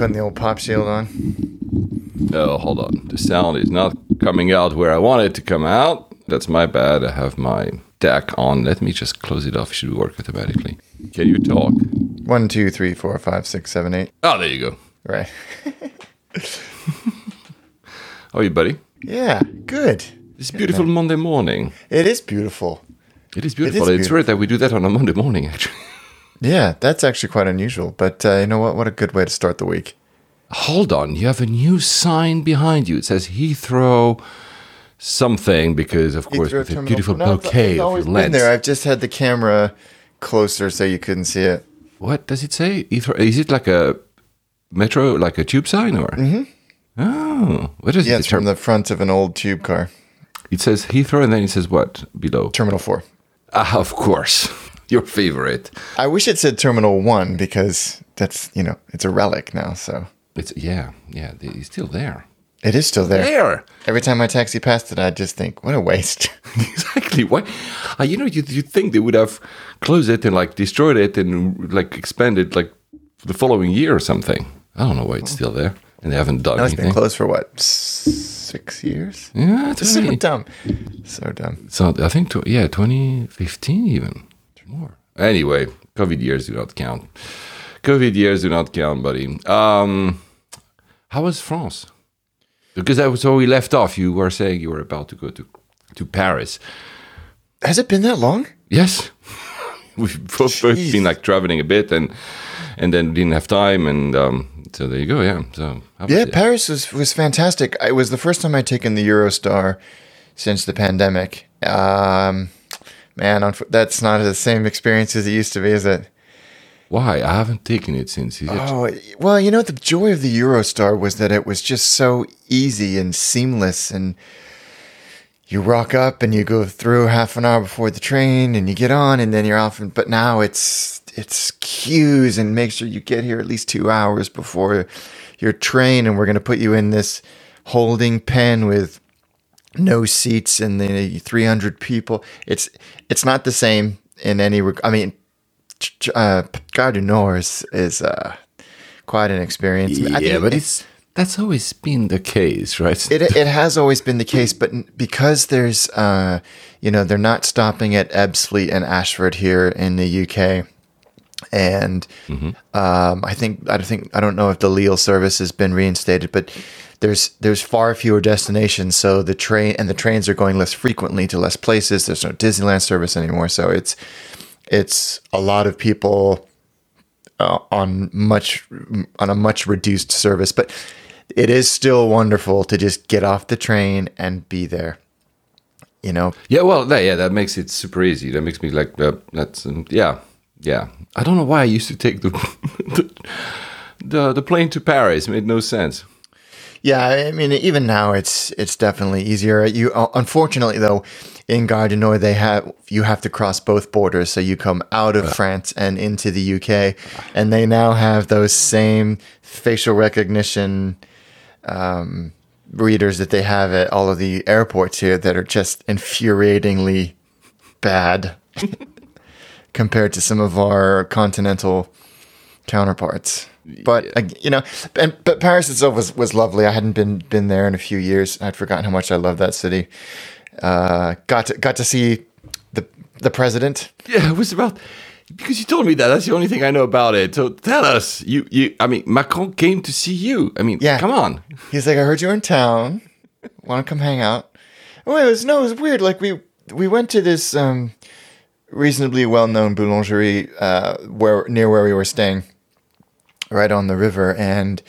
putting the old pop shield on. Oh, hold on. The sound is not coming out where I want it to come out. That's my bad. I have my DAC on. Let me just close it off. It should work automatically. Can you talk? One, two, three, four, five, six, seven, eight. Oh, there you go. Right. How are you, buddy? Yeah, good. This beautiful Monday morning. It is beautiful. It is beautiful. is it's rare that we do that on a Monday morning, actually. Yeah, that's actually quite unusual. But uh, you know what? What a good way to start the week. Hold on. You have a new sign behind you. It says Heathrow something because, of course, Heathrow with a beautiful. No, bouquet it's of your been lens. there. I've just had the camera closer so you couldn't see it. What does it say? Heathrow? Is it like a metro, like a tube sign, or? Mm-hmm. Oh, what is Yeah, it? it's from the front of an old tube car. It says Heathrow, and then it says what below? Terminal 4. Ah, of course, your favorite. I wish it said Terminal 1 because that's, you know, it's a relic now. So It's yeah, yeah. It's still there. it is still there. There. Every time I taxi past it, I just think, what a waste. exactly. Why? Uh, you know, you you think they would have closed it and like destroyed it and like expanded like the following year or something. I don't know why it's still there and they haven't done Now it's been anything. closed for what, six years? Yeah, It's so dumb. So dumb. So I think tw- yeah, 2015 even more. Anyway, COVID years do not count. COVID years do not count, buddy. Um, how was France? Because that was where we left off. You were saying you were about to go to to Paris. Has it been that long? Yes, we've both, both been like traveling a bit and and then didn't have time, and um, so there you go. Yeah. So was Yeah? Paris was, was fantastic. It was the first time I'd taken the Eurostar since the pandemic. Um, man, unf- that's not the same experience as it used to be, is it? Why I haven't taken it since. Is it? Oh, well, you know, the joy of the Eurostar was that it was just so easy and seamless. And you rock up and you go through half an hour before the train and you get on and then you're off. And, but now it's it's queues and make sure you get here at least two hours before your train. And we're going to put you in this holding pen with no seats and the 300 people. It's it's not the same in any. reg- I mean, uh, Gare du Nord is, is uh, quite an experience. I yeah, think but it- it's that's always been the case, right? it, it has always been the case, but because there's, uh, you know, they're not stopping at Ebbsfleet and Ashford here in the UK, and um, I think I don't think I don't know if the Lille service has been reinstated, but there's there's far fewer destinations, so the train and the trains are going less frequently to less places. There's no Disneyland service anymore, so it's it's a lot of people uh, on much on a much reduced service, but it is still wonderful to just get off the train and be there. You know, Yeah, well, that, yeah, that makes it super easy. That makes me like uh, that's um, yeah, yeah. I don't know why I used to take the the, the the plane to Paris. It made no sense. Yeah. I mean, even now it's it's definitely easier. You uh, unfortunately though, in Gare du Nord they have you have to cross both borders, so you come out of France and into the UK, and they now have those same facial recognition um, readers that they have at all of the airports here that are just infuriatingly bad compared to some of our continental counterparts. But you know, and but Paris itself was, was lovely. I hadn't been been there in a few years. I'd forgotten how much I love that city. Uh, got to got to see the the president. Yeah, it was about because you told me that. That's the only thing I know about it. So tell us. You you. I mean, Macron came to see you. I mean, Yeah. come on. He's like, I heard you're in town. Want to come hang out? Oh, it was no, it was weird. Like we we went to this um, reasonably well known boulangerie uh, where near where we were staying, right on the river, and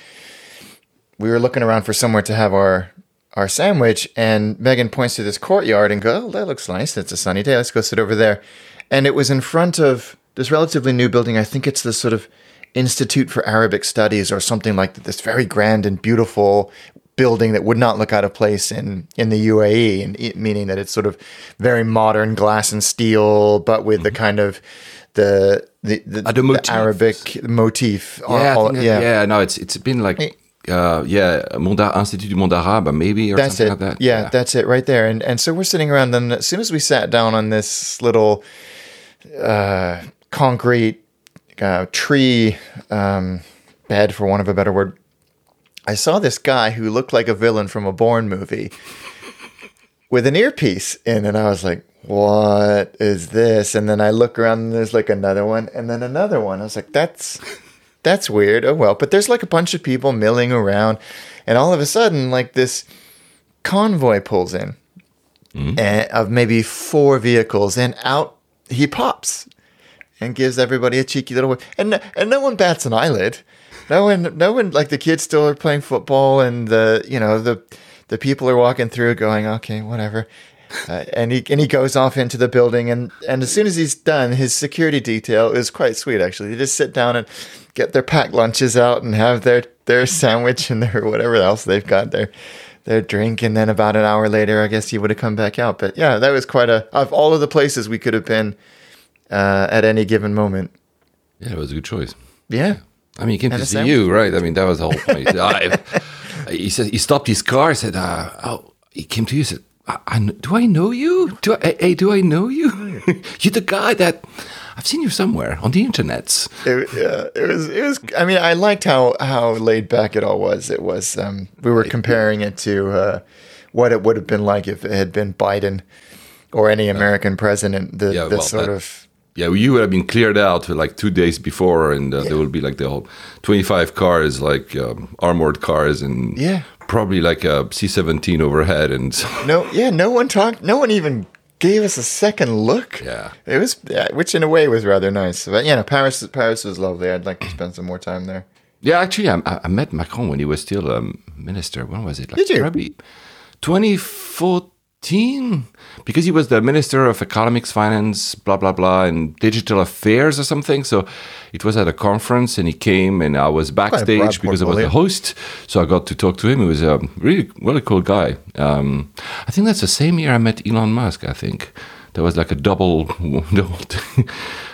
we were looking around for somewhere to have our our sandwich. And Megan points to this courtyard and go, "Oh, that looks nice. It's a sunny day. Let's go sit over there." And it was in front of this relatively new building. I think it's the sort of Institute for Arabic Studies or something like that. This very grand and beautiful building that would not look out of place in in the UAE, and it, meaning that it's sort of very modern glass and steel, but with the kind of the the, the, Ah, the motifs. Arabic motif. Yeah, all- think that- yeah, No, it's it's been like. Uh, yeah, Monde Institut du Monde Arabe, maybe or That's something it. like that. Yeah, that's it right there. And and so we're sitting around. Then as soon as we sat down on this little uh, concrete uh, tree um, bed, for want of a better word, I saw this guy who looked like a villain from a Bourne movie with an earpiece in, and I was like, "What is this?" And then I look around, and there's like another one, and then another one. I was like, "That's that's weird." Oh well, but there's like a bunch of people milling around, and all of a sudden, like this convoy pulls in and, of maybe four vehicles, and out he pops and gives everybody a cheeky little wave, and and no one bats an eyelid. No one, no one. Like the kids still are playing football, and the you know the the people are walking through, going, okay, whatever. Uh, and he and he goes off into the building, and and as soon as he's done, his security detail is quite sweet. Actually, they just sit down and get their packed lunches out and have their their sandwich and their whatever else they've got their their drink, and then about an hour later, I guess he would have come back out. But yeah, that was quite a of all of the places we could have been uh, at any given moment. Yeah, it was a good choice. Yeah. I mean, he came And to see you, right? I mean, that was the whole point. I, he said he stopped his car. Said, uh, "Oh, he came to you." Said, I, I, "Do I know you? Do I, hey, do I know you? You're the guy that I've seen you somewhere on the internet." It, yeah, it was. It was. I mean, I liked how how laid back it all was. It was. Um, we were comparing it to uh, what it would have been like if it had been Biden or any American president. The, Yeah, the well, sort that- of Yeah, you would have been cleared out like two days before, and uh, there will be like the whole twenty-five cars, like um, armored cars, and Yeah. probably like a C-17 overhead, and so, no. Yeah, no one talked. No one even gave us a second look. Yeah. it was. Yeah, which in a way was rather nice. But yeah, Paris. Paris was lovely. I'd like to spend some more time there. Yeah, actually, I, I- met Macron when he was still a minister. When was it? Like Did you? Probably 2014, because he was the minister of economics, finance, blah blah blah, and digital affairs or something. So it was at a conference, and he came, and I was backstage because I was the host. So I got to talk to him. He was a really really cool guy. Um, I think that's the same year I met Elon Musk. I think. There was like a double, double thing.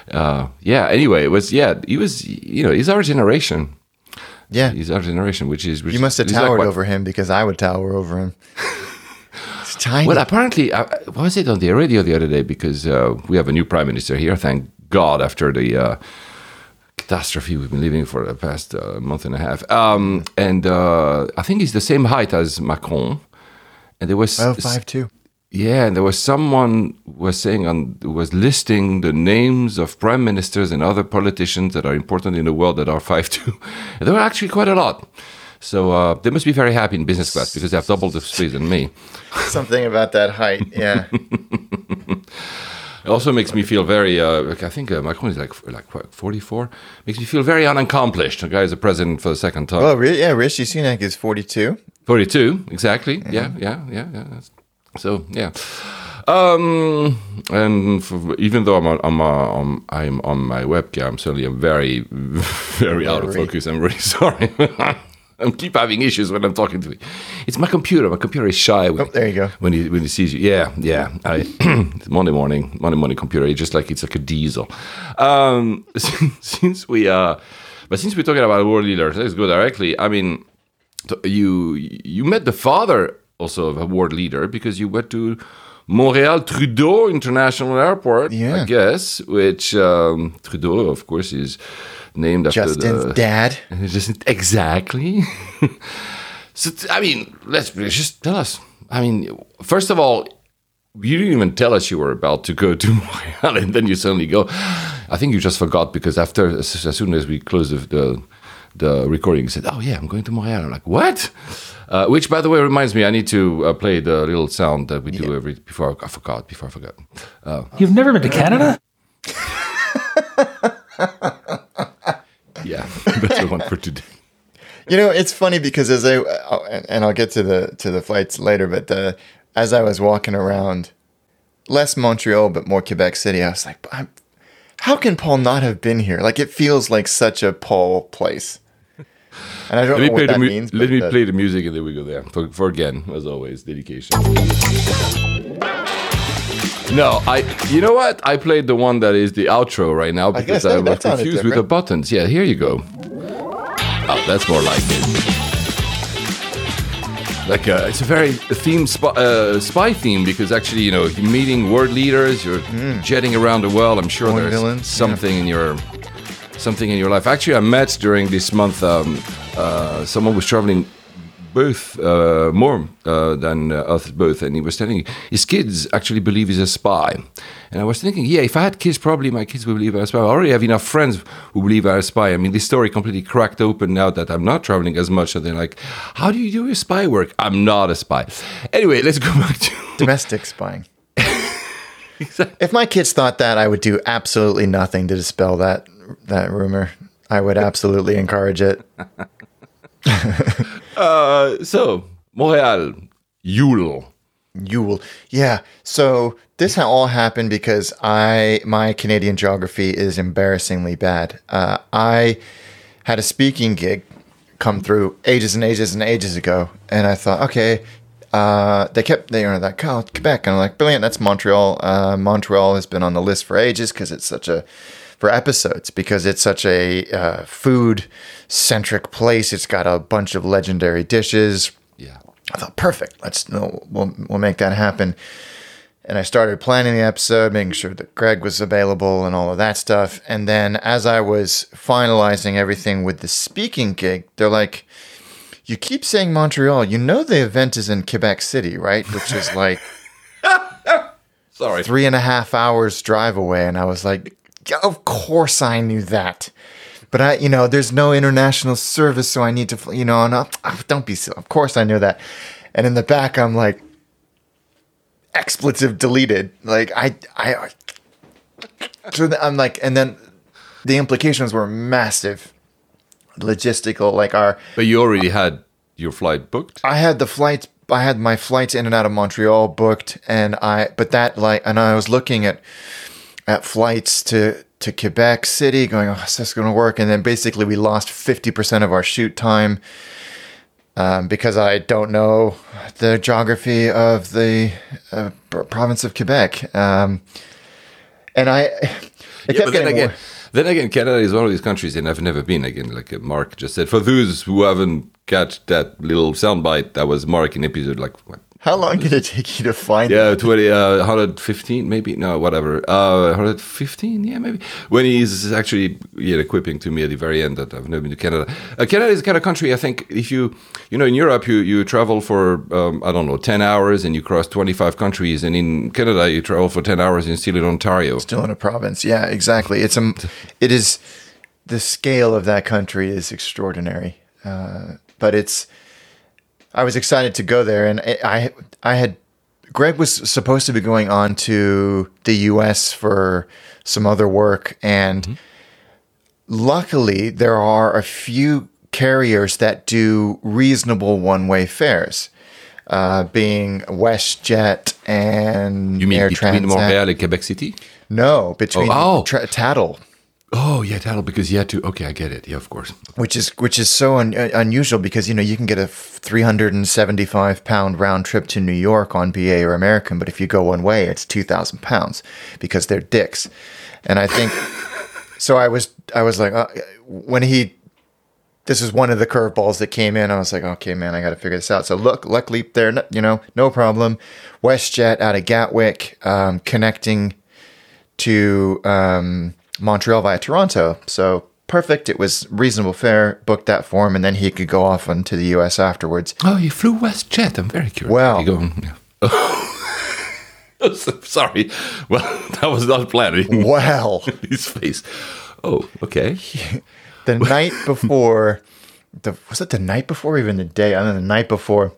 Uh, yeah. Anyway, it was yeah. He was, you know, he's our generation. Yeah, He's our generation, which is which you must have is like towered over him because I would tower over him. tiny. Well, apparently, uh, what was it on the radio the other day? Because uh, we have a new prime minister here. Thank God, after the uh, catastrophe we've been living for the past uh, month and a half, um, and uh, I think he's the same height as Macron. And there was oh, five two. yeah, and there was someone was saying on was listing the names of prime ministers and other politicians that are important in the world that are five two. there were actually quite a lot. So uh, they must be very happy in business class because they have double the space than me. Something about that height. Yeah. It also makes me feel very. Uh, like I think uh, Macron is like like what, 44. Makes me feel very unaccomplished. The guy is a president for the second time. Oh, really? Yeah, Rishi Sunak is 42. 42, exactly. Yeah, yeah, yeah, yeah. So yeah. Um, and for, even though I'm on, I'm, uh, on, I'm on my webcam, certainly I'm very, very out of focus. I'm really sorry. I keep having issues when I'm talking to you. It's my computer. My computer is shy. When, Oh, there you go. When he when he sees you, yeah, yeah. I Monday morning, Monday morning computer. It's just like it's like a diesel. Um, since we are, but since we're talking about world leaders, let's go directly. I mean, you you met the father also of a world leader because you went to Montreal Trudeau International Airport, Yeah. I guess, which um, Trudeau, of course, is named after Justin's the dad. just exactly. so I mean, let's just tell us. I mean, first of all, you didn't even tell us you were about to go to Montreal, and then you suddenly go. I think you just forgot because after as, as soon as we closed the, the the recording, you said, "Oh yeah, I'm going to Montreal." I'm like, "What?" Uh, which, by the way, reminds me, I need to uh, play the little sound that we do every before I forgot. Before I forgot. You've never been to Canada? Yeah, that's the one for today. You know, it's funny because as I uh, and I'll get to the to the flights later, but uh, as I was walking around, less Montreal but more Quebec City, I was like, I'm, how can Paul not have been here? Like it feels like such a Paul place, and I don't Let me know play what the that mu- means. let me that- play the music and then we go there for, for again as always dedication. No, I. You know what? I played the one that is the outro right now guess because that- I was confused with the buttons. Yeah, here you go. Oh, that's more like it. Like uh, it's a very theme spy, uh, spy theme because actually you know you're meeting world leaders, you're jetting around the world. I'm sure Foreign there's villains, something in your something in your life. Actually, I met during this month um, uh, someone was traveling both uh, more uh, than uh, us both, and he was telling his kids actually believe he's a spy. And I was thinking, yeah, if I had kids, probably my kids would believe I'm a spy. I already have enough friends who believe I'm a spy. I mean, this story completely cracked open now that I'm not traveling as much. And they're like, how do you do your spy work? I'm not a spy. Anyway, let's go back to Domestic spying. exactly. If my kids thought that, I would do absolutely nothing to dispel that that rumor. I would absolutely encourage it. Uh, so Montreal, Yule. Yule. Yeah. So this all happened because I my Canadian geography is embarrassingly bad. Uh, I had a speaking gig come through ages and ages and ages ago, and I thought, okay. Uh, they kept they were like, oh, Quebec, and I'm like, brilliant. That's Montreal. Uh, Montreal has been on the list for ages because it's such a for episodes because it's such a uh, food centric place. It's got a bunch of legendary dishes. Yeah. I thought, perfect. Let's no, we'll we'll make that happen. And I started planning the episode, making sure that Greg was available and all of that stuff. And then as I was finalizing everything with the speaking gig, they're like, "You keep saying Montreal. You know the event is in Quebec City, right? Which is like Sorry. three and a half hours drive away." And I was like, "Yeah, "Of course I knew that." But I, you know, there's no international service, so I need to, you know, and I, oh, don't be silly. Of course I knew that. And in the back, I'm like, expletive deleted. Like I, I, so I'm like, and then the implications were massive, logistical. Like our, But you already had your flight booked. I had the flights. I had my flights in and out of Montreal booked, and I, but that like, and I was looking at at flights to to Quebec City, going, oh, is this going to work? And then basically we lost fifty percent of our shoot time um, because I don't know the geography of the uh, province of Quebec, um, and I. It Yeah, kept but then again, wor- then again, Canada is one of these countries, and I've never been. Again, like uh, Mark just said, for those who haven't catch that little soundbite, that was Mark in episode like what? How long did it take you to find Yeah, it? 20, uh, 115, maybe no, whatever, uh, 115, yeah, maybe. When he's actually yeah, equipping to me at the very end that I've never been to Canada. Uh, Canada is the kind of country. I think if you, you know, in Europe you you travel for um, I don't know 10 hours and you cross 25 countries, and in Canada you travel for 10 hours and you're still in Ontario. Still in a province. Yeah, exactly. It's a, it is, the scale of that country is extraordinary. Uh, but it's, I was excited to go there, and I, I, had, Greg was supposed to be going on to the U.S. for some other work, and luckily there are a few carriers that do reasonable one-way fares. Uh, being WestJet and You mean Air between Transat. Montreal and Quebec City? No, between Oh, oh. Tra- Tattle, Oh yeah, that'll because you had to. Okay, I get it. Yeah, of course. which is which is so un- uh, unusual because you know you can get a three hundred and seventy five pound round trip to New York on BA or American, but if you go one way, it's two thousand pounds because they're dicks. And I think so. I was I was like uh, when he. This is one of the curveballs that came in. I was like, okay, man, I got to figure this out. So look, luckily there, no- you know, no problem. WestJet out of Gatwick, um, connecting to um, Montreal via Toronto. So perfect. It was reasonable fare. Booked that for him, and then he could go off into the U.S. afterwards. Oh, he flew WestJet. I'm very curious. Well- You go, yeah. Sorry. Well, that was not planned. Well, His face. Oh, okay. the night before, the was it the night before, or even the day? I don't know, the night before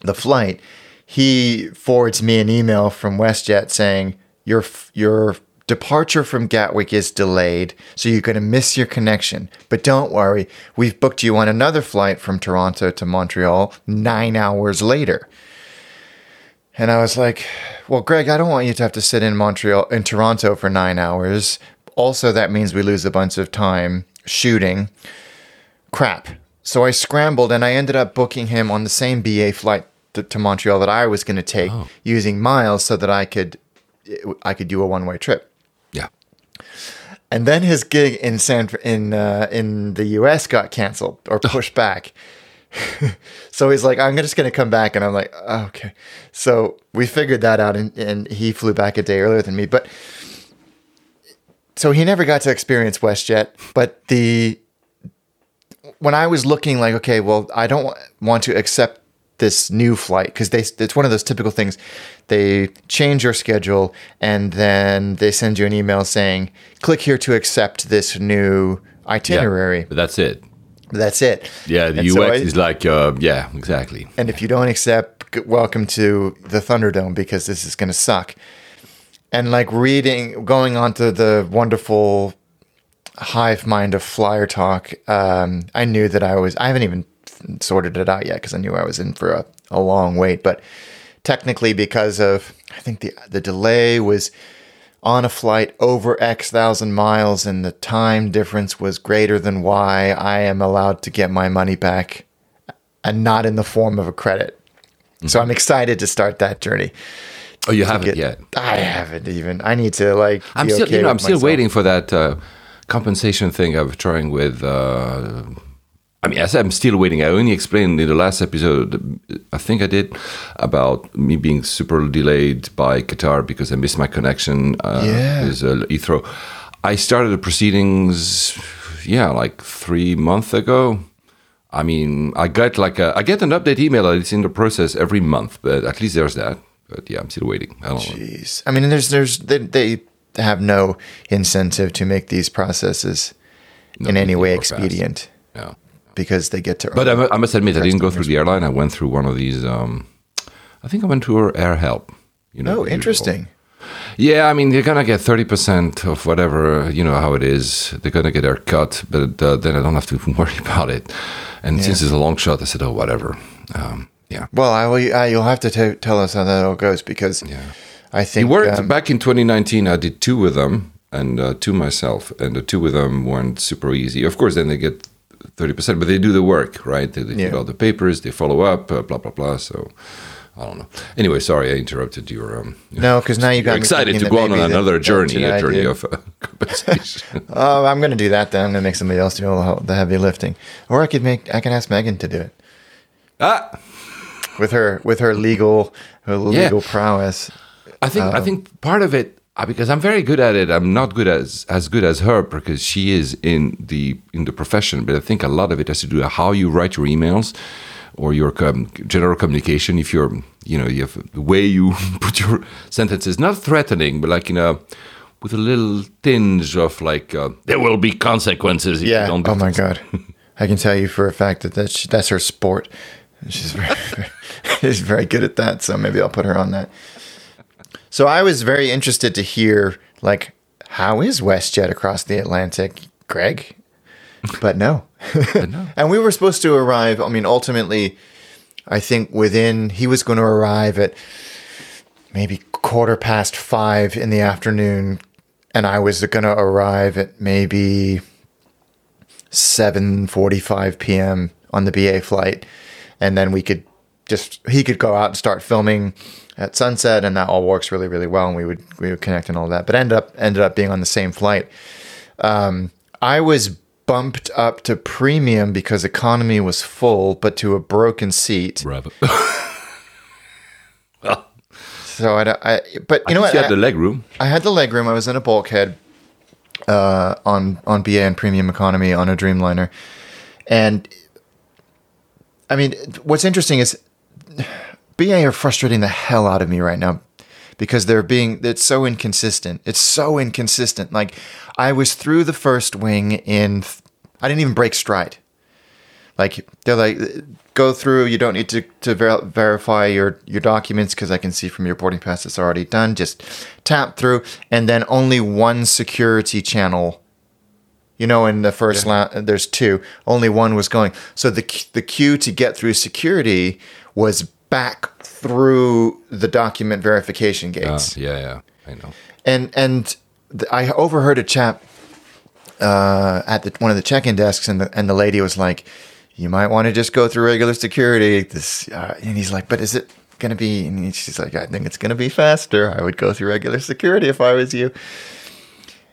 the flight, he forwards me an email from WestJet saying your your departure from Gatwick is delayed, so you're going to miss your connection. But don't worry, we've booked you on another flight from Toronto to Montreal nine hours later. And I was like, well, Greg, I don't want you to have to sit in Montreal, in Toronto for nine hours. Also, that means we lose a bunch of time shooting. Crap. So I scrambled and I ended up booking him on the same BA flight to, to Montreal that I was going to take oh. using miles so that I could I could do a one way trip. And then his gig in San in uh, in the U.S. got canceled or pushed back. so he's like, "I'm just going to come back," and I'm like, oh, "Okay." So we figured that out, and, and he flew back a day earlier than me. But so he never got to experience WestJet, but the when I was looking like, okay, well, I don't want to accept this new flight because they it's one of those typical things. They change your schedule and then they send you an email saying, click here to accept this new itinerary. But that's it. That's it. Yeah, the And UX so I- is like, uh, yeah, exactly. and if you don't accept, welcome to the Thunderdome because this is going to suck. And like reading, going on to the wonderful hive mind of FlyerTalk, um, I knew that I was, I haven't even sorted it out yet because I knew I was in for a, a long wait. But technically, because of, I think the, the delay was on a flight over X thousand miles and the time difference was greater than Y, I am allowed to get my money back and not in the form of a credit. So I'm excited to start that journey. Oh, you haven't Get- yet. I haven't even. I need to like. I'm still, okay you know, I'm still myself. waiting for that uh, compensation thing of trying with. Uh, I mean, as I'm still waiting. I only explained in the last episode, I think I did, about me being super delayed by Qatar because I missed my connection. Uh, Yeah. with uh, Heathrow. I started the proceedings, yeah, like three months ago. I mean, I got like a, I get an update email that it's in the process every month, but at least there's that. But yeah, I'm still waiting. I don't know. Jeez. I mean, there's there's they, they have no incentive to make these processes in any way or fast. expedient Yeah. Because they get to. But I, I must admit, I didn't go through the airline. I went through one of these. Um, I think I went through AirHelp. You know, oh, interesting. Yeah, I mean, they're gonna get thirty percent of whatever. You know how it is. They're gonna get their cut, but uh, then I don't have to worry about it. And since it's a long shot, I said, "Oh, whatever." Um, yeah, Well, I will. I, you'll have to t- tell us how that all goes because yeah. I think worked um, back in 2019. I did two with them and uh, two myself, and the two with them weren't super easy. Of course, then they get thirty percent, but they do the work, right? They, they Yeah. fill out the papers, they follow up, uh, blah blah blah. So. I don't know. Anyway, sorry I interrupted your. Um, no, because now you got excited to go on that- another journey, a journey do. of uh, compensation. Oh, I'm going to do that then. I'm going to make somebody else do all the heavy lifting, or I could make. I can ask Megan to do it ah, with her with her legal her legal prowess. I think I think part of it because I'm very good at it. I'm not good as as good as her because she is in the in the profession. But I think a lot of it has to do with how you write your emails or your com- general communication. If you're you know you have the way you put your sentences, not threatening, but like you know with a little tinge of like uh, there will be consequences if Yeah. you don't. Do Oh my this." god. I can tell you for a fact that that's that's her sport. She's very, she's very good at that. So maybe I'll put her on that. So I was very interested to hear like how is WestJet across the Atlantic, Greg? But no. but no. and we were supposed to arrive. I mean, ultimately, I think within he was going to arrive at maybe quarter past five in the afternoon, and I was going to arrive at maybe seven forty-five p.m. on the BA flight, and then we could just he could go out and start filming at sunset, and that all works really, really well, and we would we would connect and all that. But ended up ended up being on the same flight. Um, I was bumped up to premium because economy was full, but to a broken seat. Bravo. So I, I but you know what? you had I- the leg room. I had the leg room. I was in a bulkhead uh, on on BA and premium economy on a Dreamliner, and I mean, what's interesting is BA are frustrating the hell out of me right now because they're being it's so inconsistent. It's so inconsistent. Like I was through the first wing in I didn't even break stride. Like they're like go through. You don't need to to ver- verify your your documents because I can see from your boarding pass it's already done. Just tap through, and then only one security channel. You know, in the first la- there's two. Only one was going. So the the queue to get through security was back through the document verification Uh, gates yeah, yeah, I know. and and th- I overheard a chap uh, at the, one of the check-in desks, and the and the lady was like, "You might want to just go through regular security." This, uh, and he's like, "But is it gonna be?" And she's like, "I think it's gonna be faster. I would go through regular security if I was you."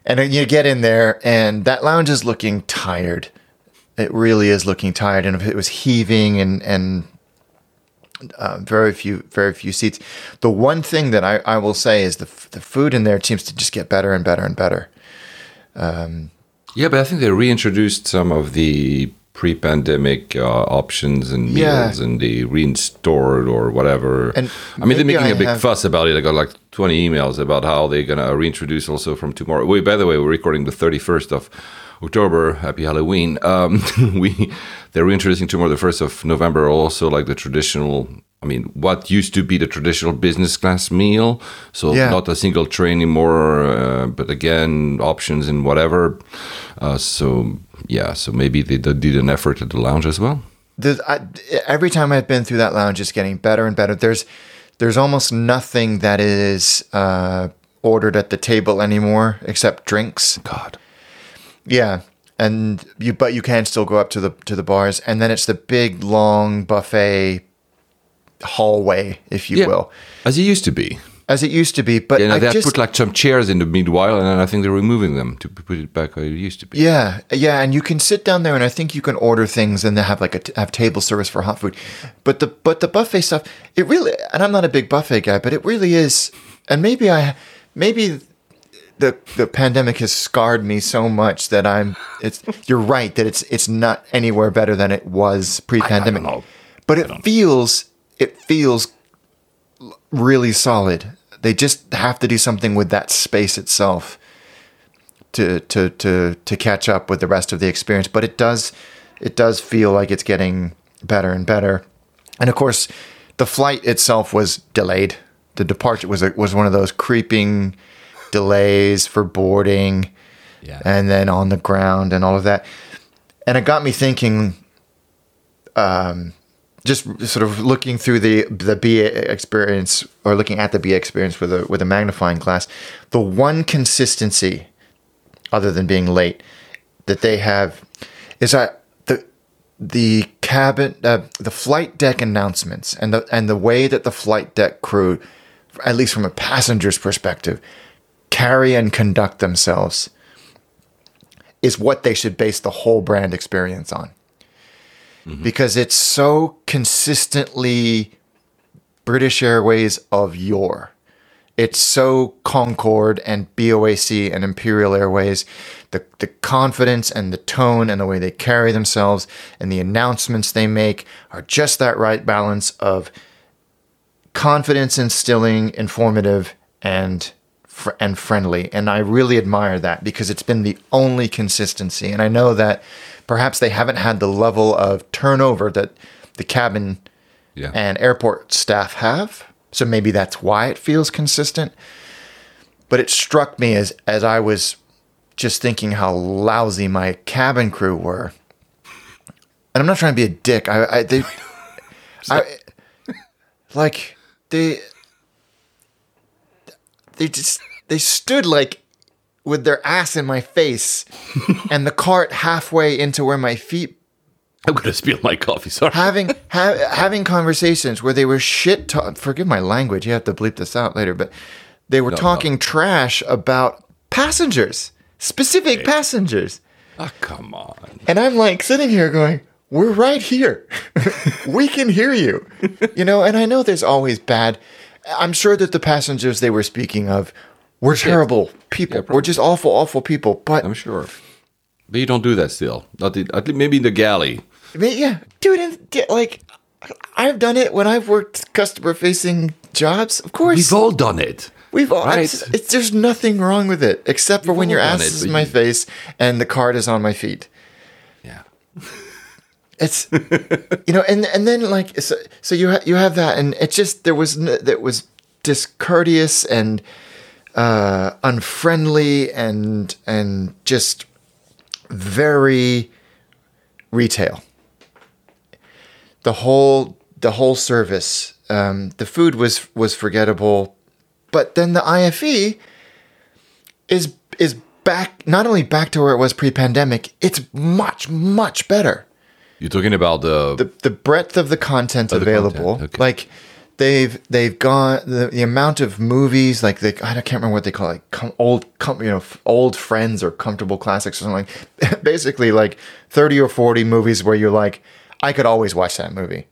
And then you get in there, and that lounge is looking tired. It really is looking tired, and it was heaving and and uh, very few very few seats. The one thing that I, I will say is the f- the food in there seems to just get better and better and better. Yeah, but I think they reintroduced some of the pre-pandemic uh, options and Yeah. meals, and they reinstored or whatever. And I mean, they're making a I big have- fuss about it. I got like 20 emails about how they're gonna reintroduce also from tomorrow. Wait, by the way, we're recording the 31st of October. Happy Halloween. Um, we they're reintroducing tomorrow, the first of November, also like the traditional. I mean, what used to be the traditional business class meal, so Yeah. not a single tray anymore, uh, but again, options and whatever. Uh, so yeah, so maybe they did an effort at the lounge as well. I, every time I've been through that lounge, it's getting better and better. There's there's almost nothing that is uh, ordered at the table anymore except drinks. God, Yeah, and you but you can still go up to the to the bars, and then it's the big long buffet hallway, if you yeah, will, as it used to be. as it used to be. But You know, they just put like some chairs in the meanwhile, and then I think they're removing them to put it back how it used to be. Yeah, yeah, and you can sit down there, and I think you can order things, and they have like a t- have table service for hot food. But the but the buffet stuff, it really, and I'm not a big buffet guy, but it really is, and maybe I, maybe the the pandemic has scarred me so much that I'm. It's you're right that it's it's not anywhere better than it was pre-pandemic, know. but it feels it feels really solid. They just have to do something with that space itself to to to to catch up with the rest of the experience. But it does it does feel like it's getting better and better. And of course, the flight itself was delayed. The departure was a, was one of those creeping delays for boarding, Yeah. and then on the ground and all of that. And it got me thinking. Um, just sort of looking through the the BA experience or looking at the BA experience with a with a magnifying glass, the one consistency other than being late that they have is that the the cabin uh, the flight deck announcements and the and the way that the flight deck crew at least from a passenger's perspective carry and conduct themselves is what they should base the whole brand experience on mm-hmm. because it's so consistently British Airways of yore. It's so Concorde and BOAC and Imperial Airways. The, the confidence and the tone and the way they carry themselves and the announcements they make are just that right balance of confidence instilling, informative, and fr- and friendly. And I really admire that because it's been the only consistency. And I know that perhaps they haven't had the level of turnover that the cabin Yeah. and airport staff have. So maybe that's why it feels consistent. But it struck me as as I was just thinking how lousy my cabin crew were. And I'm not trying to be a dick. I, I they, I, like they, they just they stood like with their ass in my face, and the cart halfway into where my feet I'm gonna spill my coffee. Sorry. having ha- having conversations where they were shit. Ta- forgive my language. You have to bleep this out later, but they were No, no. talking trash about passengers, specific passengers, Ah, come on. and I'm like sitting here going, "We're right here. we can hear you," you know. And I know there's always bad. I'm sure that the passengers they were speaking of were terrible people. Yeah, we're just awful, awful people. But I'm sure. But you don't do that still. Not in, at least maybe in the galley. I mean, yeah, dude, and get, like I've done it when I've worked customer facing jobs. Of course, We've all done it. We've all. Right. It's, it's there's nothing wrong with it except for when your ass it, is in my you- face and the card is on my feet. Yeah. It's you know, and and then like so, so you ha- you have that, and it just there was n- that was discourteous and uh, unfriendly and and just very retail. The whole the whole service, um, the food was was forgettable, but then the IFE is is back not only back to where it was pre-pandemic, it's much much better You're talking about the, the the breadth of the content the available. content, okay. Like they've they've gone the, the amount of movies like they I can't remember what they call it, like com, old com, you know old friends or comfortable classics or something like basically like 30 or 40 movies where you're like I could always watch that movie.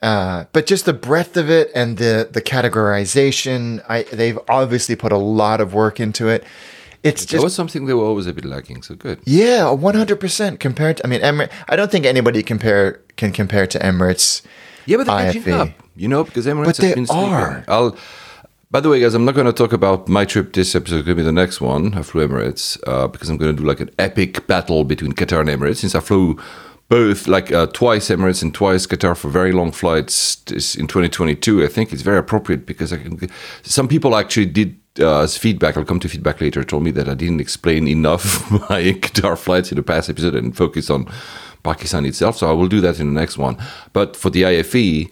Uh, but just the breadth of it and the the categorization, I they've obviously put a lot of work into it. It's That just was something they were always a bit lacking. So good. yeah, one hundred percent compared. to I mean, Emirates. I don't think anybody compare can compare to Emirates. Yeah, but they're catching up. You know, because Emirates But has been sleeping. are. I'll. By the way, guys, I'm not going to talk about my trip this episode. It's going to be the next one. I flew Emirates uh, because I'm going to do like an epic battle between Qatar and Emirates. Since I flew both like uh, twice Emirates and twice Qatar for very long flights in 2022, I think it's very appropriate because I can. Some people actually did uh, as feedback. I'll come to feedback later. Told me that I didn't explain enough my Qatar flights in the past episode and focus on Pakistan itself. So I will do that in the next one. But for the IFE.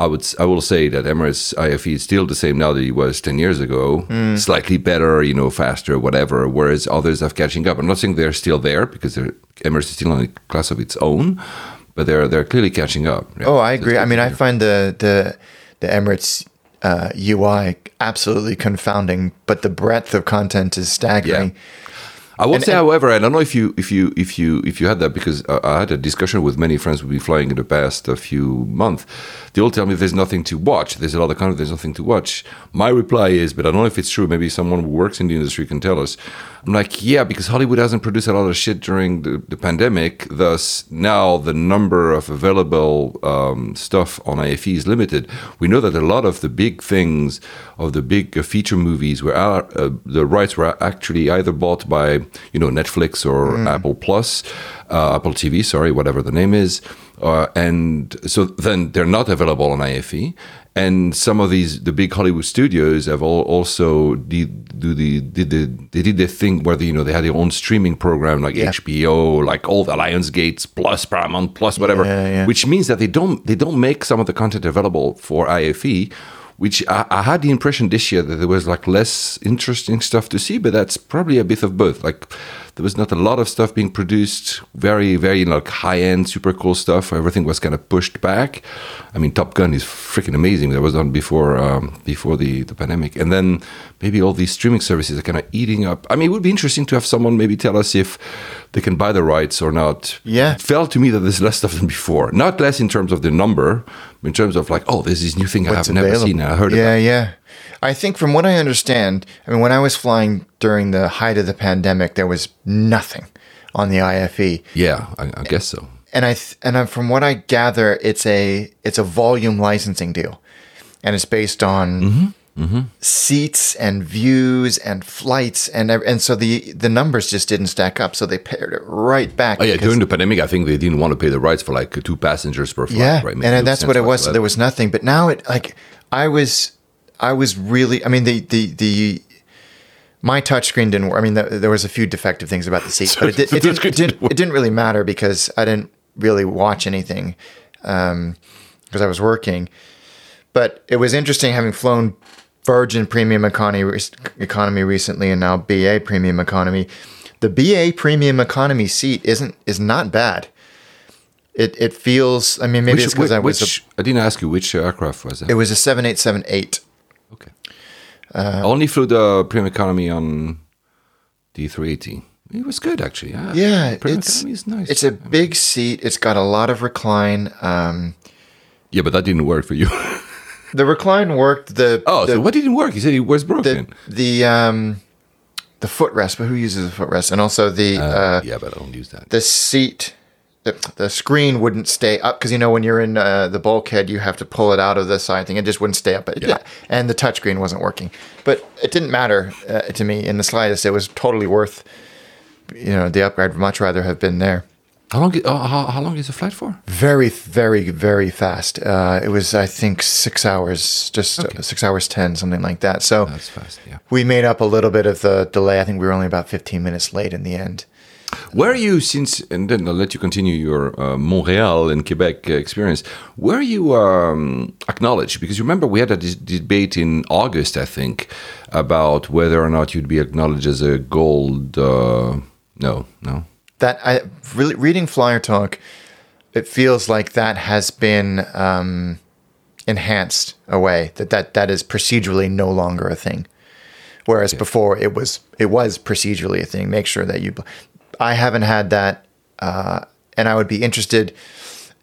I would I will say that Emirates IFE is still the same now that it was ten years ago. Slightly better, you know, faster, whatever. Whereas others are catching up. I'm not saying they're still there because they're, Emirates is still in a class of its own, but they're they're clearly catching up. Yeah. Oh, I agree. I mean, I find the the the Emirates uh, UI absolutely confounding, but the breadth of content is staggering. I will And- say, and- however, I don't know if you if you if you if you had that because uh, I had a discussion with many friends who've been flying in the past a few months. They all tell me there's nothing to watch. There's a lot of content. There's nothing to watch. My reply is, but I don't know if it's true. Maybe someone who works in the industry can tell us. I'm like, yeah, because Hollywood hasn't produced a lot of shit during the, the pandemic. Thus, now the number of available um, stuff on IFE is limited. We know that a lot of the big things, of the big feature movies, were uh, the rights were actually either bought by you know Netflix or Apple Plus, uh, Apple TV, sorry, whatever the name is, uh, and so then they're not available on IFE. And some of these, the big Hollywood studios have all also did do the did the they did their thing where they, you know they had their own streaming program like Yeah. HBO, like all the Lionsgates plus Paramount plus whatever, Yeah, yeah. which means that they don't they don't make some of the content available for IFE. Which I, I had the impression this year that there was like less interesting stuff to see, but that's probably a bit of both. Like there was not a lot of stuff being produced, very very like high end, super cool stuff. Everything was kind of pushed back. I mean, Top Gun is freaking amazing. That was done before um, before the the pandemic, and then maybe all these streaming services are kind of eating up. I mean, it would be interesting to have someone maybe tell us if they can buy the rights or not. Yeah. It felt to me that there's less stuff than before. Not less in terms of the number, in terms of like, oh, there's this new thing I What's have never seen. I heard yeah, about. yeah. I think from what I understand, I mean, when I was flying during the height of the pandemic, there was nothing on the IFE, Yeah, I, I guess so. and I th- and I, from what I gather, it's a it's a volume licensing deal, and it's based on Mm-hmm. seats and views and flights and and so the the numbers just didn't stack up, so they paired it right back. Oh yeah, during the pandemic, I think they didn't want to pay the rights for like two passengers per flight. yeah, right? Made and no that's what it was. So there was nothing, but now it like I was, I was really. I mean, the the the my touchscreen didn't work. I mean, the, there was a few defective things about the seat, but it, did, it, didn't, it, didn't, it didn't really matter because I didn't really watch anything um, because I was working. But it was interesting having flown Virgin Premium Economy economy recently, and now BA Premium Economy. The BA Premium Economy seat isn't is not bad. It it feels. I mean, maybe Which, it's because I was. which, I didn't ask you which aircraft was it. it was a seven eight seven eight. Okay. Only flew the premium economy on the 380. It was good actually. Yeah, Yeah, premium it's economy is nice. it's a big seat. It's got a lot of recline. Um, yeah, but that didn't work for you. the recline worked. The oh, the, so what didn't work? You said it was the broken. the um the footrest, but who uses a footrest? And also the uh, yeah, but I don't use that. the seat. The, the screen wouldn't stay up because you know when you're in uh, the bulkhead you have to pull it out of the side thing it just wouldn't stay up it, Yeah. and the touchscreen wasn't working but it didn't matter uh, to me in the slightest it was totally worth you know the upgrade I'd much rather have been there How long? Uh, how, how long is the flight for? very very very fast uh, it was i think six hours just uh, six hours ten something like that so fast. Yeah. we made up a little bit of the delay i think we were only about 15 minutes late in the end Where are you since? And then I'll let you continue your uh, Montreal and Quebec uh, experience. Where are you um, acknowledged? Because you remember we had a debate in August, I think, about whether or not you'd be acknowledged as a gold. Uh, no, no. that i really reading FlyerTalk it feels like that has been um, enhanced away that, that that is procedurally no longer a thing whereas before it was it was procedurally a thing make sure that you i haven't had that uh, and i would be interested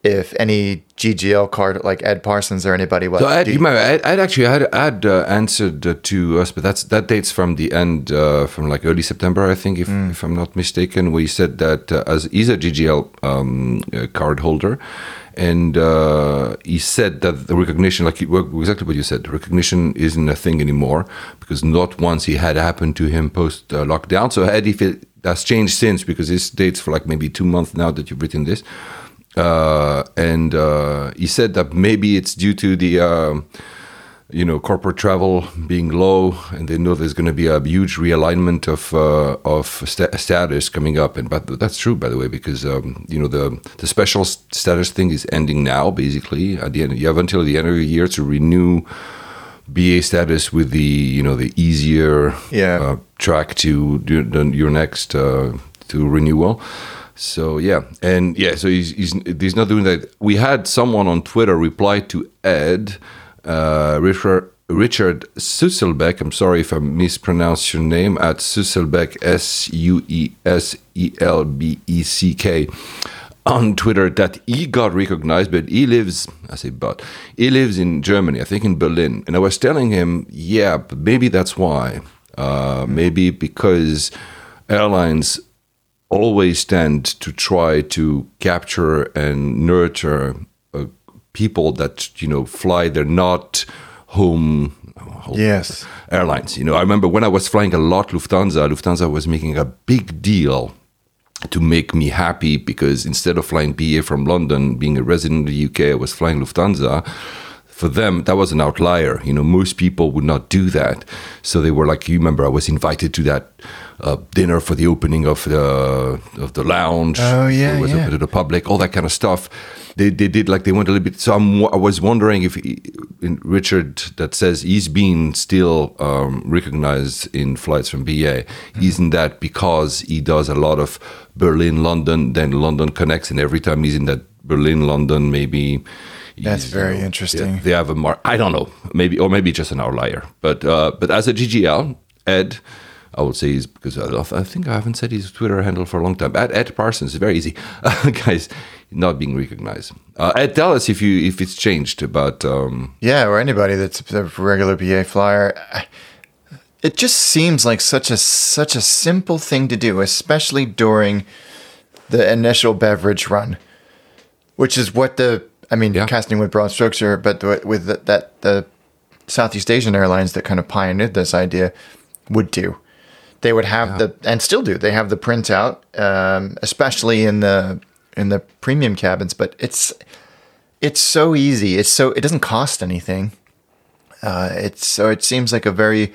if any GGL card like Ed Parsons or anybody was. So Ed, you might, Ed, Ed actually had had uh, answered uh, to us, but that's that dates from the end, uh, from like early September, I think, if, if I'm not mistaken. We said that uh, as he's a GGL um, uh, card holder, and uh, he said that the recognition, like exactly what you said, recognition isn't a thing anymore because not once he had happened to him post lockdown. So Ed, if it that's changed since because this dates for like maybe two months now that you've written this uh, and uh, he said that maybe it's due to the um you know corporate travel being low, and they know there's going to be a huge realignment of uh, of sta- status coming up. And but that's true, by the way, because um, you know the the special status thing is ending now. Basically, at the end, you have until the end of the year to renew. BA status with the you know the easier Yeah. uh, track to your next uh, to renewal. So yeah, and yeah, so he's, he's he's not doing that. We had someone on Twitter reply to Ed, uh, Richard Richard Susselbeck. I'm sorry if I mispronounced your name at Susselbeck S U E S E L B E C K on Twitter that he got recognized, but he lives, I say, but he lives in Germany, I think in Berlin. And I was telling him, yeah, maybe that's why. Uh, maybe because airlines always tend to try to capture and nurture uh, people that, you know, fly. They're not home. Yes. airlines. You know, I remember when I was flying a lot Lufthansa, Lufthansa was making a big deal to make me happy because instead of flying BA from London, being a resident in the UK, I was flying Lufthansa. For them, that was an outlier. You know, most people would not do that. So they were like, you remember, I was invited to that uh, dinner for the opening of the of the lounge. Oh, yeah, it was yeah. open to the public, all that kind of stuff. They, they did like they went a little bit. So I'm, I was wondering if he, in Richard that says he's been still um, recognized in flights from BA. Isn't that because he does a lot of Berlin, London, then London connects, and every time he's in that Berlin, London, maybe. That's very know, interesting. They, they have a mark. I don't know, maybe or maybe just an outlier. But uh, but as a GGL, Ed. I would say he's because I, I think I haven't said his Twitter handle for a long time. Ed, Ed Parsons is very easy, guys, not being recognized. Uh, Ed, tell us if you if it's changed, but um, Yeah, or anybody that's a regular BA flyer. It just seems like such a such a simple thing to do, especially during the initial beverage run, which is what the I mean, Yeah. casting with broad strokes here, but the, with the, that the Southeast Asian airlines that kind of pioneered this idea would do. They would have the and still do. They have the printout, um, especially in the in the premium cabins. But it's it's so easy. It's so it doesn't cost anything. Uh, it's so it seems like a very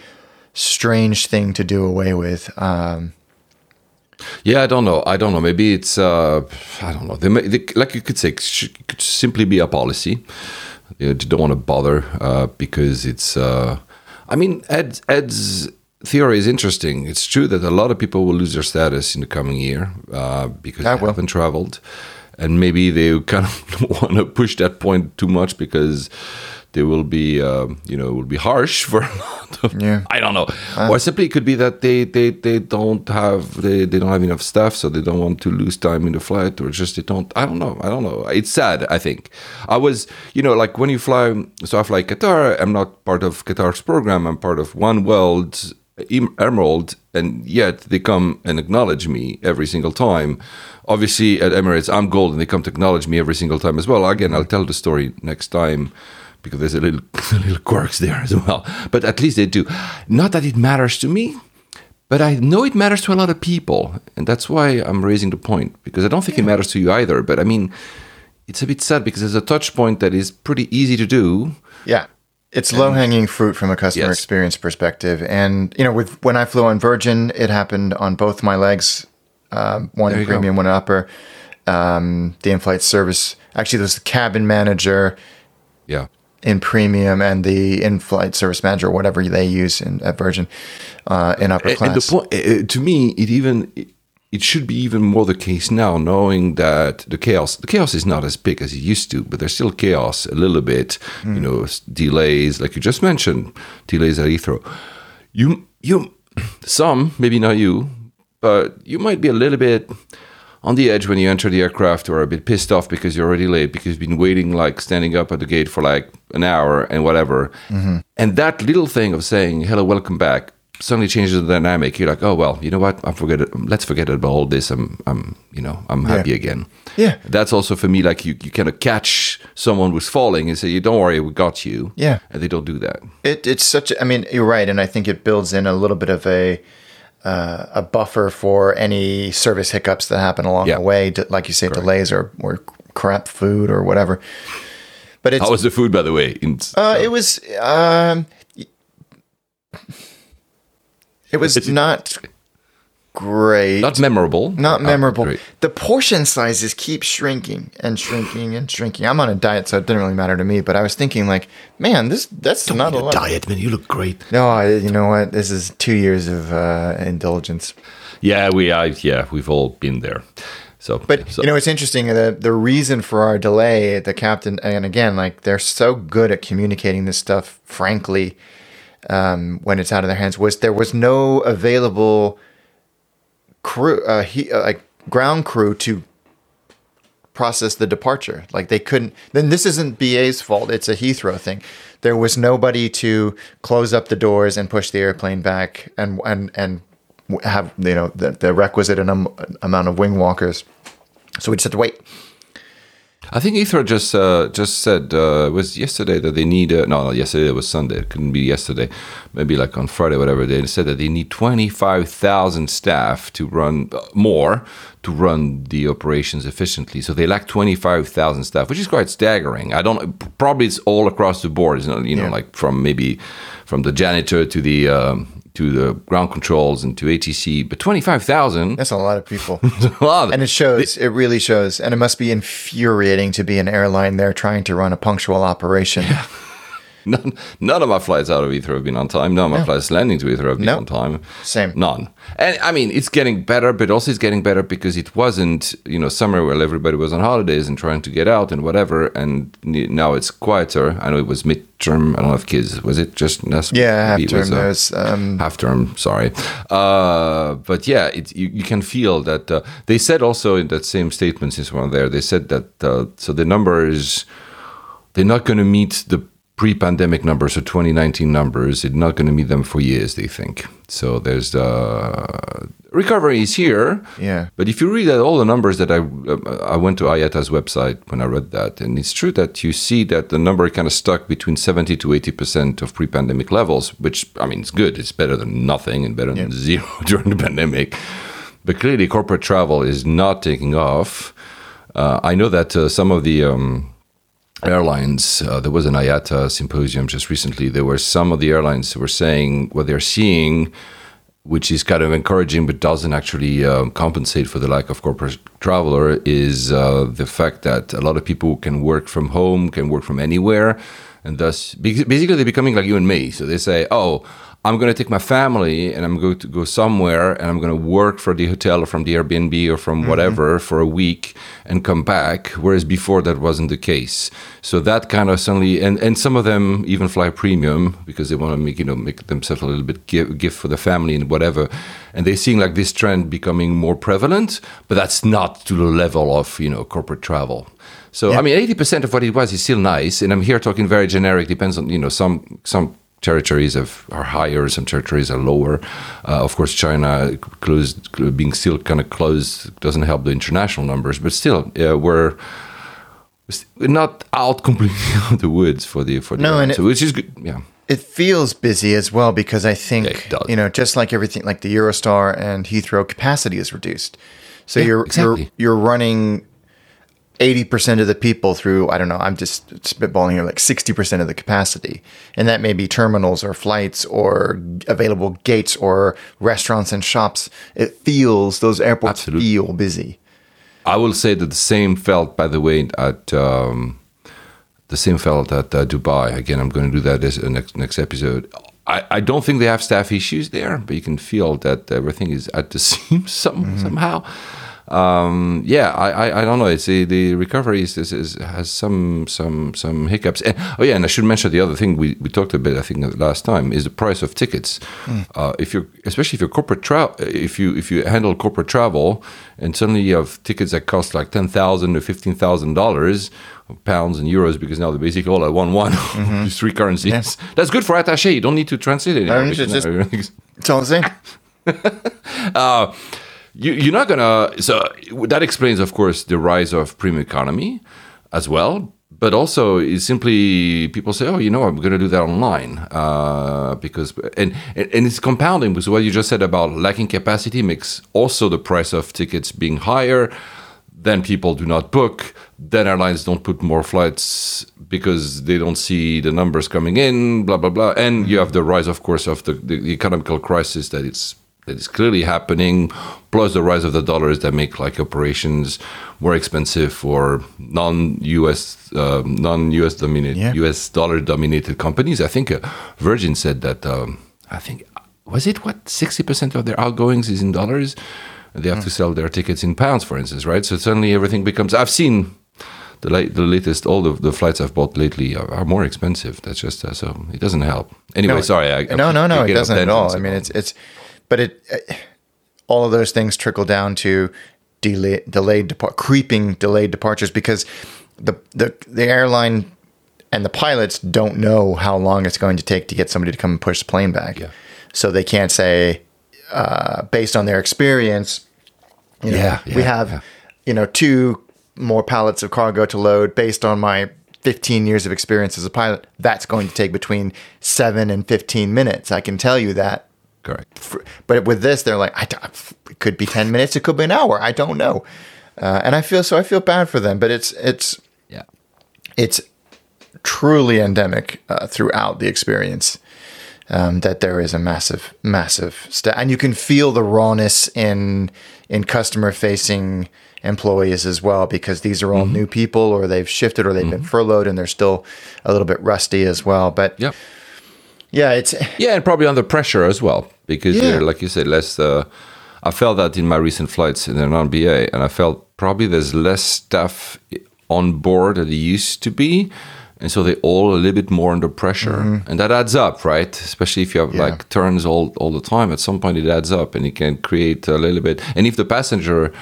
strange thing to do away with. Um, yeah, I don't know. I don't know. Maybe it's uh, I don't know. They, may, they, like you could say, it could simply be a policy. You don't want to bother uh, because it's. Uh, I mean, Ed's, Ed's theory is interesting. It's true that a lot of people will lose their status in the coming year uh, because I they will. haven't traveled, and maybe they kind of want to push that point too much because they will be, uh, you know, will be harsh for a lot of. Yeah. I don't know, or simply it could be that they they, they don't have they, they don't have enough staff, so they don't want to lose time in the flight, or just they don't. I don't know. I don't know. It's sad. I think I was, you know, like when you fly. So I fly Qatar. I'm not part of Qatar's program. I'm part of Oneworld Emerald, and yet they come and acknowledge me every single time. Obviously, at Emirates, I'm gold, and they come to acknowledge me every single time as well. Again, I'll tell the story next time because there's a little, little quirks there as well. But at least they do. Not that it matters to me, but I know it matters to a lot of people, and that's why I'm raising the point because I don't think it matters to you either. But I mean, it's a bit sad because there's a touch point that is pretty easy to do. yeah, it's low hanging fruit from a customer Yes. experience perspective. And you know, with when I flew on Virgin, it happened on both my legs, um, one you go. premium, one upper. Um, the in-flight service actually, there was the cabin manager Yeah. In premium and the in-flight service manager, or whatever they use in at Virgin, uh, in upper class. And the point, uh, to me, it even it, it should be even more the case now, knowing that the chaos the chaos is not as big as it used to, but there's still chaos a little bit. You know, delays, like you just mentioned, delays at Heathrow. You you some maybe not you, but you might be a little bit on the edge when you enter the aircraft or a bit pissed off because you're already late because you've been waiting like standing up at the gate for like an hour and whatever. Mm-hmm. And that little thing of saying hello, welcome back suddenly changes the dynamic. You're like, oh well, you know what? I forget it. Let's forget about all this. I'm, I'm, you know, I'm happy again. Yeah. That's also for me. Like you, you kind of catch someone who's falling and say, "You don't worry, we got you." Yeah. and they don't do that. It, it's such. A, I mean, you're right, and I think it builds in a little bit of a uh, a buffer for any service hiccups that happen along Yeah. the way, like you say, delays or or crap food or whatever. But it's How was the food, by the way? In, uh, it was um, it was not great. not memorable. Not Oh, memorable. great. the portion sizes keep shrinking and shrinking and shrinking. I'm on a diet, so it didn't really matter to me. But I was thinking, like, man, this that's not a lot. diet, man. You look great. No, I, you know what? This is two years of uh, indulgence. Yeah, we, I, yeah, we've all been there. So, But so, you know, it's interesting. The the reason for our delay, the captain, and again, like they're so good at communicating this stuff. Frankly, um, when it's out of their hands, was there was no available crew, uh, he, uh, like ground crew to process the departure. Like they couldn't. Then this isn't BA's fault. It's a Heathrow thing. There was nobody to close up the doors and push the airplane back and and and have you know the, the requisite amount of wing walkers. So we just had to wait. I think Heathrow just uh, just said uh, it was yesterday that they need uh, no, no yesterday it was Sunday. It couldn't be yesterday. Maybe like on Friday whatever. They said that they need twenty five thousand staff to run uh, more to run the operations efficiently. So they lack twenty five thousand staff which is quite staggering. I don't probably it's all across the board. It's not you know Yeah. like from maybe from the janitor to the um, to the ground controls and to ATC but twenty five thousand That's a lot of people. a lot And it shows, it really shows. And it must be infuriating to be an airline there trying to run a punctual operation. None, none of my flights out of Heathrow have been on time. None of my flights landing to Heathrow have been No. on time. Same. None. And I mean, it's getting better, but also it's getting better because it wasn't, you know, summer where everybody was on holidays and trying to get out and whatever. And now it's quieter. I know it was midterm. I don't have kids, was it just? that's- Yeah, half was, term. uh, There's, um, half term sorry uh, but yeah it, you, you can feel that uh, they said also in that same statement since we're there they said that uh, so the number is they're not going to meet the pre-pandemic numbers or 2019 numbers they're not going to meet them for years they think so there's uh, recovery is here Yeah. but if you read all the numbers that I I went to IATA's website when I read that, and it's true that you see that the number kind of stuck between 70 to 80 percent of pre-pandemic levels, which I mean it's good. It's better than nothing and better than zero during the pandemic. But clearly, corporate travel is not taking off. Uh, I know that uh, some of the um, airlines, uh, there was an IATA symposium just recently. There were some of the airlines who were saying what they're seeing, which is kind of encouraging but doesn't actually um, compensate for the lack of corporate traveler, is uh, the fact that a lot of people can work from home, can work from anywhere. And thus, basically, they're becoming like you and me. So they say, oh, I'm going to take my family and I'm going to go somewhere and I'm going to work for the hotel or from the Airbnb or from mm-hmm. whatever for a week and come back. Whereas before that wasn't the case. So that kind of suddenly, and, and some of them even fly premium because they want to make, you know, make themselves a little bit give, gift for the family and whatever. And they're seeing like this trend becoming more prevalent, but that's not to the level of, you know, corporate travel. So, I mean, 80% of what it was is still nice. And I'm here talking very generic, depends on, you know, some, some, territories have, are higher, some territories are lower. Uh, of course, China closed, being still kind of closed doesn't help the international numbers, but still, uh, we're we're not out completely of the woods for the for the No, and so which is good. Yeah, it feels busy as well because I think you know just like everything like the Eurostar and Heathrow capacity is reduced, so Yeah, you're exactly. you're you're running eighty percent of the people through I don't know I'm just spitballing here like sixty percent of the capacity, and that may be terminals or flights or available gates or restaurants and shops. It feels those airports Absolutely. feel busy. I will say that the same felt, by the way, at um, the same felt at uh, Dubai. Again, I'm going to do that as uh, next next episode. I, I don't think they have staff issues there, but you can feel that everything is at the seams some, somehow. Um, yeah, I, I, I don't know. It's the, the recovery is, is, is has some some some hiccups. And, oh yeah, and I should mention the other thing we, we talked a bit. I think last time is the price of tickets. Uh, if you're especially if you're corporate travel, if you if you handle corporate travel, and suddenly you have tickets that cost like ten thousand or fifteen thousand dollars pounds and euros because now they're basically all at one one these three currencies. That's good for attaché. You don't need to translate it. don't need to just It's all the same. uh, you, you're not gonna. So that explains, of course, the rise of premium economy as well. But also, it's simply people say, "Oh, you know, I'm going to do that online," uh, because and and it's compounding because what you just said about lacking capacity makes also the price of tickets being higher. Then people do not book. Then airlines don't put more flights because they don't see the numbers coming in. Blah blah blah. And you have the rise, of course, of the, the economical crisis that it's that is clearly happening, plus the rise of the dollars that make like operations more expensive for non-US, um, non-US dominated, Yeah. US dollar dominated companies. I think uh, Virgin said that. Um, I think was it what sixty percent of their outgoings is in dollars. They have to sell their tickets in pounds, for instance, right? So suddenly everything becomes. I've seen the late, the latest, all the, the flights I've bought lately are, are more expensive. That's just uh, so it doesn't help. Anyway, sorry. I, no, no, no, it doesn't at all. I mean, it's it's, but it, uh, all of those things trickle down to delay, delayed depart, creeping delayed departures because the the the airline and the pilots don't know how long it's going to take to get somebody to come and push the plane back. Yeah. So they can't say, uh, based on their experience, you know, Yeah, we have, yeah. you know, two more pallets of cargo to load based on my 15 years of experience as a pilot. That's going to take between seven and 15 minutes. I can tell you that. Correct. For- But with this, they're like, it could be 10 minutes, it could be an hour. I don't know. Uh, and I feel so. I feel bad for them, but it's it's Yeah. it's truly endemic uh, throughout the experience um, that there is a massive, massive sta and you can feel the rawness in in customer facing employees as well because these are all new people or they've shifted or they've been furloughed and they're still a little bit rusty as well. But Yep. Yeah, it's Yeah, and probably under pressure as well because, Yeah. they're, like you said, less. Uh, I felt that in my recent flights in the non-BA, and I felt probably there's less stuff on board than there used to be, and so they all a little bit more under pressure, and that adds up, right? Especially if you have Mm-hmm. Yeah. like turns all all the time. At some point, it adds up, and it can create a little bit. And if the passenger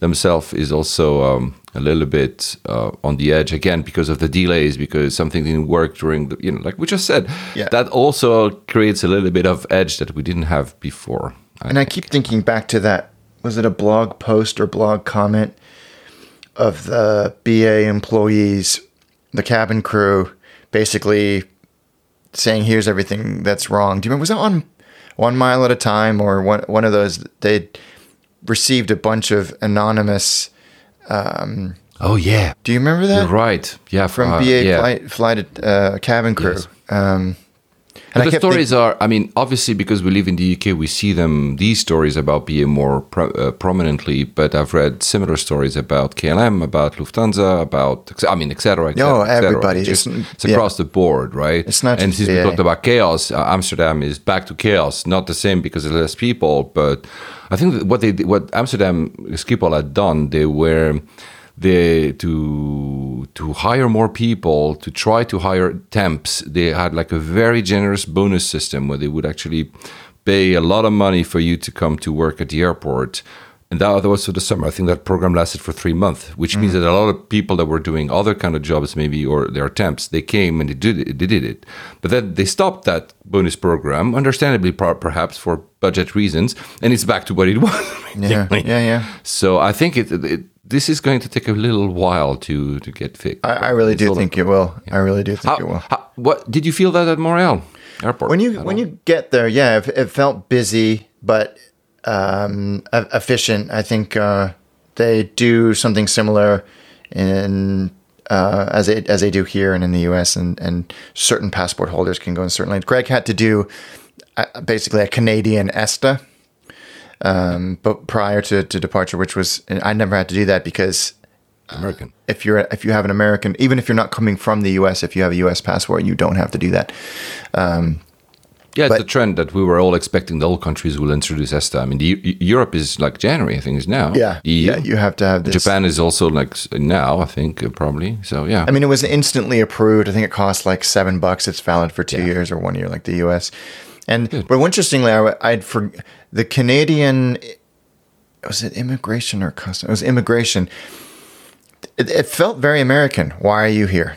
themselves is also um, a little bit uh, on the edge again because of the delays, because something didn't work during the, you know, like we just said, Yeah. that also creates a little bit of edge that we didn't have before. I And I keep thinking back to that. Was it a blog post or blog comment of the BA employees, the cabin crew, basically saying, "Here's everything that's wrong." Do you remember? Was that on One Mile at a Time or one one of those? They received a bunch of anonymous. oh yeah, Do you remember that you're right. Yeah, from uh, BA yeah. flight flight uh, cabin crew? Yes. Um, I the stories are, I mean, obviously because we live in the UK, we see them, these stories about BA more pro, uh, prominently, but I've read similar stories about KLM, about Lufthansa, about, I mean, et cetera, et No, et everybody, It's, it's- it's yeah. across the board, right? It's not And just since we talked about chaos, uh, Amsterdam is back to chaos. Not the same because of less people, but I think what they, what Amsterdam Schiphol had done, they were, they to to hire more people to try to hire temps they had like a very generous bonus system where they would actually pay a lot of money for you to come to work at the airport and that was for the summer i think that program lasted for three months which means mm-hmm. that a lot of people that were doing other kind of jobs maybe or their temps they came and they did it, they did it but then they stopped that bonus program understandably perhaps for budget reasons and it's back to what it was yeah, yeah, yeah. so I think it, it this is going to take a little while to to get fixed. I, I really do think it will. I really do think How, it will. how- what did you feel that at Morel Airport? when you when you get there, yeah, it, it felt busy but um, efficient. I think uh, they do something similar in uh, as they as they do here and in the U.S. and and certain passport holders can go in certain lanes. Greg had to do uh, basically a Canadian ESTA, um, but prior to, to departure, which was I never had to do that because American. if you're if you have an American, even if you're not coming from the U.S., if you have a U.S. passport, you don't have to do that. Um, Yeah, it's But- a trend that we were all expecting. The whole countries will introduce ESTA. I mean, the, Europe is like January, I think, is now. Yeah, EU. yeah, you have to have this. Japan is also like now, I think, uh, probably. So yeah, I mean, it was instantly approved. I think it costs like seven bucks. It's valid for two Yeah. years or one year, like the U.S. And but interestingly, I, I'd for the Canadian was it immigration or custom? It was immigration. It, it felt very American. Why are you here?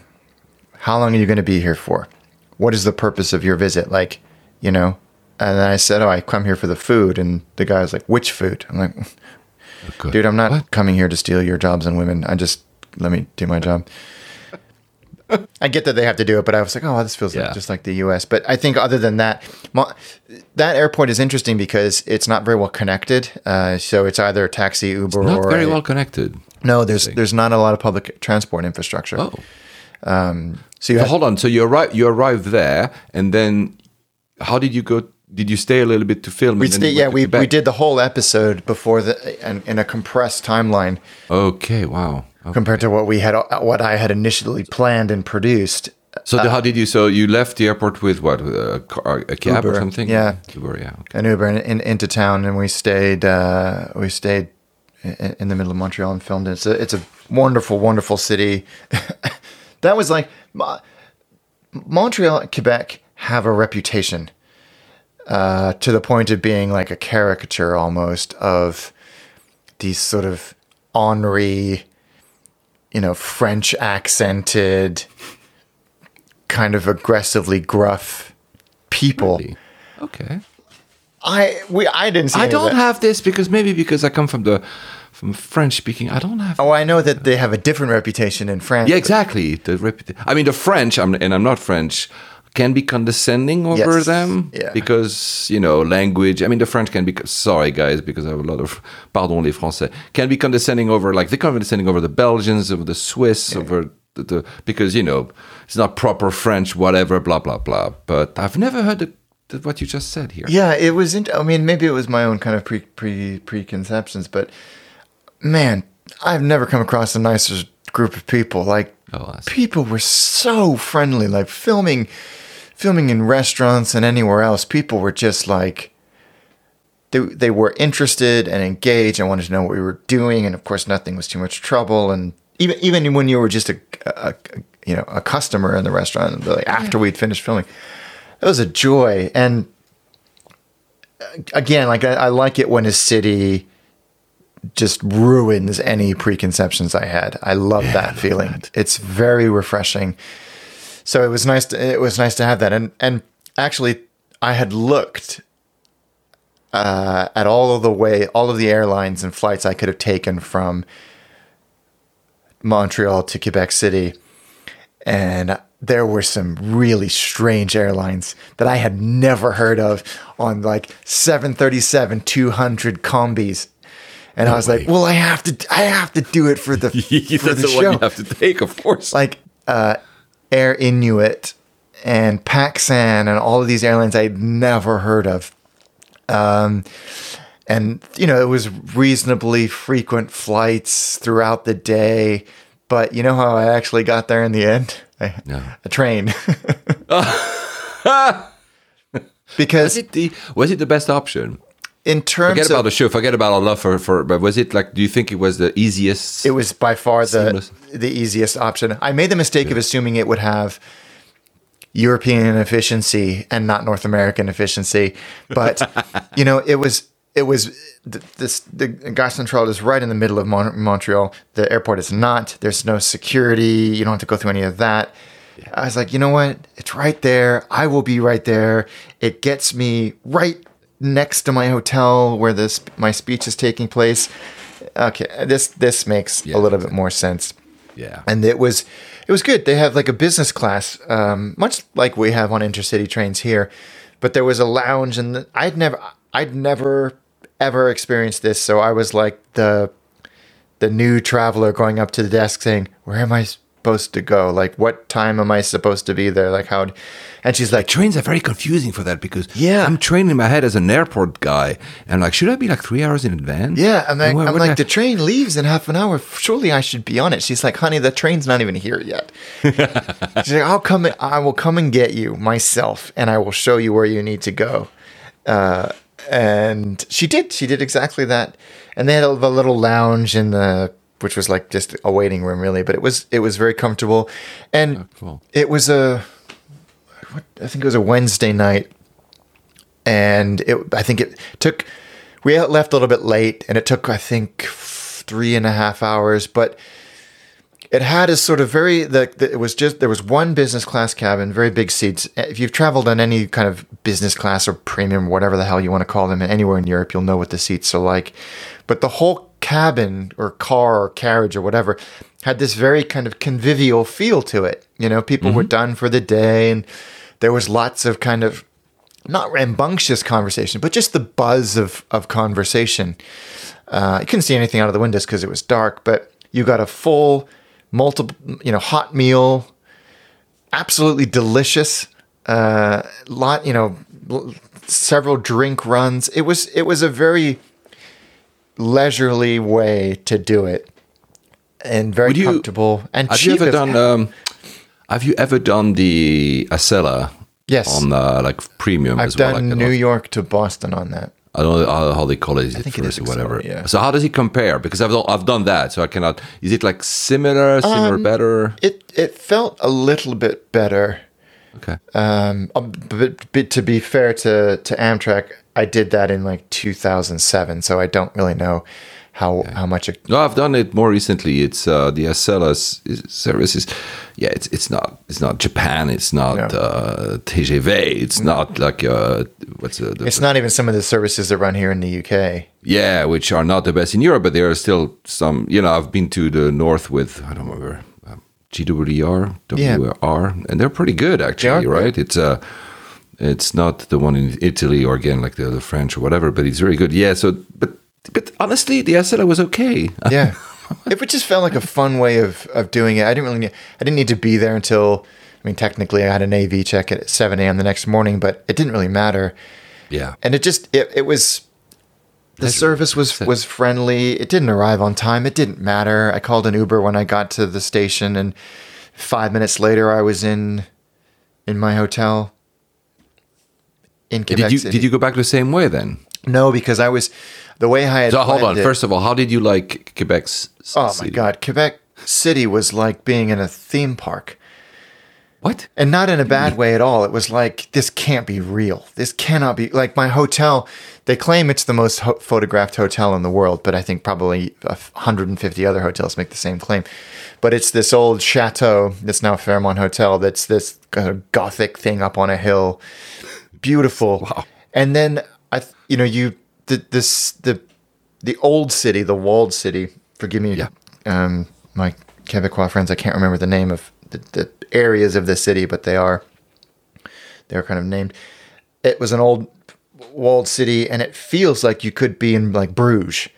How long are you going to be here for? What is the purpose of your visit? Like, you know. And then I said, "Oh, I come here for the food." And the guy was like, "Which food?" I'm like, Good. "Dude, I'm not What? coming here to steal your jobs and women. I just let me do my job." I get that they have to do it, but I was like, "Oh, this feels Yeah. like, just like the U.S." But I think other than that, that airport is interesting because it's not very well connected. Uh, so it's either taxi, Uber, Not or very a- well connected. No, there's there's not a lot of public transport infrastructure. Oh, so you so hold on. So you arrive, you arrived there, and then how did you go? Did you stay a little bit to film? we stay, yeah we, we did the whole episode before the and in a compressed timeline Okay, wow. Okay. compared to what we had what I had initially planned and produced. So the, how did you? So you left the airport with what? A, car, a cab or something? yeah. Uber. Yeah. Okay. an Uber in, in, into town, and we stayed. Uh, we stayed in, in the middle of Montreal and filmed it. It's a, it's a wonderful, wonderful city. that was like Montreal, Quebec have a reputation uh, to the point of being like a caricature almost of these sort of ornery, you know, French accented, kind of aggressively gruff people. Really? Okay. I we I didn't see. I don't have this because maybe because I come from the from French speaking. I don't have. Oh, I know that they have a different reputation in France. Yeah, exactly. The reputa- I mean, the French, I'm, and I'm not French, can be condescending over Yes. them Yeah. because you know language. I mean, the French can be sorry guys because I have a lot of pardon les Français can be condescending over like they're condescending over the Belgians, over the Swiss, over the, the because you know it's not proper French, whatever, blah blah blah. But I've never heard the, the, what you just said here. Yeah, it was. Int- I mean, maybe it was my own kind of pre pre preconceptions, but man, I've never come across a nicer group of people. Like Oh, people were so friendly. Like filming, filming in restaurants and anywhere else, people were just like they they were interested and engaged and wanted to know what we were doing. And of course, nothing was too much trouble. And even even when you were just a, a, a you know a customer in the restaurant, like after we'd finished filming, it was a joy. And uh, again, like I, I like it when a city just ruins any preconceptions I had. I love that feeling. It's very refreshing. So it was nice to it was nice to have that. And and actually I had looked uh, at all of the way all of the airlines and flights I could have taken from Montreal to Quebec City and there were some really strange airlines that I had never heard of on like 737 200 combis. And I was like, well, I have to, I have to do it for the, for the the one show. you have to take, of course. Like uh, Air Inuit and Pascan and all of these airlines I'd never heard of. Um, and you know, it was reasonably frequent flights throughout the day. But you know how I actually got there in the end? I, No. A train. because was it the was it the best option? In terms Forget of about the show. Forget about our love for, for. But was it like? Do you think it was the easiest? it was by far the Seamless. the easiest option. I made the mistake of assuming it would have European efficiency and not North American efficiency, but you know, it was it was th- this the Gare Centrale is right in the middle of Mon- Montreal. The airport is not. There's no security. You don't have to go through any of that. I was like, you know what? It's right there. I will be right there. It gets me right next to my hotel where this my speech is taking place. Okay, this this makes Yeah, a little bit more sense. yeah. And it was it was good. They have like a business class, um, much like we have on intercity trains here. But there was a lounge, and I'd never I'd never ever experienced this. So I was like the the new traveler going up to the desk saying, "Where am my supposed to go? Like, what time am I supposed to be there? Like, how? And she's like, Trains are very confusing for that because Yeah. I'm training my head as an airport guy, and like, should I be like three hours in advance? yeah. I'm like, And what- I'm like, the- the train leaves in half an hour. Surely I should be on it. She's like, honey, the train's not even here yet. she's like, I'll come. and- I will come and get you myself, and I will show you where you need to go. Uh, and she did. She did exactly that. And they had a, a little lounge in the, which was like just a waiting room, really. But it was it was very comfortable, and oh, cool. it was a, what, I think it was a Wednesday night, and it I think it took. We left a little bit late, and it took I think three and a half hours, but it had a sort of very the, the it was just there was one business class cabin very big seats eh, if you've traveled on any kind of business class or premium whatever the hell you want to call them anywhere in europe you'll know what the seats are like but the whole cabin or car or carriage or whatever had this very kind of convivial feel to it you know people were done for the day and there was lots of kind of not rambunctious conversation but just the buzz of of conversation uh, you couldn't see anything out of the windows because it was dark, but you got a full, multiple, you know, hot meal, absolutely delicious. Uh, lot, you know, several drink runs. It was it was a very leisurely way to do it, and very you- comfortable and Have cheap. you ever done? Um, have you ever done the Acela? Yes. On uh, like premium I've as well. done like, New I York to Boston on that. I don't know how, they call it. Is it think it first is or whatever? Explorer, yeah. So how does it compare? Because I've done, I've done that, so I cannot. Is it like similar, similar, Um, better? It it felt a little bit better. Okay. Um, a bit, bit to be fair to to Amtrak, I did that in like 2007, so I don't really know how how much it. No, I've done it more recently. It's uh, the Acelas is- service is, yeah, it's it's not it's not Japan. It's not No. uh, TGV. It's not like uh, what's the, the It's not even some of the services that run here in the UK. yeah, which are not the best in Europe, but there are still some. You know, I've been to the north with I don't remember um, GWR, Yeah. WR, and they're pretty good actually, right? It's uh it's not the one in Italy or again like the, the French or whatever, but it's very good. Yeah. So, but but honestly, the Acela was okay. Yeah, it just felt like a fun way of of doing it. I didn't really need, I didn't need to be there until. I mean, technically, I had an AV check at 7 a.m. the next morning, but it didn't really matter. yeah. and it just it, it was the service was was friendly it didn't arrive on time it didn't matter i called an uber when i got to the station and five minutes later i was in in my hotel in Quebec Did you City. did you go back the same way then? no because i was the way i had So hold on. it- First of all, how did you like Quebec's? oh my god quebec city was like being in a theme park What? and not in a bad mm. way at all. It was like this can't be real. This cannot be like my hotel. They claim it's the most ho- photographed hotel in the world, but I think probably 150 other hotels make the same claim. But it's this old chateau that's now Fairmont Hotel. That's this kind of gothic thing up on a hill, beautiful. Wow. And then I, you know, you the this the the old city, the walled city. Forgive me, Yeah. um, my Quebecois friends. I can't remember the name of the, the areas of the city, but they are they're kind of named. It was an old walled city, and it feels like you could be in like Bruges,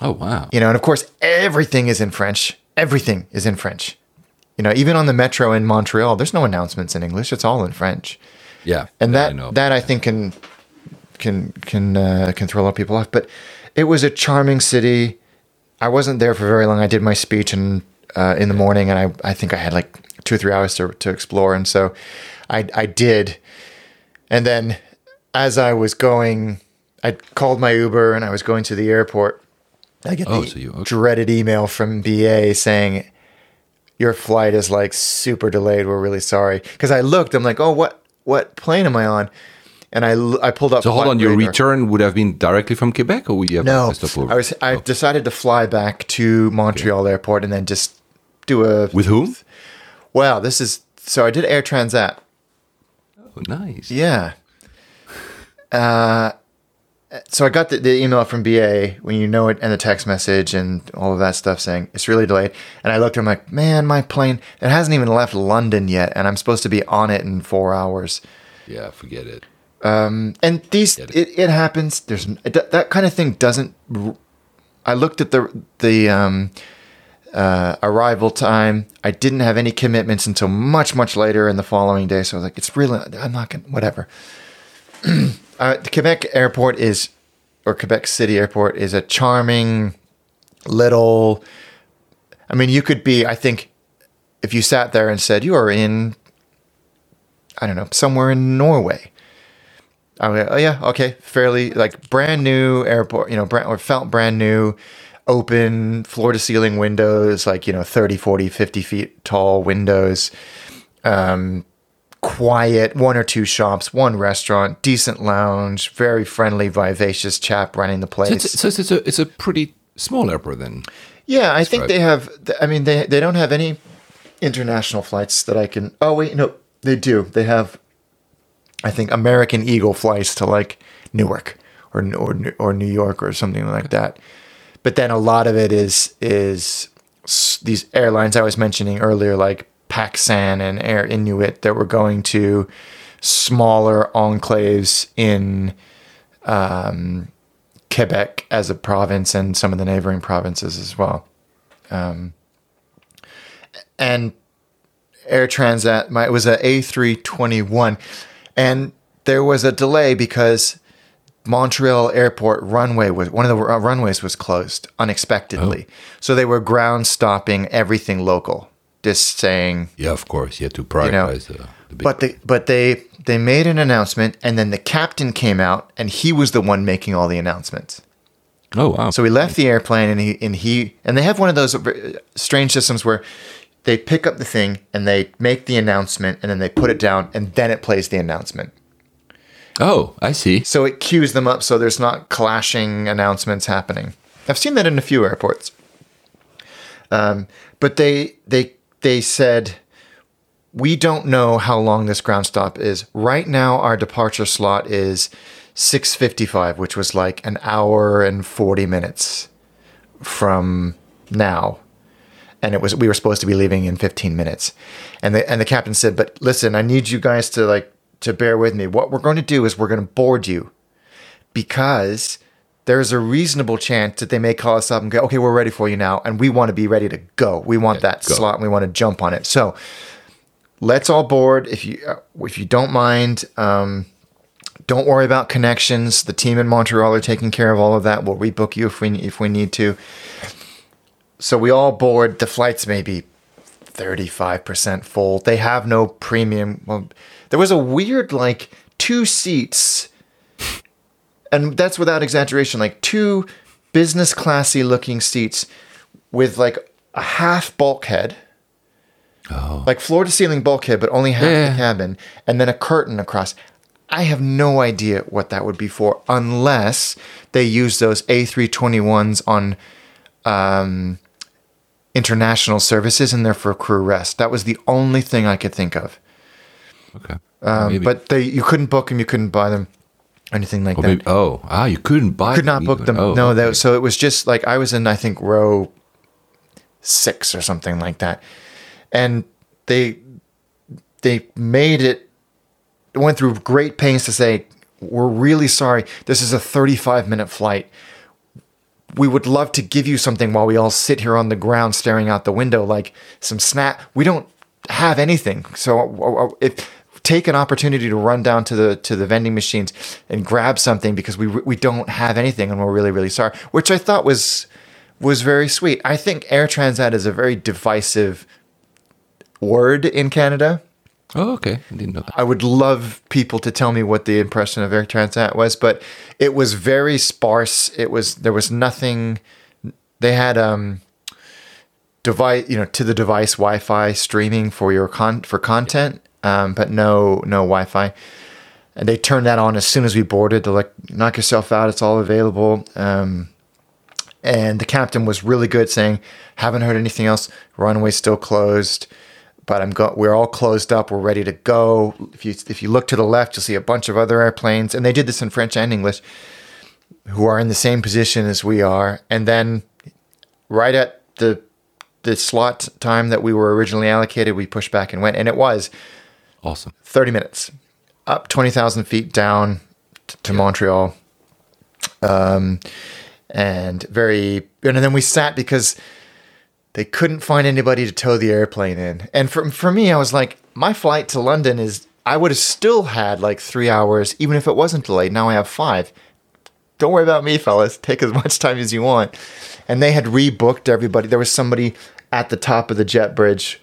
Oh wow. you know. And of course, everything is in French. Everything is in French. You know, even on the metro in Montreal, there's no announcements in English. It's all in French Yeah. and yeah, that I that I think can can can uh, can throw a lot of people off. But it was a charming city. I wasn't there for very long. I did my speech and uh, in the morning, and I I think I had like two or three hours to to explore, and so I I did. And then as I was going, I called my Uber, and I was going to the airport. I get Oh, the so you- okay. dreaded email from BA saying your flight is like super delayed. We're really sorry. Because I looked, I'm like, oh, what what plane am I on? And I, I pulled up. so hold on. Your Radar. return would have been directly from Quebec, or would you have No? I was. I decided to fly back to Montreal airport and then just do a. With whom? Wow, this is so. I did Air Transat. Oh, nice. Yeah. Uh, so I got the, the email from BA when you know it, and the text message and all of that stuff saying it's really delayed. And I looked, I'm like, man, my plane it hasn't even left London yet, and I'm supposed to be on it in four hours. Yeah, forget it. And these, Get it, it happens. There's it, that kind of thing doesn't. I looked at the the um, uh, arrival time. I didn't have any commitments until much, much later in the following day. So I was like, it's really, I'm not going to, whatever. uh, the Quebec airport is, or Quebec City airport is a charming little, I mean, you could be, I think, if you sat there and said, you are in, I don't know, somewhere in Norway. I oh yeah, okay, fairly like brand new airport, you know, brand, or felt brand new open floor to ceiling windows, like, you know, 30, 40, 50 feet tall windows. Um, quiet, one or two shops, one restaurant, decent lounge, very friendly, vivacious chap running the place. So it's, so it's, a, it's a pretty small airport then. Yeah, I think they have. I mean, they they don't have any international flights that I can. Oh wait, no, they do. They have, I think, American Eagle flights to like Newark or or or New York or something like that but then a lot of it is is these airlines I was mentioning earlier, like Pascan and Air Inuit, that were going to smaller enclaves in um, Quebec as a province and some of the neighboring provinces as well. Um, and Air Transat, my, it was a A321, and there was a delay because Montreal airport runway was one of the uh, runways was closed unexpectedly. Oh. So they were ground stopping everything local. Just saying Yeah, of course. You had to prioritize you know, the, the But they but they they made an announcement and then the captain came out and he was the one making all the announcements. Oh wow. So he left the airplane and he and he and they have one of those uh, strange systems where they pick up the thing and they make the announcement and then they put it down and then it plays the announcement. Oh, I see. So it queues them up so there's not clashing announcements happening. I've seen that in a few airports. Um, but they they they said we don't know how long this ground stop is. Right now our departure slot is 6:55, which was like an hour and 40 minutes from now. And it was we were supposed to be leaving in 15 minutes. And the and the captain said, "But listen, I need you guys to like to bear with me. What we're going to do is we're going to board you because there's a reasonable chance that they may call us up and go, okay, we're ready for you now. And we want to be ready to go. We want yeah, that go. slot and we want to jump on it. So let's all board. If you, uh, if you don't mind, um, don't worry about connections. The team in Montreal are taking care of all of that. We'll rebook you if we, if we need to. So we all board. The flights may be 35% full. They have no premium. Well, there was a weird like two seats, and that's without exaggeration, like two business classy looking seats with like a half bulkhead. Oh. Like floor to ceiling bulkhead, but only half yeah. the cabin, and then a curtain across. I have no idea what that would be for, unless they use those A321s on um, international services and they're for crew rest. That was the only thing I could think of. Okay. Um, but they you couldn't book them, you couldn't buy them, anything like that. Maybe, oh, ah, you couldn't buy. Could not book them. Oh, no, okay. so it was just like I was in, I think row six or something like that, and they they made it went through great pains to say we're really sorry. This is a 35 minute flight. We would love to give you something while we all sit here on the ground staring out the window, like some snack. We don't have anything. So uh, uh, if take an opportunity to run down to the to the vending machines and grab something because we we don't have anything and we're really really sorry. Which I thought was was very sweet. I think Air Transat is a very divisive word in Canada. Oh, okay. I didn't know that. I would love people to tell me what the impression of Air Transat was, but it was very sparse. It was there was nothing. They had um device, you know, to the device Wi-Fi streaming for your con for content, um, but no no Wi-Fi. And they turned that on as soon as we boarded. They're like, knock yourself out. It's all available. Um, and the captain was really good, saying, haven't heard anything else. Runway's still closed, but I'm go- we're all closed up. We're ready to go. If you if you look to the left, you'll see a bunch of other airplanes, and they did this in French and English, who are in the same position as we are. And then, right at the the slot time that we were originally allocated, we pushed back and went, and it was awesome. Thirty minutes, up twenty thousand feet down t- to. Montreal, um, and very, and then we sat because they couldn't find anybody to tow the airplane in. And for for me, I was like, my flight to London is I would have still had like three hours, even if it wasn't delayed. Now I have five. Don't worry about me, fellas. Take as much time as you want. And they had rebooked everybody. There was somebody at the top of the jet bridge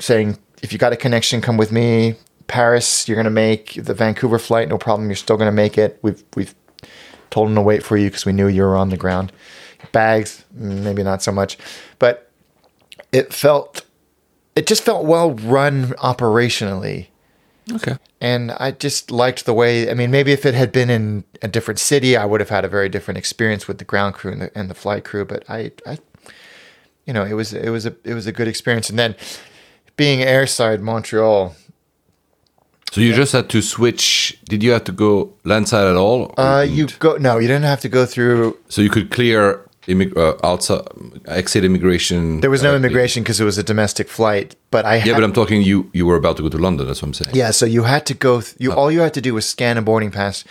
saying, if you got a connection, come with me. Paris, you're gonna make the Vancouver flight, no problem. You're still gonna make it. We've we've told them to wait for you because we knew you were on the ground. Bags, maybe not so much, but it felt it just felt well run operationally. Okay. And I just liked the way. I mean, maybe if it had been in a different city, I would have had a very different experience with the ground crew and the, and the flight crew. But I, I, you know, it was it was a it was a good experience. And then being airside Montreal, So you just had to switch. Did you have to go landside at all? uh, you go no, you didn't have to go through. So you could clear immig- uh, outside exit immigration. There was no directly. immigration because it was a domestic flight. But I Yeah, but I'm talking you. You were about to go to London. That's what I'm saying. Yeah, so you had to go. Th- Oh. you all you had to do was scan a boarding pass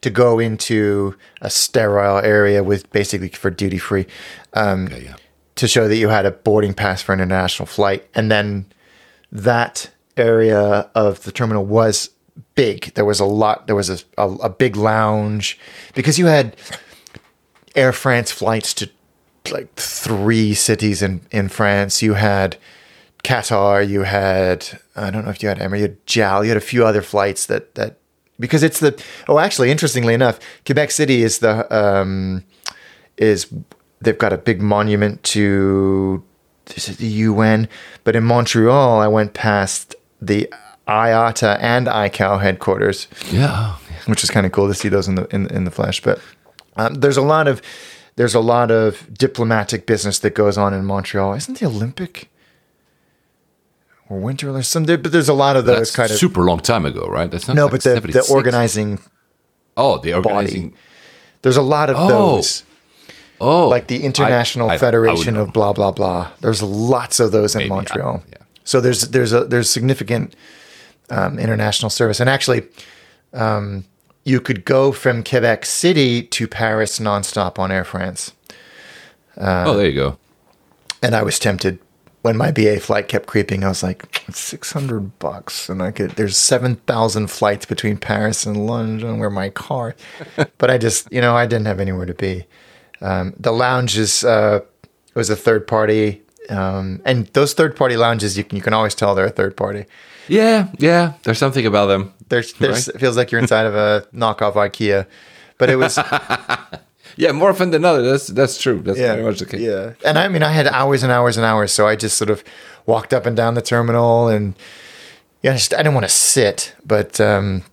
to go into a sterile area with basically for duty free um, Okay, yeah. to show that you had a boarding pass for an international flight, and then that area of the terminal was big. There was a lot. There was a, a, a big lounge because you had Air France flights to like three cities in in France. You had Qatar. You had I don't know if you had Emirates. You had JAL. You had a few other flights that that because it's the oh actually interestingly enough, Quebec City is the um is they've got a big monument to is it the UN, but in Montreal I went past the IATA and ICAO headquarters Yeah. which is kind of cool to see those in the in, in the flesh. But um, there's a lot of there's a lot of diplomatic business that goes on in Montreal. Isn't the Olympic or Winter Olympics? Some, there- but there's a lot of those That's kind of super long time ago, right? That's not no, like but the, the organizing. Oh, the organizing. There's a lot of Oh, those, Oh, like the International I- I- I Federation know. of blah blah blah. There's lots of those in Maybe, I- Montreal. yeah. So there's there's a there's significant um, international service, and actually, um, you could go from Quebec City to Paris nonstop on Air France. oh, there you go. And I was tempted when my BA flight kept creeping. I was like, six hundred bucks, and I could. There's seven thousand flights between Paris and London. Where my car? but I just, you know, I didn't have anywhere to be. Um, the lounge is uh, was a third party, um, and those third party lounges, you can you can always tell they're a third party. Yeah, yeah. There's something about them. There's, there's it feels like you're inside of a knockoff IKEA, but it was Yeah, more often than other. That's that's true. That's yeah, very much the case. yeah. And I mean, I had hours and hours and hours, so I just sort of walked up and down the terminal, and yeah, I, just, I didn't want to sit, but um,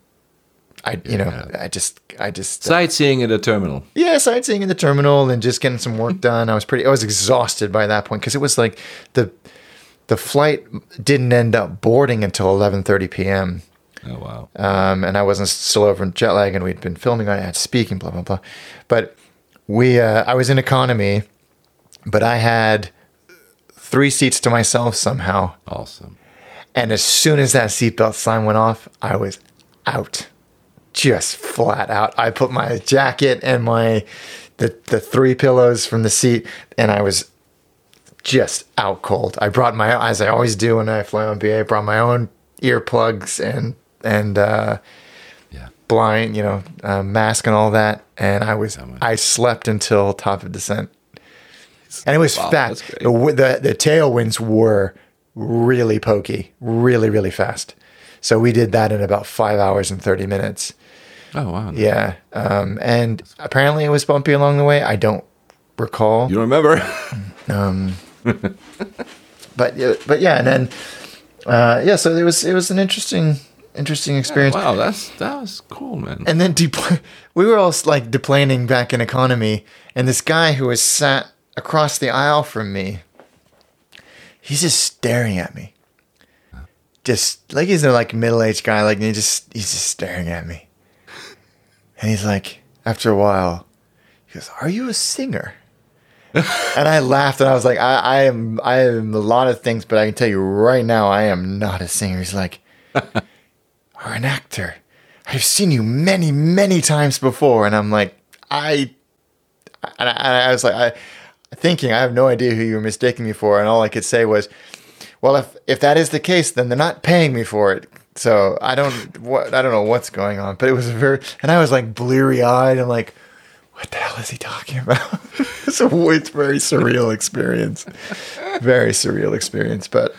I, you know, I just, I just, uh, Sightseeing at a terminal. yeah, sightseeing in the terminal and just getting some work done. I was pretty, I was exhausted by that point because it was like the, the flight didn't end up boarding until 11:30 p.m. Oh wow. um, and I wasn't still over in jet lag, and we'd been filming. I had speaking, blah blah blah. But we, uh, I was in economy, but I had three seats to myself somehow. Awesome. And as soon as that seatbelt sign went off, I was out, just flat out. I put my jacket and my the the three pillows from the seat, and I was just out cold. I brought my as I always do when I fly on BA. I brought my own earplugs and and uh, Yeah. blind, you know, uh, mask and all that. And I was. I slept until top of descent, and it was Wow, fast. The, the the tailwinds were really pokey, really really fast. So we did that in about five hours and thirty minutes. Oh wow. Yeah, um, and apparently it was bumpy along the way. I don't recall, You don't remember? but yeah, but yeah, and then uh, yeah. So it was it was an interesting interesting experience. wow, that's that was cool, man. And then depl- we were all like deplaning back in economy, and this guy who was sat across the aisle from me, he's just staring at me, just like he's a like middle aged guy, like and he just he's just staring at me, and he's like, after a while, he goes, "Are you a singer?" and I laughed, and I was like, I, "I am, I am a lot of things, but I can tell you right now, I am not a singer." He's like are an actor. I've seen you many, many times before. And I'm like, I, and I, and I was like, I, thinking, I have no idea who you were mistaking me for, and all I could say was, "Well, if if that is the case, then they're not paying me for it." So I don't what I don't know what's going on, but it was a very and I was like bleary eyed and like, what the hell is he talking about? it's a it's very surreal experience, very surreal experience. But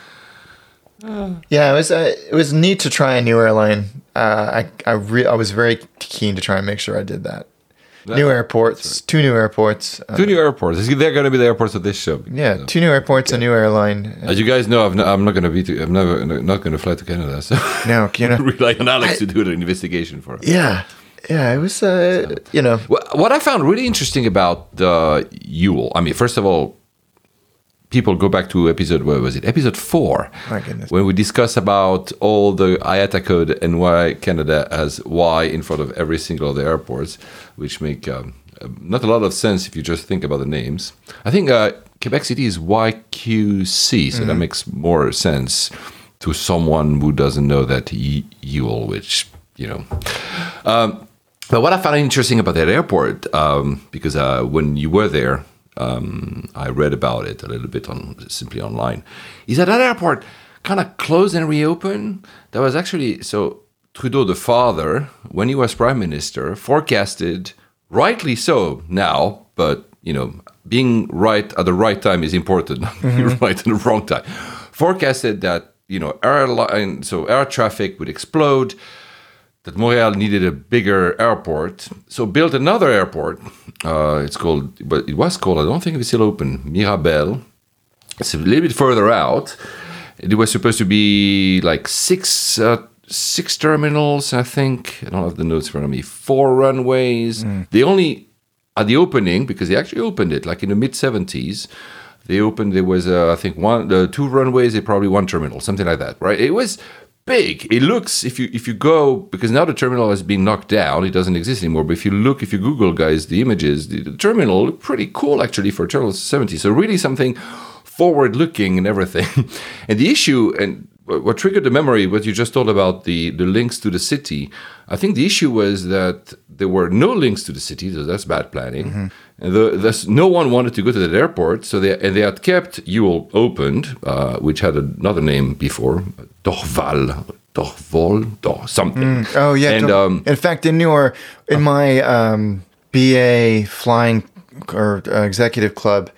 yeah, it was uh, it was neat to try a new airline. Uh, I I re- I was very keen to try and make sure I did that. New airports, two new airports. Uh, Two new airports. They're going to be the airports of this show. yeah, So- two new airports, a new airline. As you guys know, I've no, I'm not going to be. To, I'm never not going to fly to Canada. So No, you know, rely on Alex to do the investigation for us. yeah, yeah. It was, uh, you know, What I found really interesting about the Yule, I mean, first of all, people go back to episode, where was it? Episode four. My goodness. When we discuss about all the IATA code and why Canada has Y in front of every single of the airports, which make um, not a lot of sense if you just think about the names. I think uh, Quebec City is YQC, so that makes more sense to someone who doesn't know that Yule, which, you know. Um, but what I found interesting about that airport, um, because uh, when you were there, um, I read about it a little bit on Simple Flying, is that that airport kind of closed and reopened. That was actually so Trudeau, the father, when he was prime minister, forecasted rightly so now, but you know, being right at the right time is important, not being right at the wrong time. Forecasted that you know airline, so air traffic would explode that Montreal needed a bigger airport, so built another airport. Uh, it's called, but it was called. I don't think it's still open. Mirabel. It's a little bit further out. It was supposed to be like six uh, six terminals. I think I don't have the notes in front of me. Four runways. They only at the opening because they actually opened it like in the mid seventies. They opened. There was uh, I think one, uh, two runways. They probably one terminal, something like that. Right? It was big. It looks if you if you go because now the terminal has been knocked down. It doesn't exist anymore. But if you look, if you Google guys the images, the, the terminal pretty cool actually for a terminal seventy. So really something forward looking and everything. and the issue and what triggered the memory, what you just told about the the links to the city. I think the issue was that there were no links to the city, so that's bad planning. And the, no one wanted to go to that airport, so they and they had kept Ewell opened, uh, which had another name before, Dorval, Dorval, Dor something. Oh yeah. and um, in fact, in your in my um, BA flying or uh, executive club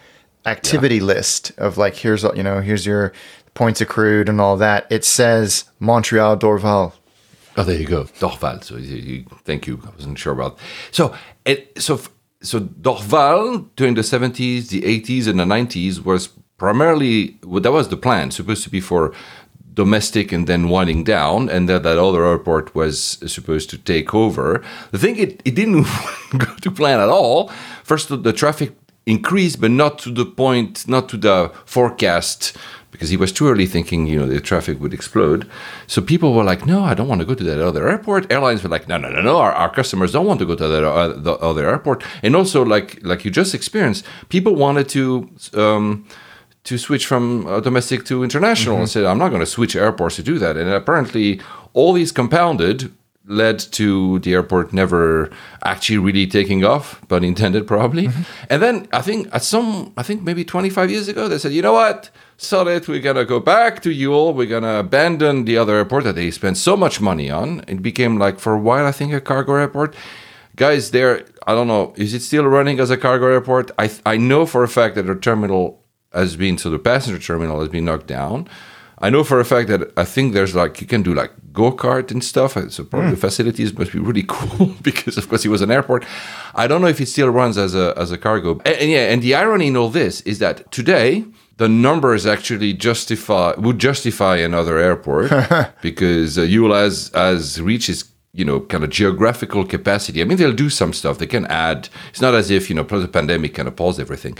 activity list of like here's all- you know here's your points accrued and all that. It says Montreal Dorval. Oh, there you go, Dorval. So you, you, thank you. I wasn't sure about. So it so f- so Dorval during the seventies, the eighties, and the nineties was primarily well, that was the plan. Supposed to be for domestic and then winding down, and that that other airport was supposed to take over. The thing it, it didn't go to plan at all. First, the traffic increased, but not to the point, not to the forecast because he was too early thinking, you know, the traffic would explode. So people were like, no, I don't want to go to that other airport. Airlines were like, no, no, no, no, our, our customers don't want to go to that uh, other airport. And also, like like you just experienced, people wanted to. Um, to switch from uh, domestic to international and said, I'm not going to switch airports to do that. And apparently, all these compounded led to the airport never actually really taking off, but intended probably. Mm-hmm. And then I think at some, I think maybe 25 years ago, they said, you know what? So that we're going to go back to Ewell. We're going to abandon the other airport that they spent so much money on. It became like, for a while, I think, a cargo airport guys there i don't know is it still running as a cargo airport i i know for a fact that the terminal has been so the passenger terminal has been knocked down i know for a fact that i think there's like you can do like go-kart and stuff so probably the facilities must be really cool because of course it was an airport i don't know if it still runs as a as a cargo and, and yeah and the irony in all this is that today the numbers actually justify would justify another airport because uh, Yule has has reached its you know kind of geographical capacity. I mean, they'll do some stuff. They can add. It's not as if you know, plus the pandemic kind of paused everything.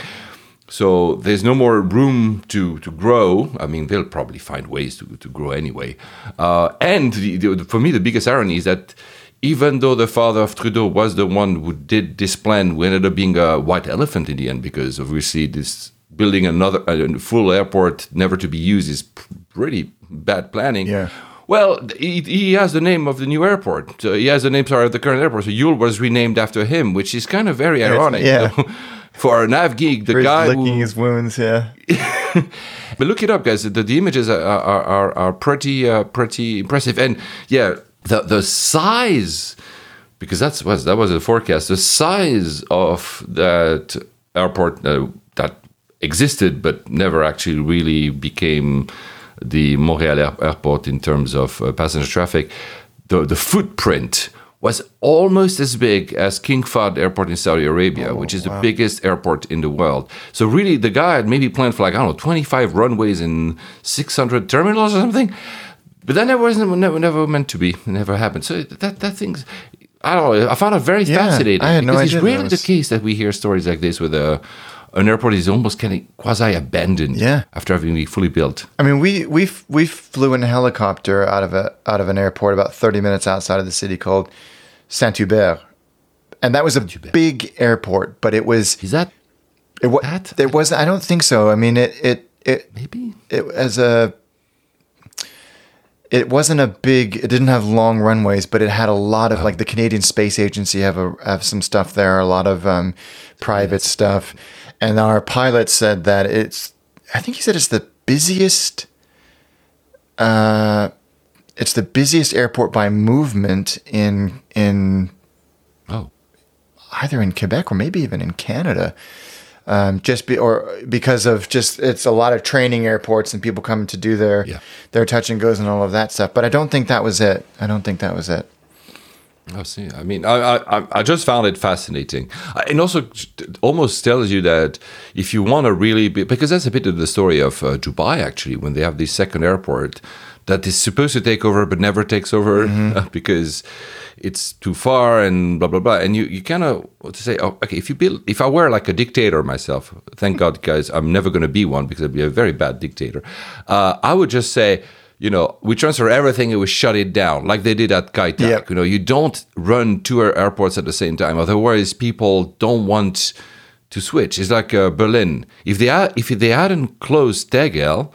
So there's no more room to to grow. I mean, they'll probably find ways to, to grow anyway. Uh, and the, the, for me, the biggest irony is that even though the father of Trudeau was the one who did this plan, we ended up being a white elephant in the end, because obviously this building another a full airport never to be used is pretty bad planning. Yeah. Well, he, he has the name of the new airport. So he has the name, sorry, of the current airport. So Yule was renamed after him, which is kind of very ironic. yeah. though. For a nav geek, the For guy licking who, his wounds, yeah. but look it up, guys. The, the images are are, are, are pretty uh, pretty impressive, and yeah, the the size because that's was that was a forecast. The size of that airport uh, that existed but never actually really became the Montreal air- airport in terms of uh, passenger traffic. The the footprint was almost as big as King Fahd Airport in Saudi Arabia, which is the biggest airport in the world. So really, the guy had maybe planned for like I don't know, 25 runways and 600 terminals or something. But that never wasn't never, never meant to be. It never happened. So that that thing's I don't know. I found it very Yeah, fascinating I had no because idea it's really was- the case that we hear stories like this with a an airport is almost kind of quasi abandoned Yeah. after having been fully built. I mean, we we we flew in a helicopter out of a out of an airport about thirty minutes outside of the city called Saint Hubert, and that was a big airport. But it was Is that it was that? there was I don't think so. I mean, it it it maybe? it as a it wasn't a big it didn't have long runways but it had a lot of like the canadian space agency have a have some stuff there a lot of um, private stuff and our pilot said that it's i think he said it's the busiest uh it's the busiest airport by movement in in Oh, either in Quebec or maybe even in Canada. Um, just be or because of just it's a lot of training airports and people coming to do their Yeah. their touch and goes and all of that stuff. But I don't think that was it. I don't think that was it. I see. I mean, I, I I- just found it fascinating, Uh, and also almost tells you that if you want to really be, because that's a bit of the story of uh, Dubai actually, when they have this second airport that is supposed to take over but never takes over because it's too far and blah blah blah. And you you kind of to say? Oh, okay, if you build, if I were like a dictator myself, thank God, guys, I'm never going to be one because I'd be a very bad dictator. Uh, I would just say you know, we transfer everything and we shut it down, like they did at Kai Tak. Yep. You know, you don't run two airports at the same time. Otherwise, people don't want to switch. It's like uh, Berlin. If they had, if they hadn't closed Tegel,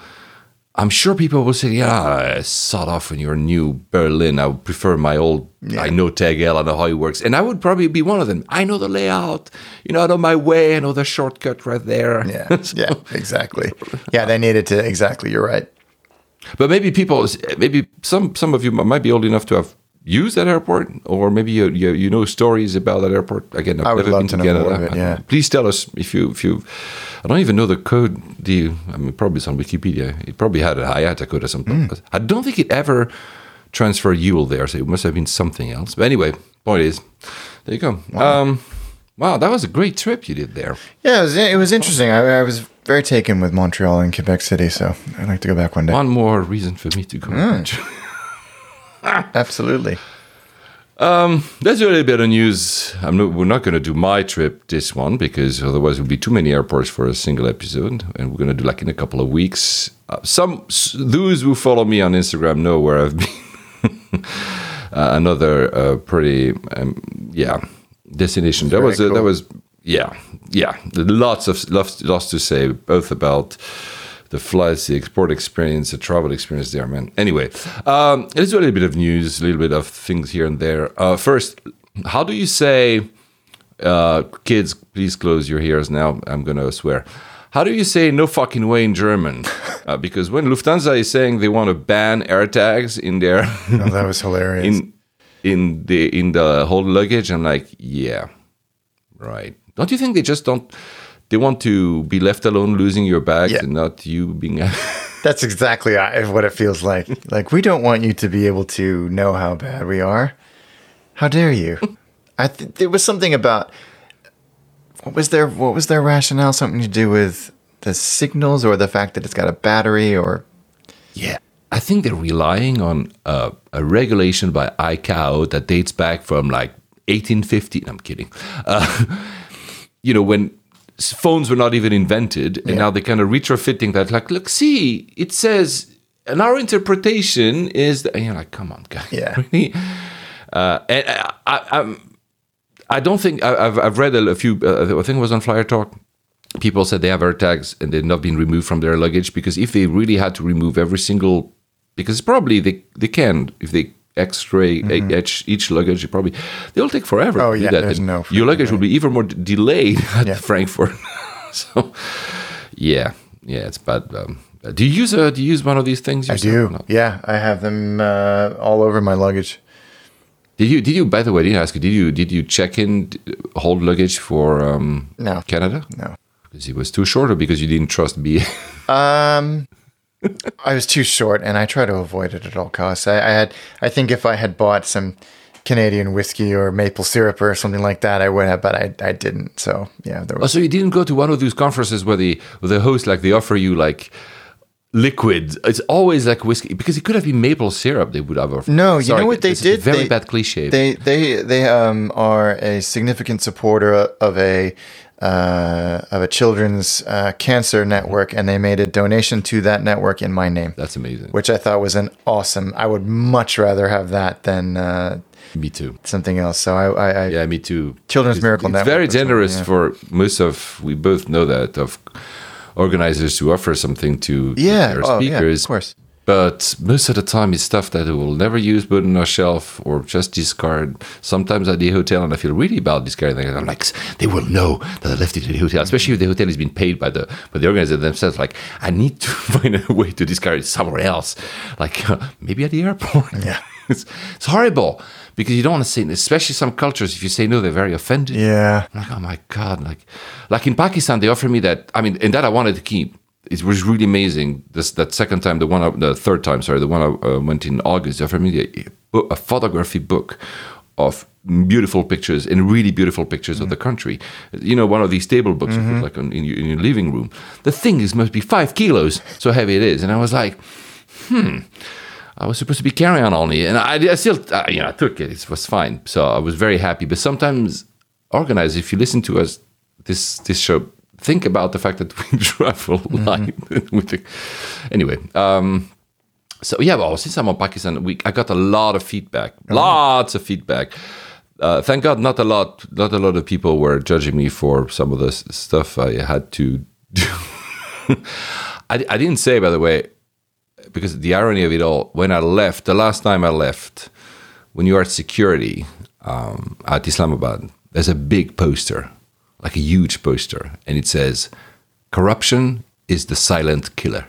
I'm sure people will say, "Yeah, sod off in your new Berlin. I would prefer my old. I know Tegel. I know how it works, and I would probably be one of them. I know the layout. You know, I know my way. I know the shortcut right there. Yeah, yeah, exactly. Yeah, they needed to exactly. You're right. But maybe people, maybe some some of you might be old enough to have used that airport, or maybe you you, you know stories about that airport. Again, I've I would never love been to know Canada. more of it, yeah. Please tell us if you if you. I don't even know the code. The I mean, probably it's on Wikipedia. It probably had a IATA code or something. Hmm. I don't think it ever transferred Yule there, so it must have been something else. But anyway, point is, there you go. Wow. Um, wow, that was a great trip you did there. Yeah, it was, it was interesting. I, I was very taken with Montreal and Quebec City, so I'd like to go back one day. One more reason for me to go. Hmm. Absolutely. Let's do a little bit of news. I'm not, we're not going to do my trip this one because otherwise it would be too many airports for a single episode, and we're going to do like in a couple of weeks. Uh, some those who follow me on Instagram know where I've been. uh, another uh, pretty, um, yeah, destination. That was a, that was yeah, yeah. Lots of lots, lots to say both about the flights, the export experience, the travel experience there, man. Anyway, um, let's do a little bit of news, a little bit of things here and there. Uh, first, how do you say, uh, kids, please close your ears now. I'm going to swear. How do you say no fucking way in German? Uh, because when Lufthansa is saying they want to ban AirTags in their Oh, that was hilarious. in in the in the whole luggage, I'm like, yeah, right. Don't you think they just don't? They want to be left alone losing your bags Yeah. and not you being. That's exactly uh, what it feels like. Like we don't want you to be able to know how bad we are. How dare you? I th- there was something about what was their what was their rationale? Something to do with the signals or the fact that it's got a battery or Yeah, I think they're relying on uh, a regulation by ICAO that dates back from like 1850. No, I'm kidding. Uh, you know, when phones were not even invented, and now they're kind of retrofitting that. Like, look, see, it says, and our interpretation is, that, and you're like, come on, guy, Yeah. really? Uh, and I, I, I'm. I don't think I- I've, I've read a, few. Uh, I think it was on FlyerTalk. People said they have AirTags and they've not been removed from their luggage because if they really had to remove every single because probably they they can if they X-ray each, each luggage. You probably they'll take forever. Mm-hmm. Oh, yeah, there's no your luggage will be even more d- delayed at Yeah. Frankfurt. so yeah, yeah, it's bad. Um, do you use a do you use one of these things? I yourself or do. Yeah, I have them uh, all over my luggage. Did you did you by the way? I didn't ask you. Did you did you check in hold luggage for um, No. Canada? No. Because it was too short, or because you didn't trust BA? Um, I was too short, and I try to avoid it at all costs. I, I had, I think, if I had bought some Canadian whiskey or maple syrup or something like that, I would have, but I, I didn't. So yeah, there Oh, so you didn't go to one of those conferences where the where the host like they offer you like liquid. It's always like whiskey because it could have been maple syrup. They would have offered. No, you know what they this is a did? Very They- bad cliche. They they they um are a significant supporter of a uh, of a children's uh, cancer network, and they made a donation to that network in my name, That's amazing. which I thought was an awesome. I would much rather have that than uh, me too. something else. So I, I, I Yeah, me too. Children's It's- Miracle it's Network very generous yeah. for most of. We both know that of organizers to offer something to to yeah, their oh, yeah, of course. But most of the time, it's stuff that they will never use, put on a shelf, or just discard. Sometimes at the hotel, and I feel really bad discarding it. I'm like, they will know that I left it in the hotel, especially if the hotel has been paid by the by the organizer themselves. Like, I need to find a way to discard it somewhere else, like uh, maybe at the airport. Yeah. it's, it's horrible because you don't want to say, especially some cultures. If you say no, they're very offended. Yeah. I'm like, oh my god, like, like in Pakistan, they offered me that. I mean, and that I wanted to keep. It was really amazing. This that second time, the one, I, the third time, sorry, the one I uh, went in August. Offered me a, photography book of beautiful pictures and really beautiful pictures of the country. You know, one of these table books you put like on, in, your, in your living room. The thing is must be five kilos, so heavy it is. And I was like, hmm. I was supposed to be carrying on only, and I, I still, uh, you know, I took it. It was fine, so I was very happy. But sometimes, organize if you listen to us this this show, think about the fact that we travel live with the, anyway. Um, so yeah, well, since I'm on Pakistan, we I got a lot of feedback, lots of feedback. Uh, thank God, not a lot, not a lot of people were judging me for some of the stuff I had to do. I, I didn't say, by the way, because the irony of it all, when I left, the last time I left, when you are at security um, at Islamabad, there's a big poster, like a huge poster, and it says, "Corruption is the silent killer."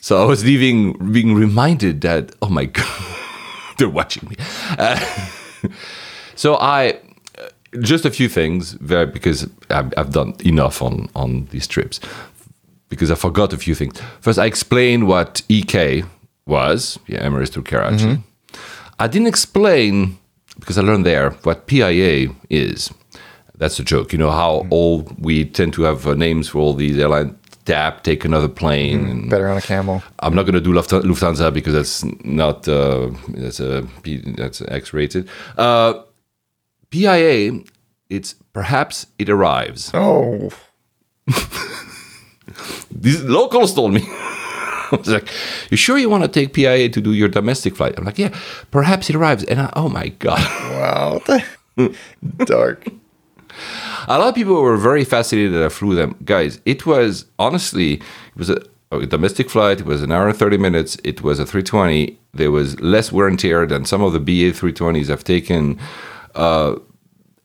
So I was leaving, being reminded that, oh my god, they're watching me. Uh, so I, uh, just a few things, very because I've, I've done enough on on these trips because I forgot a few things. First, I explained what EK was, yeah, Emirates to Karachi. I didn't explain because I learned there what PIA is. That's a joke. You know how all we tend to have uh, names for all these airlines. Tap, take another plane. and Better on a camel. I'm not going to do Lufthansa because that's not uh, that's a P- that's X-rated. Uh, PIA, it's perhaps it arrives. Oh. These locals told me. I was like, "You sure you want to take PIA to do your domestic flight?" I'm like, "Yeah, perhaps it arrives." And I, oh my god, Wow. Dark. A lot of people were very fascinated that I flew them. Guys, it was honestly, it was a, a domestic flight. It was an hour and thirty minutes. It was a 320. There was less wear and tear than some of the BA 320s I've taken. Uh,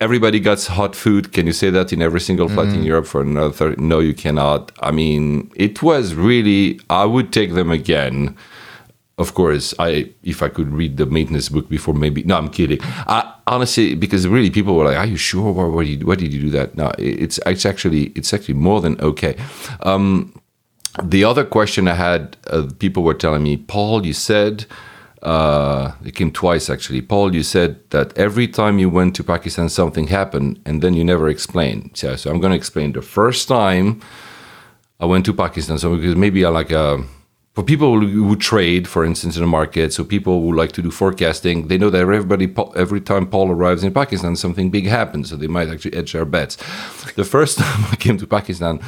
everybody gets hot food. Can you say that in every single flight in Europe for another 30? No, you cannot. I mean, it was really, I would take them again. Of course, I if I could read the maintenance book before, maybe. No, I'm kidding. I, honestly, because really, people were like, "Are you sure? Why, why, did, you, why did you do that?" No, it's it's actually it's actually more than okay. Um, the other question I had, uh, people were telling me, Paul, you said, uh, it came twice actually. Paul, you said that every time you went to Pakistan, something happened, and then you never explained. So, so I'm going to explain. The first time I went to Pakistan, so because maybe I like uh, for people who, trade, for instance, in the market, so people who like to do forecasting, they know that everybody every time Paul arrives in Pakistan, something big happens, so they might actually edge their bets. The first time I came to Pakistan,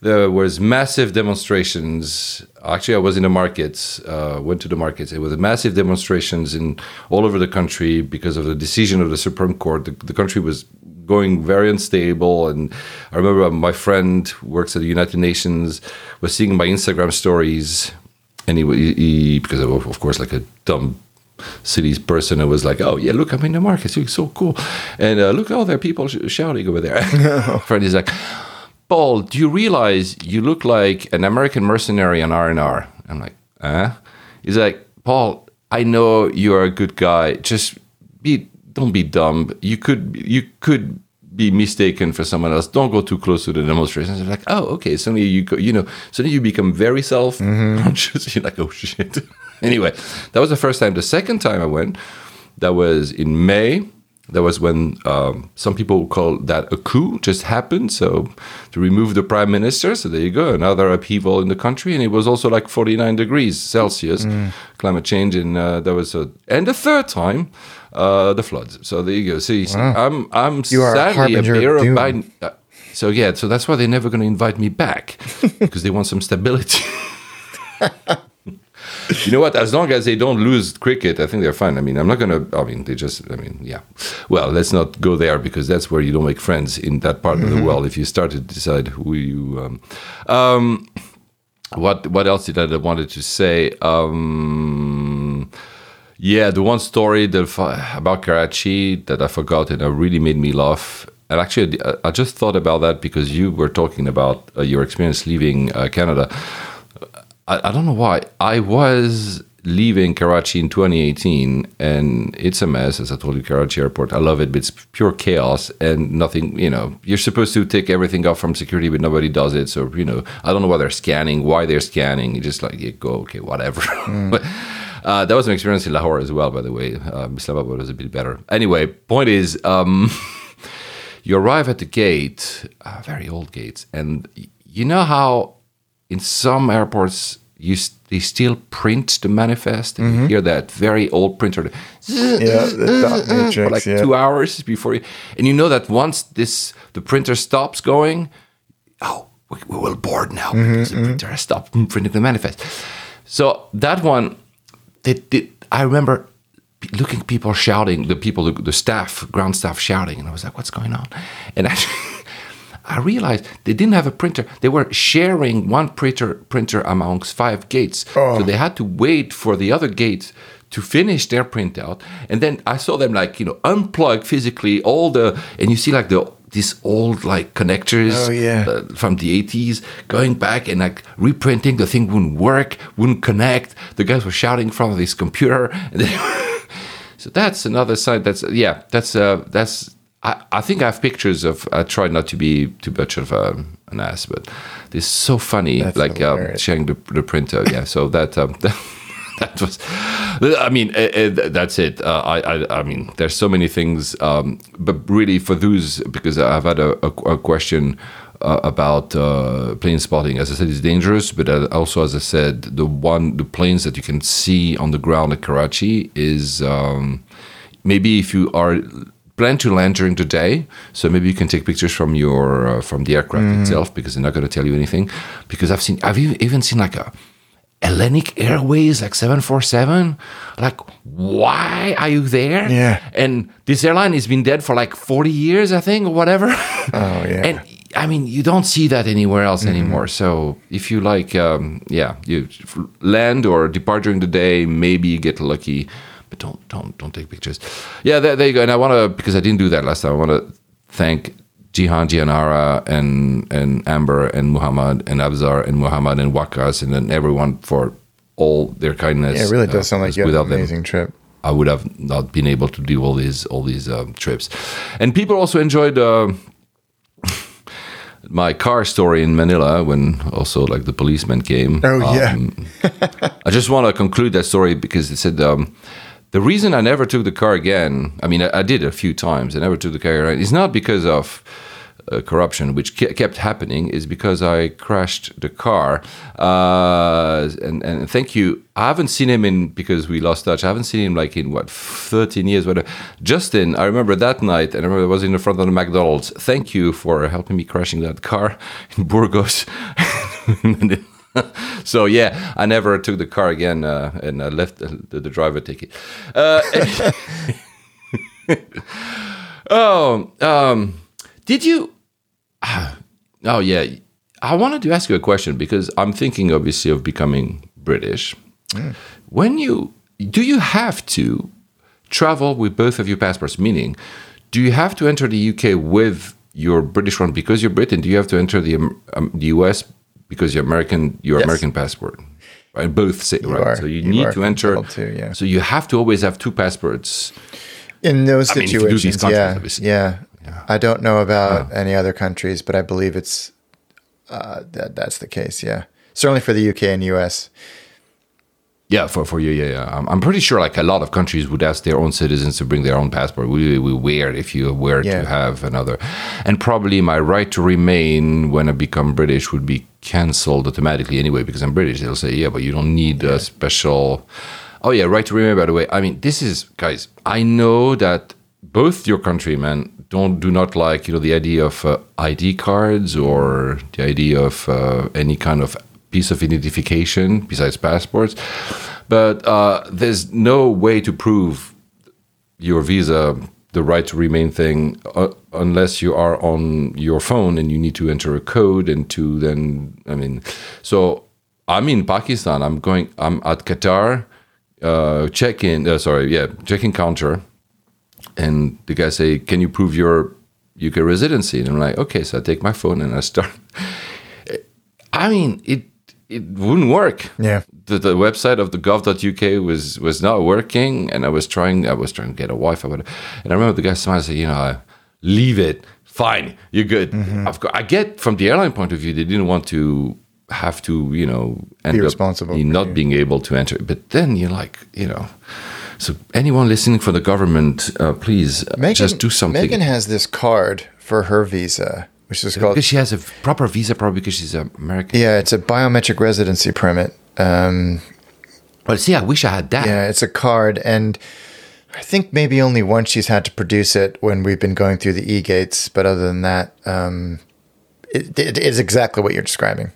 there was massive demonstrations. Actually, I was in the markets, uh, went to the markets. It was massive demonstrations in all over the country because of the decision of the Supreme Court. The, the country was going very unstable, and I remember my friend who works at the United Nations was seeing my Instagram stories and he, he, because of, of course like a dumb city's person who was like, "Oh yeah, look, I'm in the market. It's so cool." And uh, look, oh, there are people sh- shouting over there. Friend is like, "Paul, do you realize you look like an American mercenary on R and R?" I'm like, "Huh?" He's like, "Paul, I know you are a good guy. Just be, don't be dumb. You could, you could." Be mistaken for someone else. Don't go too close to the demonstrations. They're like, oh, okay. Suddenly you go, you know, suddenly you become very self conscious. You're like, oh shit. anyway, that was the first time. The second time I went, that was in May. That was when um, some people call that a coup just happened. So to remove the prime minister. So there you go, another upheaval in the country, and it was also like 49 degrees Celsius, climate change. And uh, that was a, and the third time, uh, the floods. So there you go. See, I'm I'm You sadly a bearer of. Biden. Uh, so yeah, so that's why they're never going to invite me back because they want some stability. you know what? As long as they don't lose cricket, I think they're fine. I mean, I'm not gonna. I mean, they just. I mean, yeah. Well, let's not go there because that's where you don't make friends in that part of the world. If you start to decide who you. Um, um, what what else did I wanted to say? Um, yeah, the one story that about Karachi that I forgot and it really made me laugh. And actually, I- just thought about that because you were talking about uh, your experience leaving uh, Canada. I, I don't know why. I was leaving Karachi in 2018, and it's a mess, as I told you, Karachi airport. I love it, but it's pure chaos and nothing, you know, you're supposed to take everything off from security, but nobody does it. So, you know, I don't know why they're scanning, why they're scanning. You just like, you go, okay, whatever. but uh, that was an experience in Lahore as well, by the way. Um, Islamabad was a bit better. Anyway, point is, um, you arrive at the gate, uh, very old gates, and you know how in some airports you they still print the manifest, and you hear that very old printer Yeah, dot for like yeah. two hours before you, and you know that once this the printer stops going, oh, we, we will board now because the printer has stopped printing the manifest. So that one, they did. I remember looking at people shouting, the people, the, the staff, ground staff shouting, and I was like, "What's going on?" And actually, I realized they didn't have a printer. They were sharing one printer printer amongst five gates, oh. so they had to wait for the other gates to finish their printout. And then I saw them like you know unplug physically all the, and you see like the these old like connectors Oh, yeah. uh, from the 80s going back and like reprinting the thing wouldn't work wouldn't connect. The guys were shouting from this computer so that's another side that's yeah that's uh that's I, I think I have pictures of I try not to be too much of a, an ass but it's so funny That's like um, sharing the, the printer. Yeah so that um that was i mean uh, uh, that's it. Uh, I, I i mean there's so many things um but really for those because i've had a, a, a question uh, about uh, plane spotting. As i said it's dangerous but uh, also as i said the one the planes that you can see on the ground at karachi is um maybe if you are plan to land during the day so maybe you can take pictures from your uh, from the aircraft itself because they're not going to tell you anything. Because i've seen i've even, even seen like a Hellenic Airways, like 747. Like, why are you there? Yeah. And this airline has been dead for like 40 years, I think, or whatever. Oh, yeah. And I mean, you don't see that anywhere else anymore. So if you like, um, yeah, you land or depart during the day, maybe you get lucky, but don't don't don't take pictures. Yeah, there, there you go. And I want to because I didn't do that last time. I want to thank Jihan Gianara and and Amber and Muhammad and Abzar and Muhammad and Wakas and then everyone for all their kindness. Yeah, it really uh, does sound like you without an them, amazing trip. I would have not been able to do all these all these um, trips. And people also enjoyed uh, my car story in Manila when also like the policeman came. Oh, yeah. Um, I just want to conclude that story because it said um, the reason I never took the car again. I mean, I, I did a few times. I never took the car again. It's not because of uh, corruption, which ke- kept happening, is because I crashed the car. Uh, and and thank you. I haven't seen him in because we lost touch. I haven't seen him like in what thirteen years. Whatever. Justin, I remember that night. and I remember I was in the front of the McDonald's. Thank you for helping me crashing that car in Burgos. so yeah, I never took the car again, uh, and I left the, the, driver ticket. Uh, oh, um, did you? Oh yeah, I wanted to ask you a question because I'm thinking obviously of becoming British. When you do you have to travel with both of your passports? Meaning, do you have to enter the UK with your British one because you're Britain? Do you have to enter the um, um, the US because you're American? Your Yes. American passport, right? Both say right. are- so you, you need to enter. to, yeah. So you have to always have two passports. In those I mean, you situations, countries, yeah, obviously. yeah, I don't know about any other countries, but I believe it's uh, that that's the case. Yeah, certainly for the UK and US. Yeah, for for you, yeah, yeah. I'm, I'm pretty sure like a lot of countries would ask their own citizens to bring their own passport. We we weird if you were Yeah. to have another, and probably my right to remain when I become British would be cancelled automatically anyway because I'm British. They'll say, yeah, but you don't need a special. Oh yeah, right to remain. By the way, I mean this is guys. I know that both your countrymen don't do not like you know the idea of uh, ID cards or the idea of uh, any kind of piece of identification besides passports. But uh, there's no way to prove your visa, the right to remain thing, uh, unless you are on your phone and you need to enter a code and to then, I mean, so I'm in Pakistan. I'm going. I'm at Qatar. Uh, check in. Uh, sorry, yeah, check in counter, and the guy say, "Can you prove your UK residency?" And I'm like, "Okay." So I take my phone and I start. I mean, it it wouldn't work. Yeah. The, the website of the gov.uk was was not working, and I was trying. I was trying to get a Wi-Fi, but and I remember the guy smiling, said, "You know, leave it. Fine, you're good." Mm-hmm. I've got, I get from the airline point of view, they didn't want to have to, you know, end up responsible not you. being able to enter. But then you're like, you know. So anyone listening for the government, uh, please uh, Megan, just do something. Megan has this card for her visa, which is called because she has a proper visa, probably because she's American. yeah, it's a biometric residency permit. Um, Well, see, I wish I had that. yeah, it's a card, and I think maybe only once she's had to produce it when we've been going through the e gates. But other than that, um, it, it is exactly what you're describing.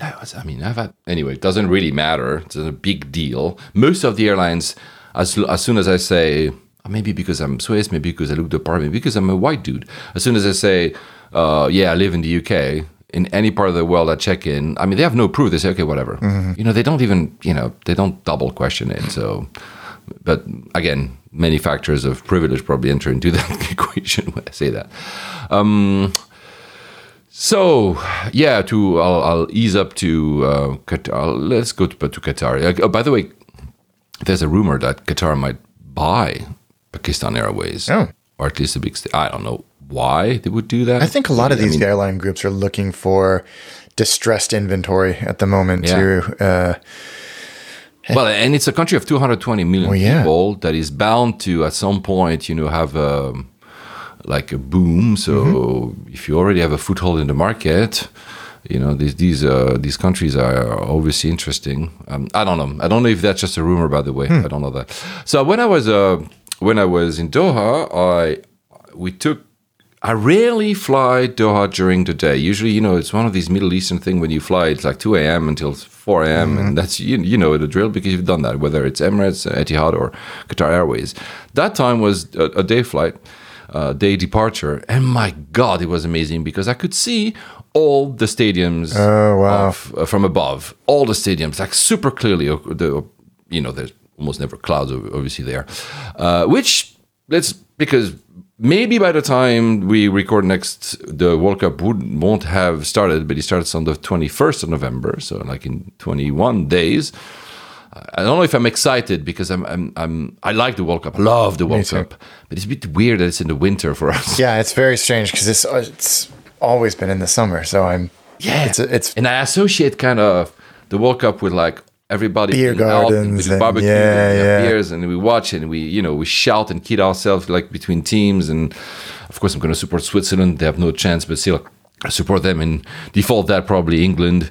I mean, I've had anyway. It doesn't really matter. It's a big deal. Most of the airlines, as as soon as I say, "Oh, maybe because I'm Swiss, maybe because I look the part, maybe because I'm a white dude. As soon as I say, uh, "Yeah, I live in the UK," in any part of the world I check in, I mean, they have no proof. They say, "Okay, whatever." You know, they don't even, you know, they don't double question it. So, but again, many factors of privilege probably enter into that equation when I say that. Um, so yeah, to I'll, I'll ease up to uh, Qatar. Let's go to, to Qatar. Oh, by the way, there's a rumor that Qatar might buy Pakistan Airways, Oh. or at least a big. St- I don't know why they would do that. I think a lot of I these mean, airline groups are looking for distressed inventory at the moment Yeah. to uh, Well, and it's a country of 220 million Well, yeah. people that is bound to at some point, you know, have a like a boom. So Mm-hmm. if you already have a foothold in the market, you know these these uh, these countries are obviously interesting. Um, I don't know. I don't know if that's just a rumor, by the way. Hmm. I don't know that. So when I was uh, when I was in Doha, I we took. I rarely fly Doha during the day. Usually, you know, it's one of these Middle Eastern thing when you fly, it's like 2 a.m. until 4 a.m. Mm-hmm. And that's, you, you know, the drill because you've done that, whether it's Emirates, Etihad, or Qatar Airways. That time was a, a day flight, uh, day departure. And my God, it was amazing because I could see all the stadiums Oh, wow. of- uh, from above, all the stadiums, like super clearly. uh, The, you know, there's almost never clouds obviously there, uh, which let's because maybe by the time we record next, the World Cup would, won't have started, but it starts on the 21st of November, so like in 21 days. I don't know if I'm excited because I'm, I'm, I'm I like the World Cup, I love the World. Cup, but it's a bit weird that it's in the winter for us. yeah, it's very strange because it's uh, it's always been in the summer. So I'm Yeah, it's it's and I associate kind of the World Cup with like everybody Beer out gardens and- barbecue, yeah, and yeah. beers, and we watch it, and we you know we shout and kid ourselves like between teams, and of course I'm going to support Switzerland. They have no chance, but still I support them and default that probably England.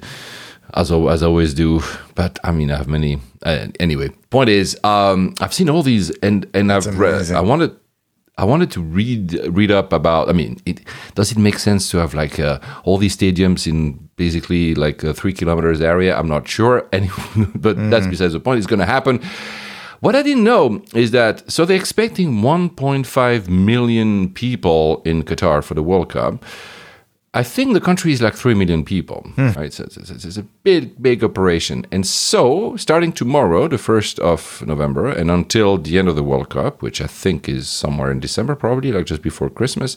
As, as I always do, but I mean, I have many. Uh, anyway, point is, um, I've seen all these, and and I've read. I wanted I wanted to read read up about. I mean, it, does it make sense to have like uh, all these stadiums in basically like a three kilometers area? I'm not sure, but that's besides the point. It's going to happen. What I didn't know is that so they're expecting 1.5 million people in Qatar for the World Cup. I think the country is like 3 million people, hmm. right? So it's, it's, it's a big, big operation. And so, starting tomorrow, the 1st of November, and until the end of the World Cup, which I think is somewhere in December, probably, like just before Christmas,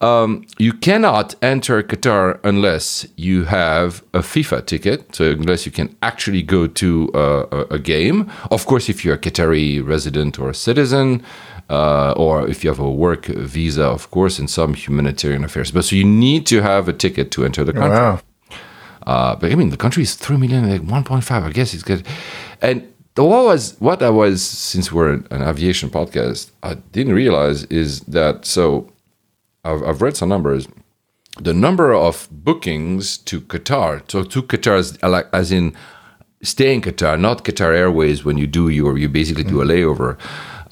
um, you cannot enter Qatar unless you have a FIFA ticket. So unless you can actually go to uh, a, a game. Of course, if you're a Qatari resident or a citizen, uh, or if you have a work visa, of course, in some humanitarian affairs. But so you need to have a ticket to enter the country. Wow. Uh, but I mean, the country is three million, like one point five. I guess it's good. And the, what was what I was since we're an aviation podcast, I didn't realize is that so I've, I've read some numbers. The number of bookings to Qatar, so to Qatar, as, as in stay in Qatar, not Qatar Airways. When you do your, you basically do a layover.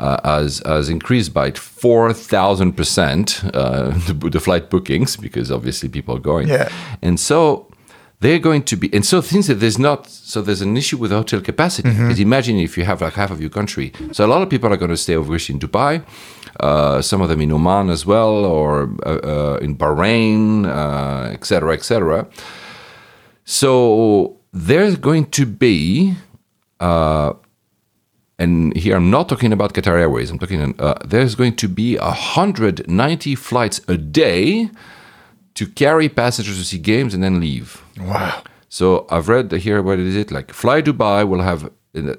Uh, has has increased by four thousand percent uh, the, the flight bookings because obviously people are going. Yeah. And so they're going to be, and so things that there's not, so there's an issue with hotel capacity. Because imagine if you have like half of your country. So a lot of people are going to stay over in Dubai, uh, some of them in Oman as well, or uh, uh, in Bahrain, uh, etc cetera, et cetera. So there's going to be, uh, and here I'm not talking about Qatar Airways. I'm talking. Uh, there's going to be 190 flights a day to carry passengers to see games and then leave. Wow. So I've read here what is it like? Fly Dubai will have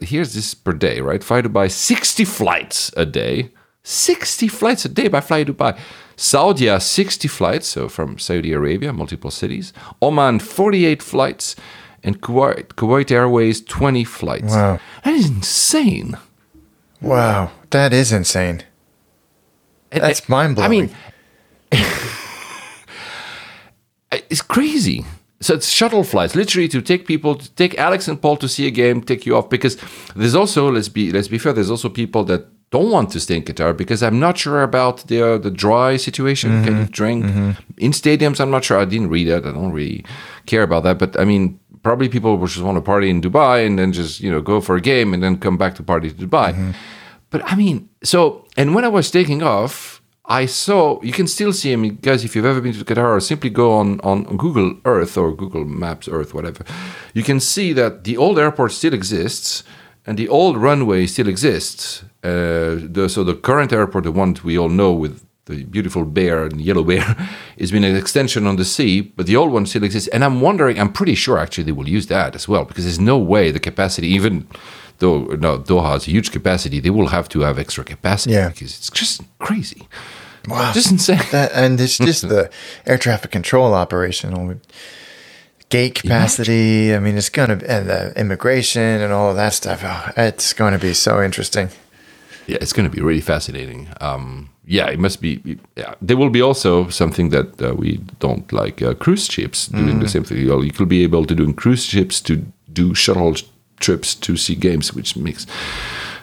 here's this per day, right? Fly Dubai 60 flights a day. 60 flights a day by Fly Dubai. Saudi 60 flights, so from Saudi Arabia, multiple cities. Oman 48 flights, and Kuwait, Kuwait Airways 20 flights. Wow. That is insane. Wow. That is insane. That's mind-blowing. I mean, it's crazy. So it's shuttle flights, literally to take people, to take Alex and Paul to see a game, take you off. Because there's also, let's be let's be fair, there's also people that don't want to stay in Qatar because I'm not sure about the uh, the dry situation. Can you mm-hmm. drink mm-hmm. in stadiums? I'm not sure. I didn't read it. I don't really care about that. But I mean, probably people will just want to party in Dubai and then just you know go for a game and then come back to party to Dubai. Mm-hmm. But I mean, so and when I was taking off, I saw you can still see. Mean, guys, if you've ever been to Qatar, simply go on on Google Earth or Google Maps Earth, whatever. You can see that the old airport still exists and the old runway still exists. Uh, the, so the current airport, the one we all know with the beautiful bear and yellow bear, has been an extension on the sea, but the old one still exists. And I'm wondering, I'm pretty sure actually they will use that as well, because there's no way the capacity, even though no, Doha has a huge capacity, they will have to have extra capacity Yeah. because it's just crazy. Wow. Just insane. That and it's just the air traffic control operation gate capacity. I mean, it's gonna and the immigration and all of that stuff. Oh, it's going to be so interesting. Yeah, it's going to be really fascinating. Um, yeah, it must be. Yeah. There will be also something that uh, we don't like uh, cruise ships doing the same thing. You, know, you could be able to do cruise ships to do shuttle trips to see games, which makes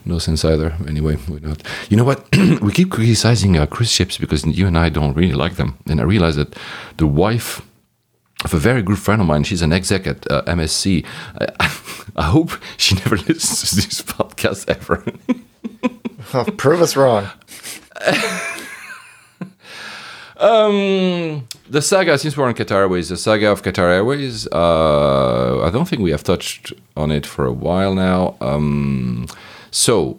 no sense either. Anyway, we're not. You know what? we keep criticizing uh, cruise ships because you and I don't really like them. And I realize that the wife of a very good friend of mine, she's an exec at uh, MSC. I, I hope she never listens to this podcast ever. Oh, prove us wrong. Um, the saga, since we're on Qatar Airways, the saga of Qatar Airways, uh, I don't think we have touched on it for a while now. Um, so,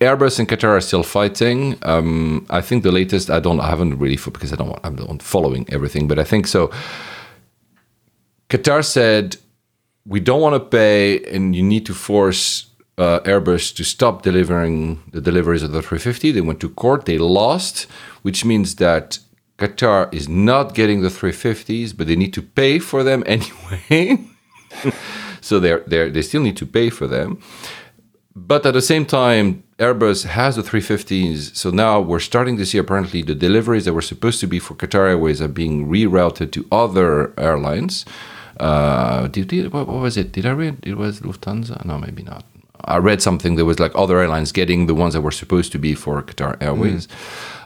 Airbus and Qatar are still fighting. Um, I think the latest, I don't, I haven't really, because I don't want, I'm not following everything, but I think so. Qatar said, we don't want to pay, and you need to force uh, Airbus to stop delivering the deliveries of the 350. They went to court, they lost, which means that Qatar is not getting the 350s, but they need to pay for them anyway. so they're, they're, they still need to pay for them. But at the same time, Airbus has the 350s. So now we're starting to see apparently the deliveries that were supposed to be for Qatar Airways are being rerouted to other airlines. Uh, did, did, what, what was it? Did I read it was Lufthansa? No, maybe not. I read something. There was like other airlines getting the ones that were supposed to be for Qatar Airways.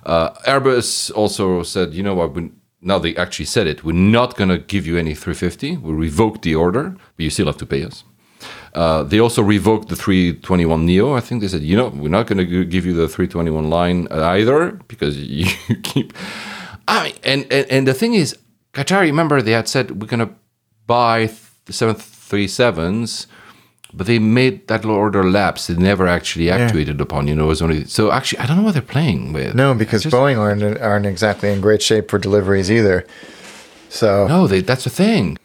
Uh, Airbus also said, you know what? we now they actually said it. We're not going to give you any 350. We revoked the order, but you still have to pay us. Uh, they also revoked the 321 Neo. I think they said, you know, we're not going to give you the 321 line either because you keep. I mean, and, and and the thing is, Qatar. Remember, they had said we're buy the seven three sevens, but they made that law order lapse. They never actually activated upon. You know, it was only so. Actually, I don't know what they're playing with. No, because Just- Boeing aren't aren't exactly in great shape for deliveries either. So No, they, that's the thing.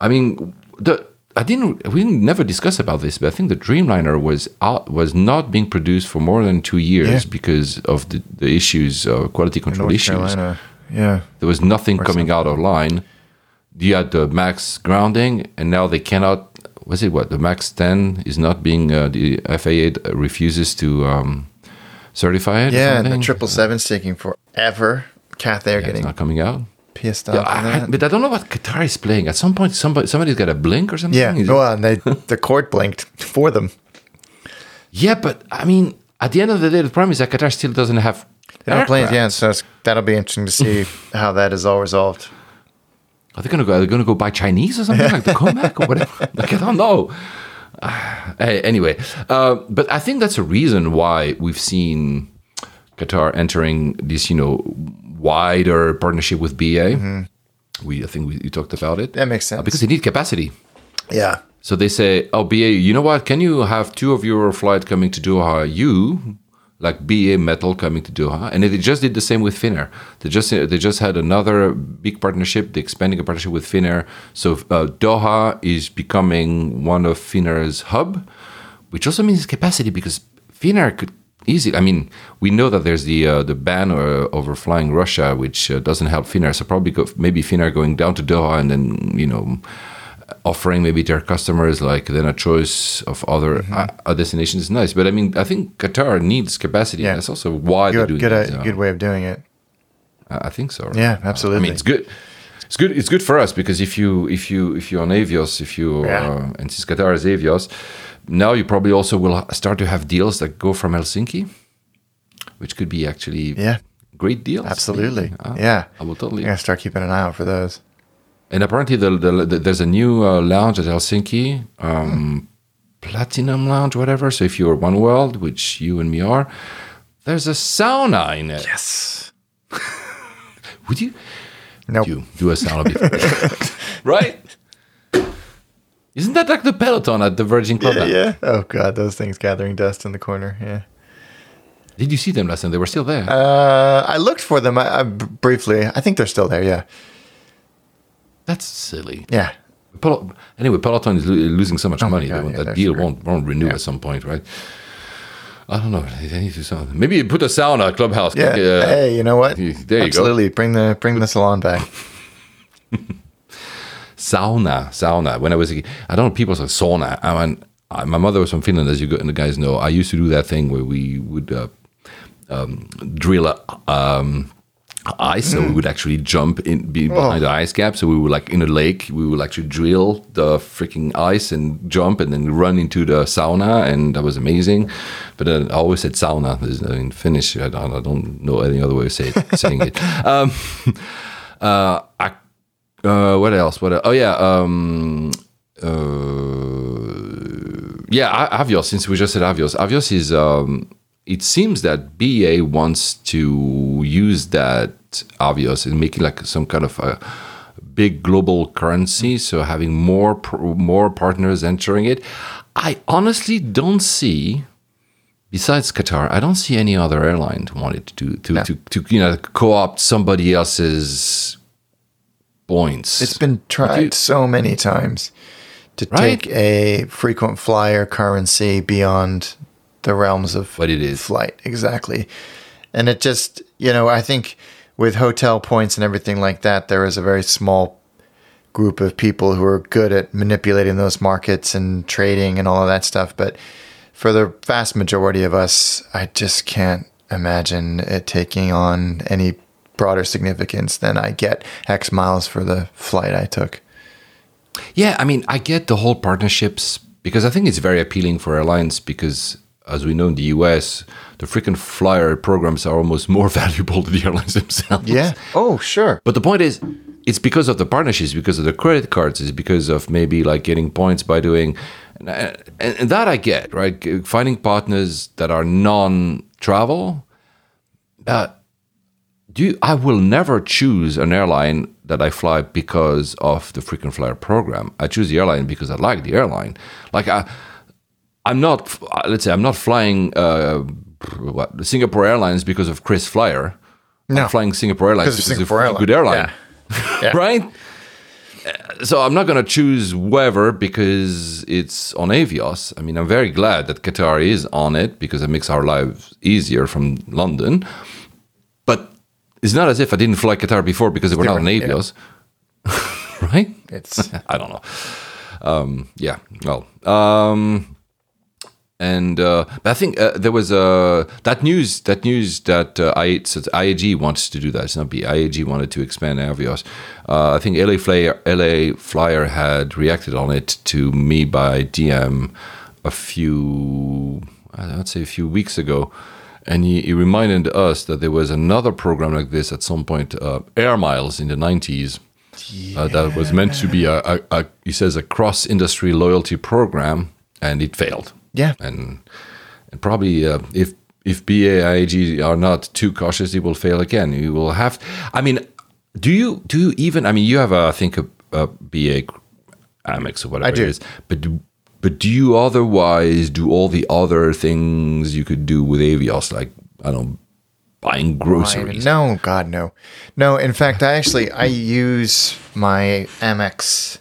I mean, the I didn't. We didn't never discuss about this, but I think the Dreamliner was out, was not being produced for more than two years Yeah. because of the, the issues, uh, quality control issues. Carolina, yeah, There was nothing coming out of line. You had the max grounding, and now they cannot. Was it what the max ten is not being? Uh, the FAA refuses to um, certify it. yeah, and the triple seven's taking forever. Air Yeah, it's getting not coming out. pissed Yeah, off. on I, but I don't know what Qatar is playing. At some point, somebody somebody's got a blink or something. yeah, well, and they the court blinked for them. Yeah, but I mean, at the end of the day, the problem is that Qatar still doesn't have. They don't play, yeah. So it's, that'll be interesting to see how that is all resolved. Are they gonna go? Are they gonna go buy Chinese or something like the Comac or whatever? Like I don't know. Eh, anyway, uh, but I think that's a reason why we've seen Qatar entering this, you know, wider partnership with BA. We, I think we, we talked about it. Mm-hmm. That makes Uh, sense. because they need capacity. Yeah, So they say, "Oh, BA, you know what? Can you have two of your flight coming to Doha? You, like BA Metal, coming to Doha?" And they just did the same with Finnair. They just they just had another big partnership. They're expanding a partnership with Finnair. So uh, Doha is becoming one of Finnair's hub, which also means capacity because Finnair could easily. I mean, we know that there's the uh, the ban uh, over flying Russia, which uh, doesn't help Finnair. So probably go, maybe Finnair going down to Doha and then you know offering maybe to our customers like then a choice of other uh, uh, destinations is nice. But I mean, I think Qatar needs capacity. Yeah. That's also why they're good, doing good, these, uh, good way of doing it. I I think so. Yeah, Uh, absolutely. I mean, it's good. It's good. It's good for us because if you if you if you're on Avios, if you Yeah. uh, and since Qatar is Avios, now you probably also will start to have deals that go from Helsinki, which could be actually Yeah, great deals. absolutely. Yeah, I will totally. I gotta start keeping an eye out for those. And apparently, the, the, the, there's a new uh, lounge at Helsinki, um, Platinum Lounge, whatever. So if you're Oneworld, which you and me are, there's a sauna in it. Yes. Would you Nope. you do a sauna before? right? Isn't that like the Peloton at the Virgin Club? Yeah, yeah. Oh god, those things gathering dust in the corner. Yeah. Did you see them last time? They were still there. Uh, I looked for them I, I, briefly. I think they're still there. Yeah. That's silly. Yeah. Pel- anyway, Peloton is lo- losing so much Oh money. God, that yeah, that deal won't won't renew at some point, right? I don't know. They need to do something. Maybe put a sauna at clubhouse. Yeah. Uh, hey, you know what? there you go. Absolutely. Bring the bring the salon back. sauna, sauna. When I was, a kid, I don't know, people say sauna. I mean, I, my mother was from Finland, as you go, and the guys know. I used to do that thing where we would uh, um, drill a, um, ice, so we would actually jump in be behind the ice cap. So we were like in a lake, we would actually drill the freaking ice and jump, and then run into the sauna, and that was amazing. But then I always said sauna. In Finnish, I don't, I don't know any other way of say it, saying it. Um, uh, I uh, what else? What? el- Oh yeah. Um, uh, yeah. Avios. Since we just said Avios, Avios is. Um, it seems that BA wants to use that Avios and make it like some kind of a big global currency. So having more more partners entering it. I honestly don't see besides Qatar, I don't see any other airline wanted to do to, to, to you know co-opt somebody else's points. It's been tried you- so many times to Right? take a frequent flyer currency beyond the realms of What it is. flight. Exactly. And it just, you know, I think with hotel points and everything like that, there is a very small group of people who are good at manipulating those markets and trading and all of that stuff. But for the vast majority of us, I just can't imagine it taking on any broader significance than I get X miles for the flight I took. Yeah, I mean, I get the whole partnerships because I think it's very appealing for airlines because, as we know in the US, the freaking flyer programs are almost more valuable to the airlines themselves. Yeah. Oh, sure. But the point is, it's because of the partnerships, because of the credit cards, it's because of maybe like getting points by doing, and, and, that I get, right? Finding partners that are non travel. Uh, do you, I will never choose an airline that I fly because of the frequent flyer program. I choose the airline because I like the airline. Like I, I'm not. Let's say I'm not flying uh, what Singapore Airlines because of KrisFlyer. No. I'm flying Singapore Airlines Because of it's Singapore a good airline, Yeah. right? Uh, So I'm not going to choose whoever because it's on Avios. I mean, I'm very glad that Qatar is on it because it makes our lives easier from London. But it's not as if I didn't fly Qatar before because they were not on Different, yeah. Avios, right? It's I don't know. Um, yeah, well, um, and uh, I think uh, there was uh, that news. That news that uh, IAG wants to do that. It's not B. IAG wanted to expand Avios. Uh, I think LA Flyer, LA Flyer had reacted on it to me by DM a few, I'd say a few weeks ago. And he, he reminded us that there was another program like this at some point, uh, Air Miles in the 90s, uh, that was meant to be a, a, a he says a cross industry loyalty program and it failed yeah. and and probably uh, if if BA IAG are not too cautious it will fail again you will have I mean do you do you even I mean you have a, I think a, a BA Amex or whatever I do. it is but do, but do you otherwise do all the other things you could do with Avios like I don't know buying groceries No, God, no, no. In fact, I actually I use my Amex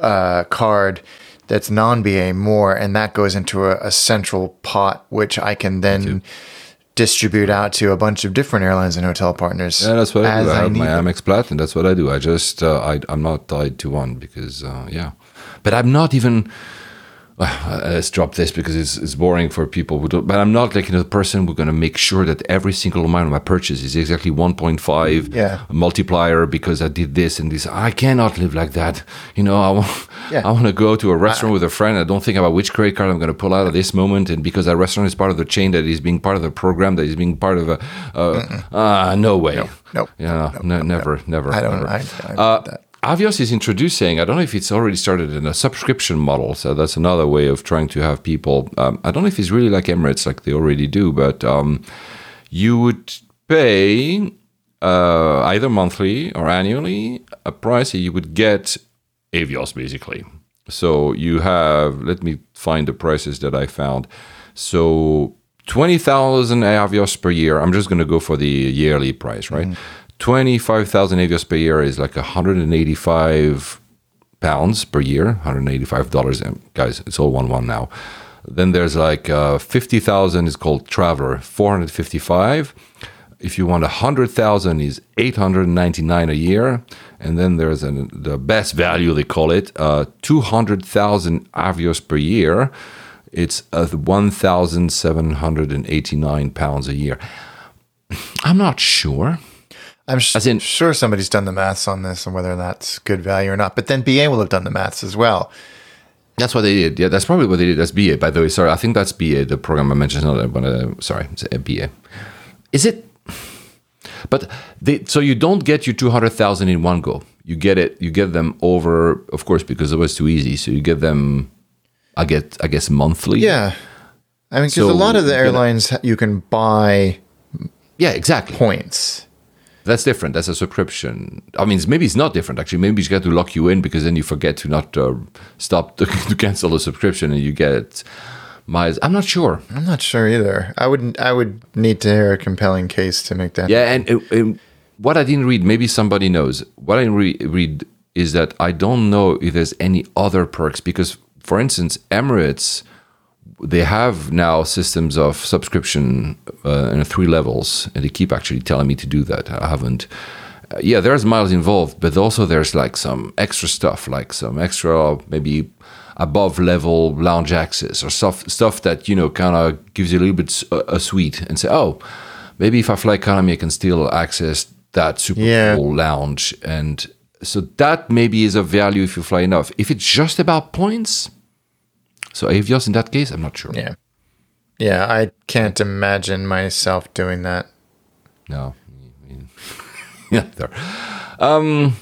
uh, card that's non-BA more, and that goes into a, a central pot, which I can then distribute out to a bunch of different airlines and hotel partners. Yeah, that's what I do. I have need my them. Amex Platinum. That's what I do. I just uh, I I'm not tied to one because uh, yeah, but I'm not even. Uh, let's drop this because it's, it's boring for people who don't. But I'm not like the person who's going to make sure that every single amount of my purchase is exactly 1.5 Yeah. multiplier because I did this and this. I cannot live like that. You know, I want Yeah. I want to go to a restaurant with a friend. I don't think about which credit card I'm going to pull out at this moment, and because that restaurant is part of the chain, that is being part of the program, that is being part of a. Uh, uh, no way. nope, Yeah, no, never, never. I don't. never. I, I Uh, that. Avios is introducing, I don't know if it's already started in a subscription model. So that's another way of trying to have people. Um, I don't know if it's really like Emirates, like they already do, but um, you would pay uh, either monthly or annually a price that you would get Avios basically. So you have, let me find the prices that I found. So 20,000 Avios per year. I'm just going to go for the yearly price, right? 25,000 Avios per year is like 185 pounds per year, 185 dollars. Guys, it's all one one now. Then there's like uh, 50,000 is called Traveler, 455. If you want 100,000 is 899 a year. And then there's an, the best value, they call it, uh, 200,000 Avios per year. It's uh, 1,789 pounds a year. I'm not sure. I'm sh- in- sure somebody's done the maths on this and whether that's good value or not. But then BA will have done the maths as well. That's what they did. Yeah, that's probably what they did. That's BA, by the way. Sorry, I think that's BA. The program I mentioned. Not but uh, sorry, it's a BA. Is it? But they, so you don't get your two hundred thousand in one go. You get it. You get them over, of course, because it was too easy. So you get them. I get, I guess, monthly. Yeah. I mean, because So a lot of the you get a- airlines you can buy Yeah, exactly. points. That's different. That's a subscription. I mean, maybe it's not different. Actually, maybe it's got to lock you in because then you forget to not uh, stop to, to cancel the subscription and you get miles. I'm not sure. I'm not sure either. I would I would need to hear a compelling case to make that. Yeah, and, and- and what I didn't read, maybe somebody knows. What I re- read is that I don't know if there's any other perks because, for instance, Emirates they have now systems of subscription uh, in three levels, and they keep actually telling me to do that. I haven't. Uh, yeah, there's miles involved, but also there's like some extra stuff, like some extra maybe above level lounge access or stuff stuff that you know kind of gives you a little bit a, a sweet and say, oh, maybe if I fly economy, I can still access that super Yeah. cool lounge, and so that maybe is a value if you fly enough. If it's just about points, so Avios in that case, I'm not sure. Yeah. Yeah, I can't imagine myself doing that. No. yeah, there. Um,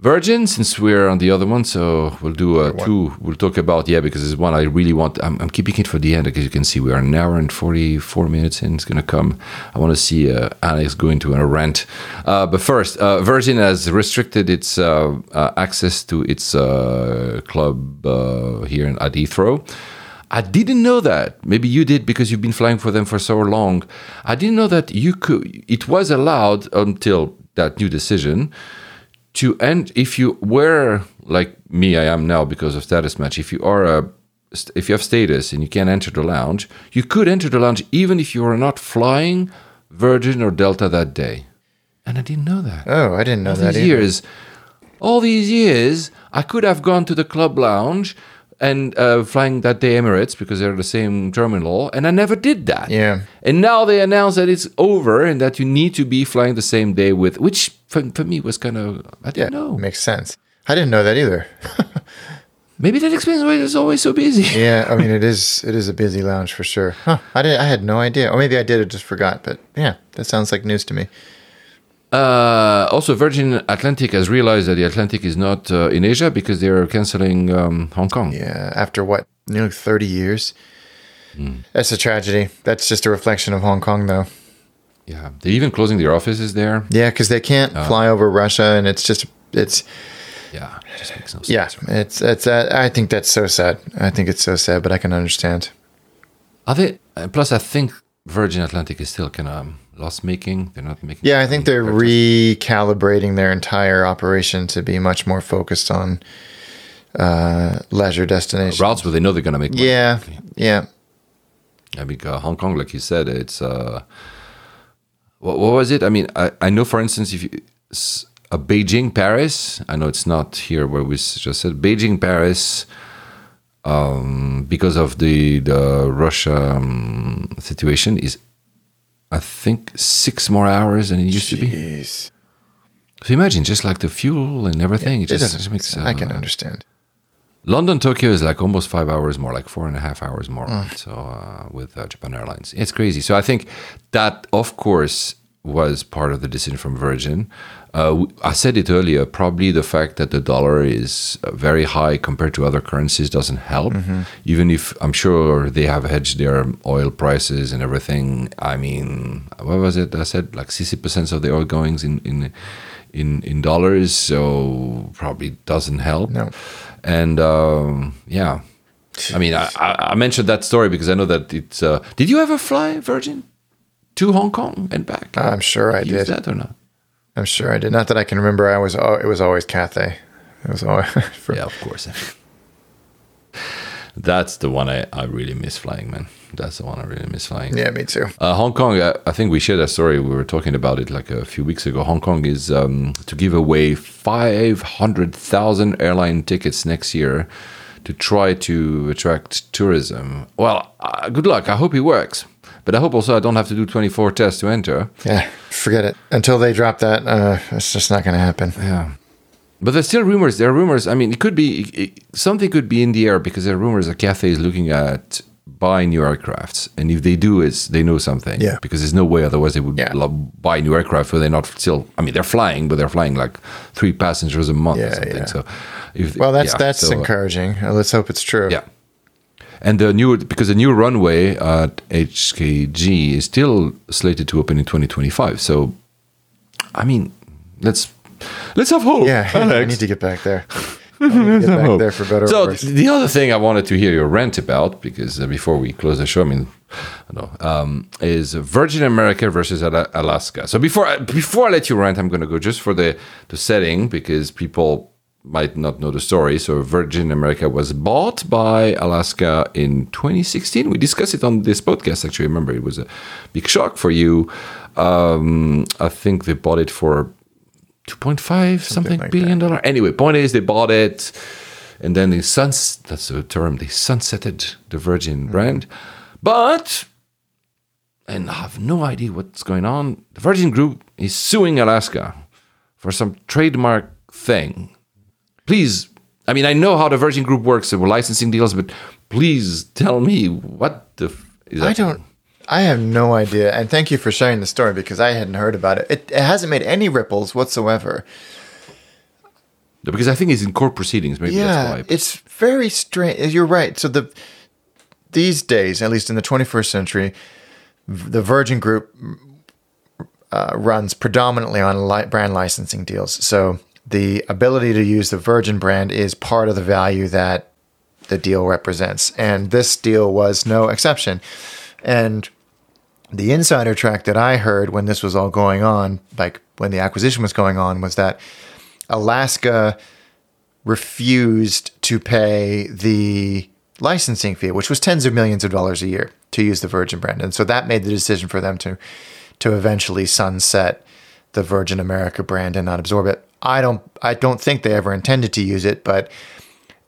Virgin, since we're on the other one, so we'll do uh, two. We'll talk about yeah, because it's one I really want. I'm, I'm keeping it for the end because you can see we are an hour and forty four minutes in. It's gonna come. I want to see uh, Alex go into a rant. Uh, but first, uh, Virgin has restricted its uh, uh, access to its uh, club uh, here in at Heathrow. I didn't know that. Maybe you did because you've been flying for them for so long. I didn't know that you could. It was allowed until that new decision to end if you were like me i am now because of status match if you are a if you have status and you can't enter the lounge you could enter the lounge even if you are not flying virgin or delta that day and i didn't know that Oh, I didn't know all that these either. years all these years i could have gone to the club lounge and uh, flying that day emirates because they're the same terminal and i never did that Yeah. and now they announce that it's over and that you need to be flying the same day with which for, for me was kind of i Yeah, didn't know makes sense. I didn't know that either. maybe that explains why it's always so busy yeah, I mean it is it is a busy lounge for sure. Huh. I did I had no idea. Or maybe I did I just forgot, but yeah, that sounds like news to me. Uh, also virgin atlantic has realized that the atlantic is not uh, in asia because they're canceling um, hong kong Yeah, after what? Nearly 30 years. Hmm. That's a tragedy. That's just a reflection of Hong Kong though. yeah they're even closing their offices there Yeah, cuz they can't Oh. fly over Russia and it's just it's yeah it just makes no sense yeah, it's it's uh, I think that's so sad. I think it's so sad, but I can understand. Are they? uh, Plus, I think Virgin Atlantic is still kind of loss making. They're not making. Yeah, I think they're recalibrating their entire operation to be much more focused on uh, leisure destinations. routes where they know they're going to make. money. Yeah, yeah. I mean, uh, Hong Kong, like you said, it's. Uh, what, what was it? I mean, I, I know, for instance, if you. A Beijing, Paris. I know it's not here where we just said Beijing, Paris. Um, because of the the Russia um, situation, is I think six more hours than it used to be. So imagine just like the fuel and everything. it It just, doesn't make makes. sense. I can uh, understand. London Tokyo is like almost five hours more, like four and a half hours more. Mm. So uh, with uh, Japan Airlines, it's crazy. So I think that, of course, was part of the decision from Virgin. Uh, I said it earlier. Probably the fact that the dollar is uh, very high compared to other currencies doesn't help. Mm-hmm. Even if I'm sure they have hedged their oil prices and everything. I mean, what was it? I said like sixty percent of the oil goings in in in in dollars. So probably doesn't help No. and um, yeah i mean I, I I mentioned that story because i know that it's uh, did you ever fly virgin to hong kong and back I'm sure I Use did. that or not I'm sure I did. Not that I can remember. I was. al- It was always Cathay. It was always. For, yeah of course that's the one I, I really miss flying man that's the one i really miss flying yeah, me too. Uh, Hong Kong, uh, I think we shared that story. We were talking about it like a few weeks ago. Hong Kong is um, to give away 500,000 airline tickets next year to try to attract tourism. Well, uh, good luck. I hope it works. But I hope also I don't have to do 24 tests to enter. Yeah, forget it. Until they drop that, uh, it's just not going to happen. Yeah. But there's still rumors. There are rumors. I mean, it could be it, something could be in the air because there are rumors that Cathay is looking at buying new aircrafts, and if they do, it's they know something. Yeah. Because there's no way otherwise they would Yeah. buy new aircraft where they're not still. I mean, they're flying, but they're flying like three passengers a month or Yeah, something. yeah. So, if Well, that's that's so, uh, encouraging. Let's hope it's true. yeah. And the new because the new runway at HKG is still slated to open in 2025. So, I mean, let's let's have hope. Yeah, I need to get back there. I need to get back there for better So the other thing I wanted to hear your rant about, because uh, before we close the show, I mean, I know, um, is Virgin America versus Alaska. So before I, before I let you rant, I'm going to go just for the the setting because people might not know the story. So Virgin America was bought by Alaska in 2016. We discussed it on this podcast. Actually, remember it was a big shock for you. Um, I think they bought it for 2.5 something like billion dollar. Anyway, point is they bought it and then they suns that's the term they sunsetted the Virgin Mm-hmm. brand. But and I have no idea what's going on. The Virgin Group is suing Alaska for some trademark thing. Please, I mean, I know how the Virgin Group works with licensing deals, but please tell me what the f- is that? I don't. I have no idea. And thank you for sharing the story because I hadn't heard about it. It, it hasn't made any ripples whatsoever. Because I think it's in court proceedings. Maybe that's yeah, why. it's very strange. You're right. So the these days, at least in the 21st century, the Virgin Group uh, runs predominantly on li- brand licensing deals. So the ability to use the Virgin brand is part of the value that the deal represents, and this deal was no exception. And the insider track that I heard when this was all going on, like when the acquisition was going on, was that Alaska refused to pay the licensing fee, which was tens of millions of dollars a year to use the Virgin brand. And so that made the decision for them to to eventually sunset the Virgin America brand and not absorb it. I don't I don't think they ever intended to use it, but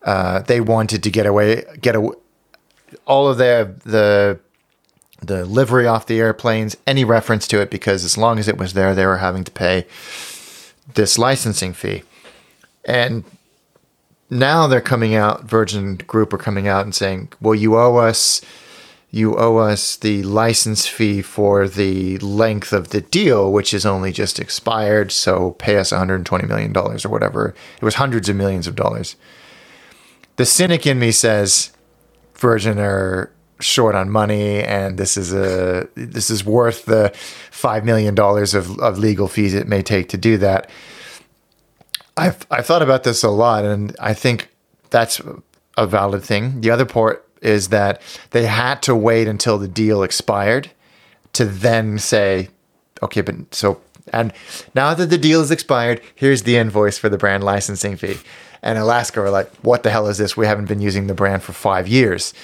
uh, they wanted to get away get away all of their the the livery off the airplanes, any reference to it, because as long as it was there, they were having to pay this licensing fee. And now they're coming out, Virgin Group are coming out and saying, well, you owe us. You owe us the license fee for the length of the deal, which is only just expired. So pay us $120 million or whatever. It was hundreds of millions of dollars. The cynic in me says Virgin are short on money and this is a this is worth the five million dollars of, of legal fees it may take to do that. I've I've thought about this a lot and I think that's a valid thing. The other part is that they had to wait until the deal expired to then say, okay, but so and now that the deal is expired, here's the invoice for the brand licensing fee. And Alaska were like, what the hell is this? We haven't been using the brand for five years.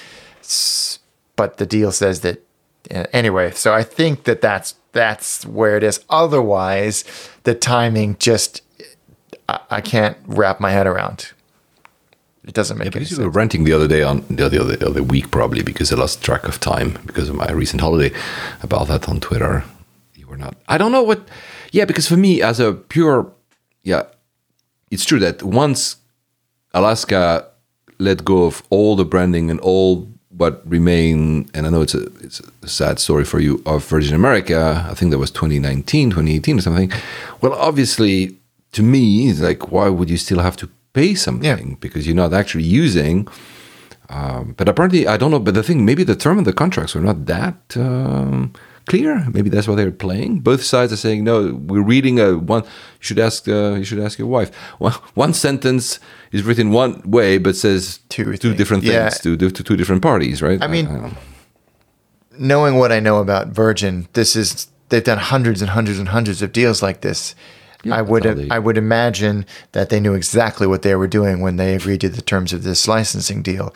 But the deal says that uh, anyway. So I think that that's that's where it is. Otherwise, the timing just I, I can't wrap my head around. It doesn't make any Because you were renting the other day on the other, the other week probably because I lost track of time because of my recent holiday about that on Twitter. You were not. I don't know what. Yeah, because for me as a pure, yeah, it's true that once Alaska let go of all the branding and all what remain, and I know it's a it's a sad story for you of Virgin America. I think that was 2019, 2018 or something. Well, obviously, to me, it's like why would you still have to pay something because you're not actually using? Um, but apparently, I don't know. But the thing, maybe the term of the contracts were not that um, clear. Maybe that's what they're playing. Both sides are saying, "No, we're reading a one. You should ask. Uh, you should ask your wife." One, one sentence is written one way, but says Two two, things. different Yeah. things to, to two different parties, right? I mean- don't knowing what I know about Virgin, this is they've done hundreds and hundreds and hundreds of deals like this. I would they- I would imagine that they knew exactly what they were doing when they agreed to the terms of this licensing deal.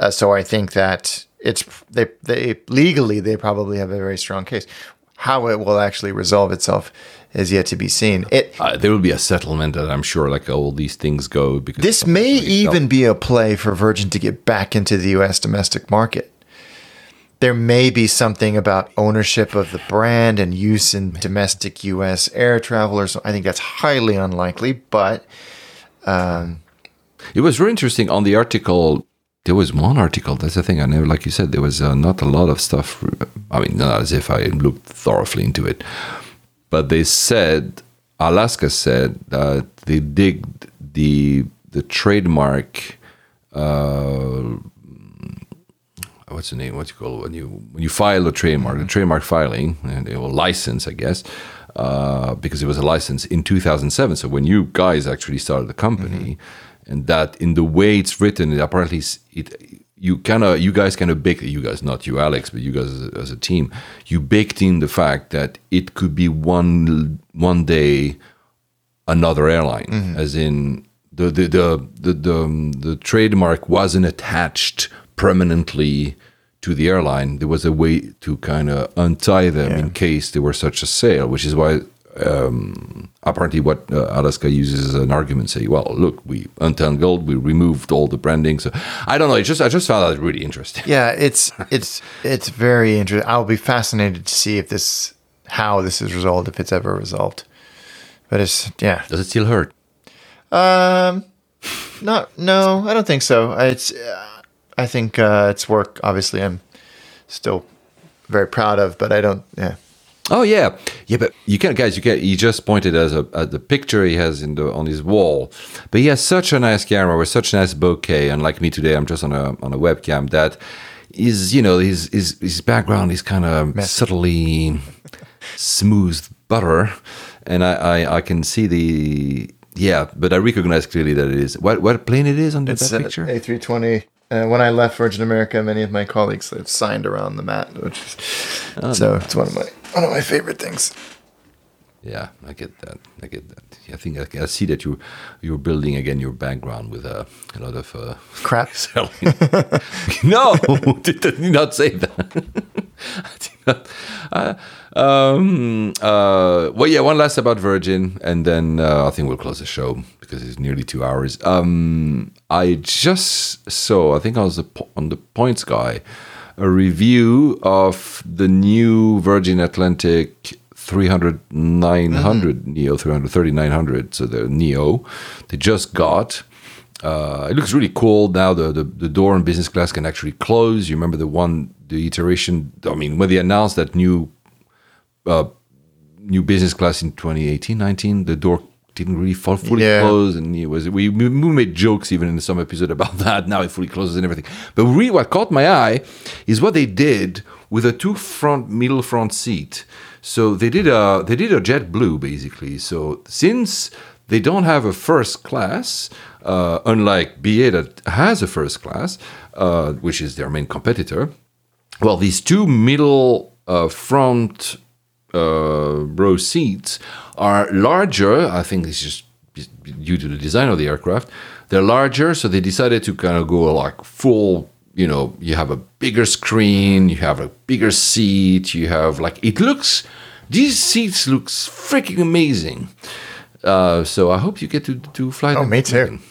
Uh, so I think that it's they they legally they probably have a very strong case. How it will actually resolve itself is yet to be seen. It Uh, there will be a settlement that I'm sure, like all these things go. Because this may even be a play for Virgin to get back into the U.S. domestic market. There may be something about ownership of the brand and use in domestic U.S. air travelers. I think that's highly unlikely, but It was very interesting on the article. There was one article. That's the thing. I never, like you said, there was uh, not a lot of stuff. I mean, not as if I looked thoroughly into it, but they said Alaska said that they digged the the trademark. Uh, what's the name? What's it? when you when you file a trademark, the trademark filing, and they will license, I guess, uh, because it was a license in 2007. So when you guys actually started the company, and that in the way it's written, it apparently it you kind of you guys kind of baked you guys not you Alex, but you guys as a, as a team, you baked in the fact that it could be one one day another airline, as in the the the the the, um, the trademark wasn't attached permanently to the airline. There was a way to kind of untie them in case there were such a sale, which is why. Um, apparently, what uh, Alaska uses as an argument, say, "Well, look, we untangled, we removed all the branding." So, I don't know. It just, I just found that really interesting. yeah, it's it's it's very interesting. I'll be fascinated to see if this how this is resolved, if it's ever resolved. But it's yeah, Does it still hurt? Um, not no, I don't think so. It's uh, I think uh, it's work. Obviously, I'm still very proud of, but I don't. Yeah, Oh yeah, yeah, but you can't, guys. You can't. He just pointed as a at the picture he has in the on his wall, but he has such a nice camera with such a nice bokeh. Unlike me today, I'm just on a on a webcam. That is, you know, his his his background is kind of subtly smooth butter, and I, I I can see the yeah, but I recognize clearly that it is what what plane it is on that, that picture. A320. Uh, when I left Virgin America, many of my colleagues have signed around the mat, which is, Oh, so it's one of my one of my favorite things. Yeah, I get that. I get that. I think I, I see that you you're building again your background with uh, a lot of uh, Crap. selling. no, did, did not say that. I did not. Uh, um, uh, well, yeah. One last about Virgin, and then uh, I think we'll close the show because it's nearly two hours. Um, I just saw. I think I was on the Points guy. A review of the new Virgin Atlantic 300 900 Neo 330 900 so the Neo they just got uh, it looks really cool. Now the, the the door in business class can actually close. You remember the one the iteration I mean when they announced that new uh, new business class in 2018 19 the door didn't really fall fully Yeah. close and it was we, we made jokes even in some episode about that. Now it fully closes and everything. But really what caught my eye is what they did with a two front middle front seat. So they did a they did a JetBlue basically. So since they don't have a first class uh, unlike BA that has a first class uh, which is their main competitor well, these two middle uh, front uh, row seats are larger. I think this is due to the design of the aircraft. They're larger, so they decided to kind of go like full. You know, you have a bigger screen, you have a bigger seat, you have like it looks. These seats looks freaking amazing. Uh, so I hope you get to to fly. Oh, me too.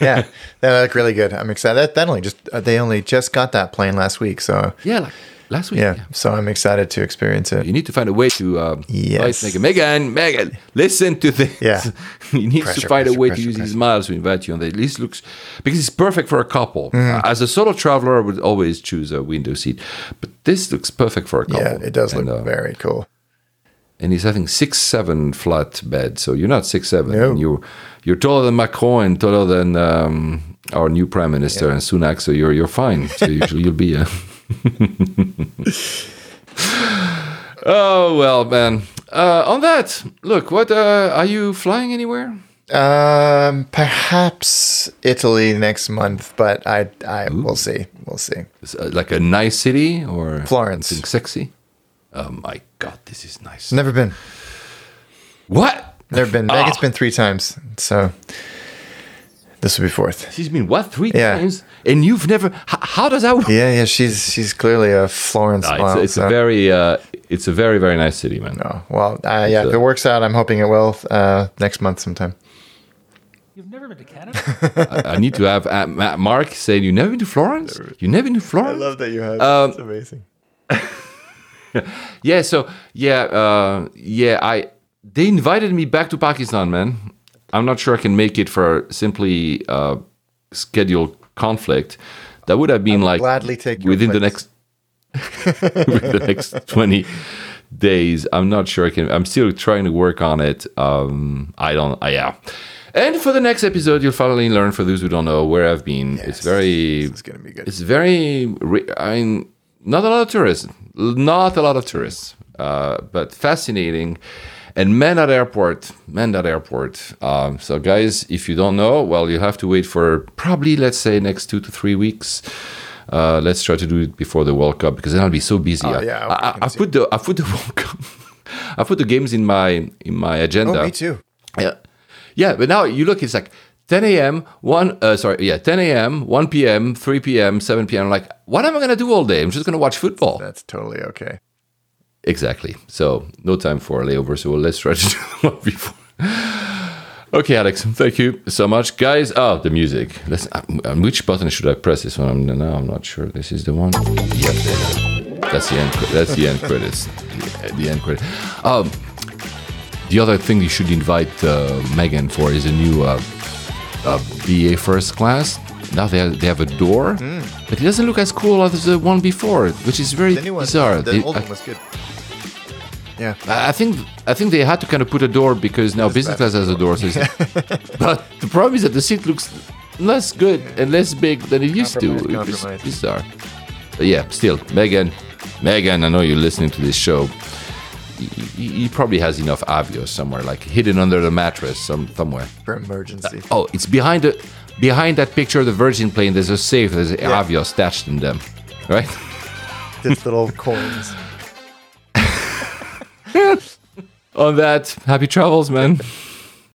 Yeah, they look really good. I'm excited. That, that only just uh, they only just got that plane last week, so Yeah, like last week. yeah, so I'm excited to experience it. You need to find a way to uh, Yes. Megan. Megan, Megan, listen to this. Yeah. you need to Pressure, find a way pressure, to use these miles to invite you on the at least looks because it's perfect for a couple. Mm-hmm. As a solo traveler, I would always choose a window seat, but this looks perfect for a couple. Yeah, it does look uh, very cool. And he's having six seven flat bed, so you're not six seven. No. And you're you're taller than Macron and taller than um, our new prime minister and Sunak, so you're you're fine. So usually you'll be. Uh... oh well, man. Uh, on that, look, what uh, are you flying anywhere? Um, perhaps Italy next month, but I, I, we'll see, we'll see. Uh, like a nice city or Florence. something sexy? Oh my god, this is nice. Never been, What? never been. Ah. Vegas been three times, so this will be fourth. She's been what three Yeah. times, and you've never. H- how does that work? Yeah, yeah. She's she's clearly a Florence. Ah, mom, it's it's so- a very uh, it's a very very nice city, man. Oh, well, uh, yeah. It's If it works out, I'm hoping it will. Uh, next month sometime. You've never been to Canada? I need to have uh, Mark say you never been to Florence. You never been to Florence? I love that you have. Um, it's amazing. Yeah, so yeah, uh, yeah. I they invited me back to Pakistan, man. I'm not sure I can make it for simply uh, scheduled conflict. That would have been like gladly take within the next within the next 20 days. I'm not sure I can. I'm still trying to work on it. Um, I don't. Uh, yeah. And for the next episode, you'll finally learn. For those who don't know where I've been, it's very is gonna be good. it's very i mean not a lot of tourists not a lot of tourists uh, but fascinating and man at airport man at airport um, so guys if you don't know well you have to wait for probably let's say next two to three weeks uh, let's try to do it before the World Cup because then I'll be so busy. I, Oh, yeah, I, I, I put the I put the World Cup, I put the games in my in my agenda. Oh, me too. Yeah, yeah. But now you look, it's like 10 a.m. one. Uh, sorry, yeah, 10 a.m., 1 p.m., 3 p.m., 7 p.m. I'm like, what am I gonna do all day? I'm just gonna watch football. That's totally okay. Exactly. So no time for a layover. So let's try to do one before. Okay, Alex. Thank you so much, guys. Oh, the music. Let's. Uh, which button should I press? This one. I'm, no, I'm not sure. This is the one. Yep. That's the end. That's the end credits. The, the end credit. Um, the other thing you should invite uh, Megan for is a new uh, uh, BA first class. Now they have, they have a door, but it doesn't look as cool as the one before, which is very. The new one, bizarre. the They- old I- one was good. Yeah. I think I think they had to kind of put a door because now business class has a door. So but the problem is that the seat looks less good and less big than it used to. Compromise, It's bizarre. But yeah, still, Megan, Megan, I know you're listening to this show. He, probably has enough Avios somewhere, like hidden under the mattress some, somewhere. For emergency. Uh, oh, it's behind the behind that picture of the Virgin plane. There's a safe. There's Avios stashed in them, right? Just little coins. On that, happy travels, man.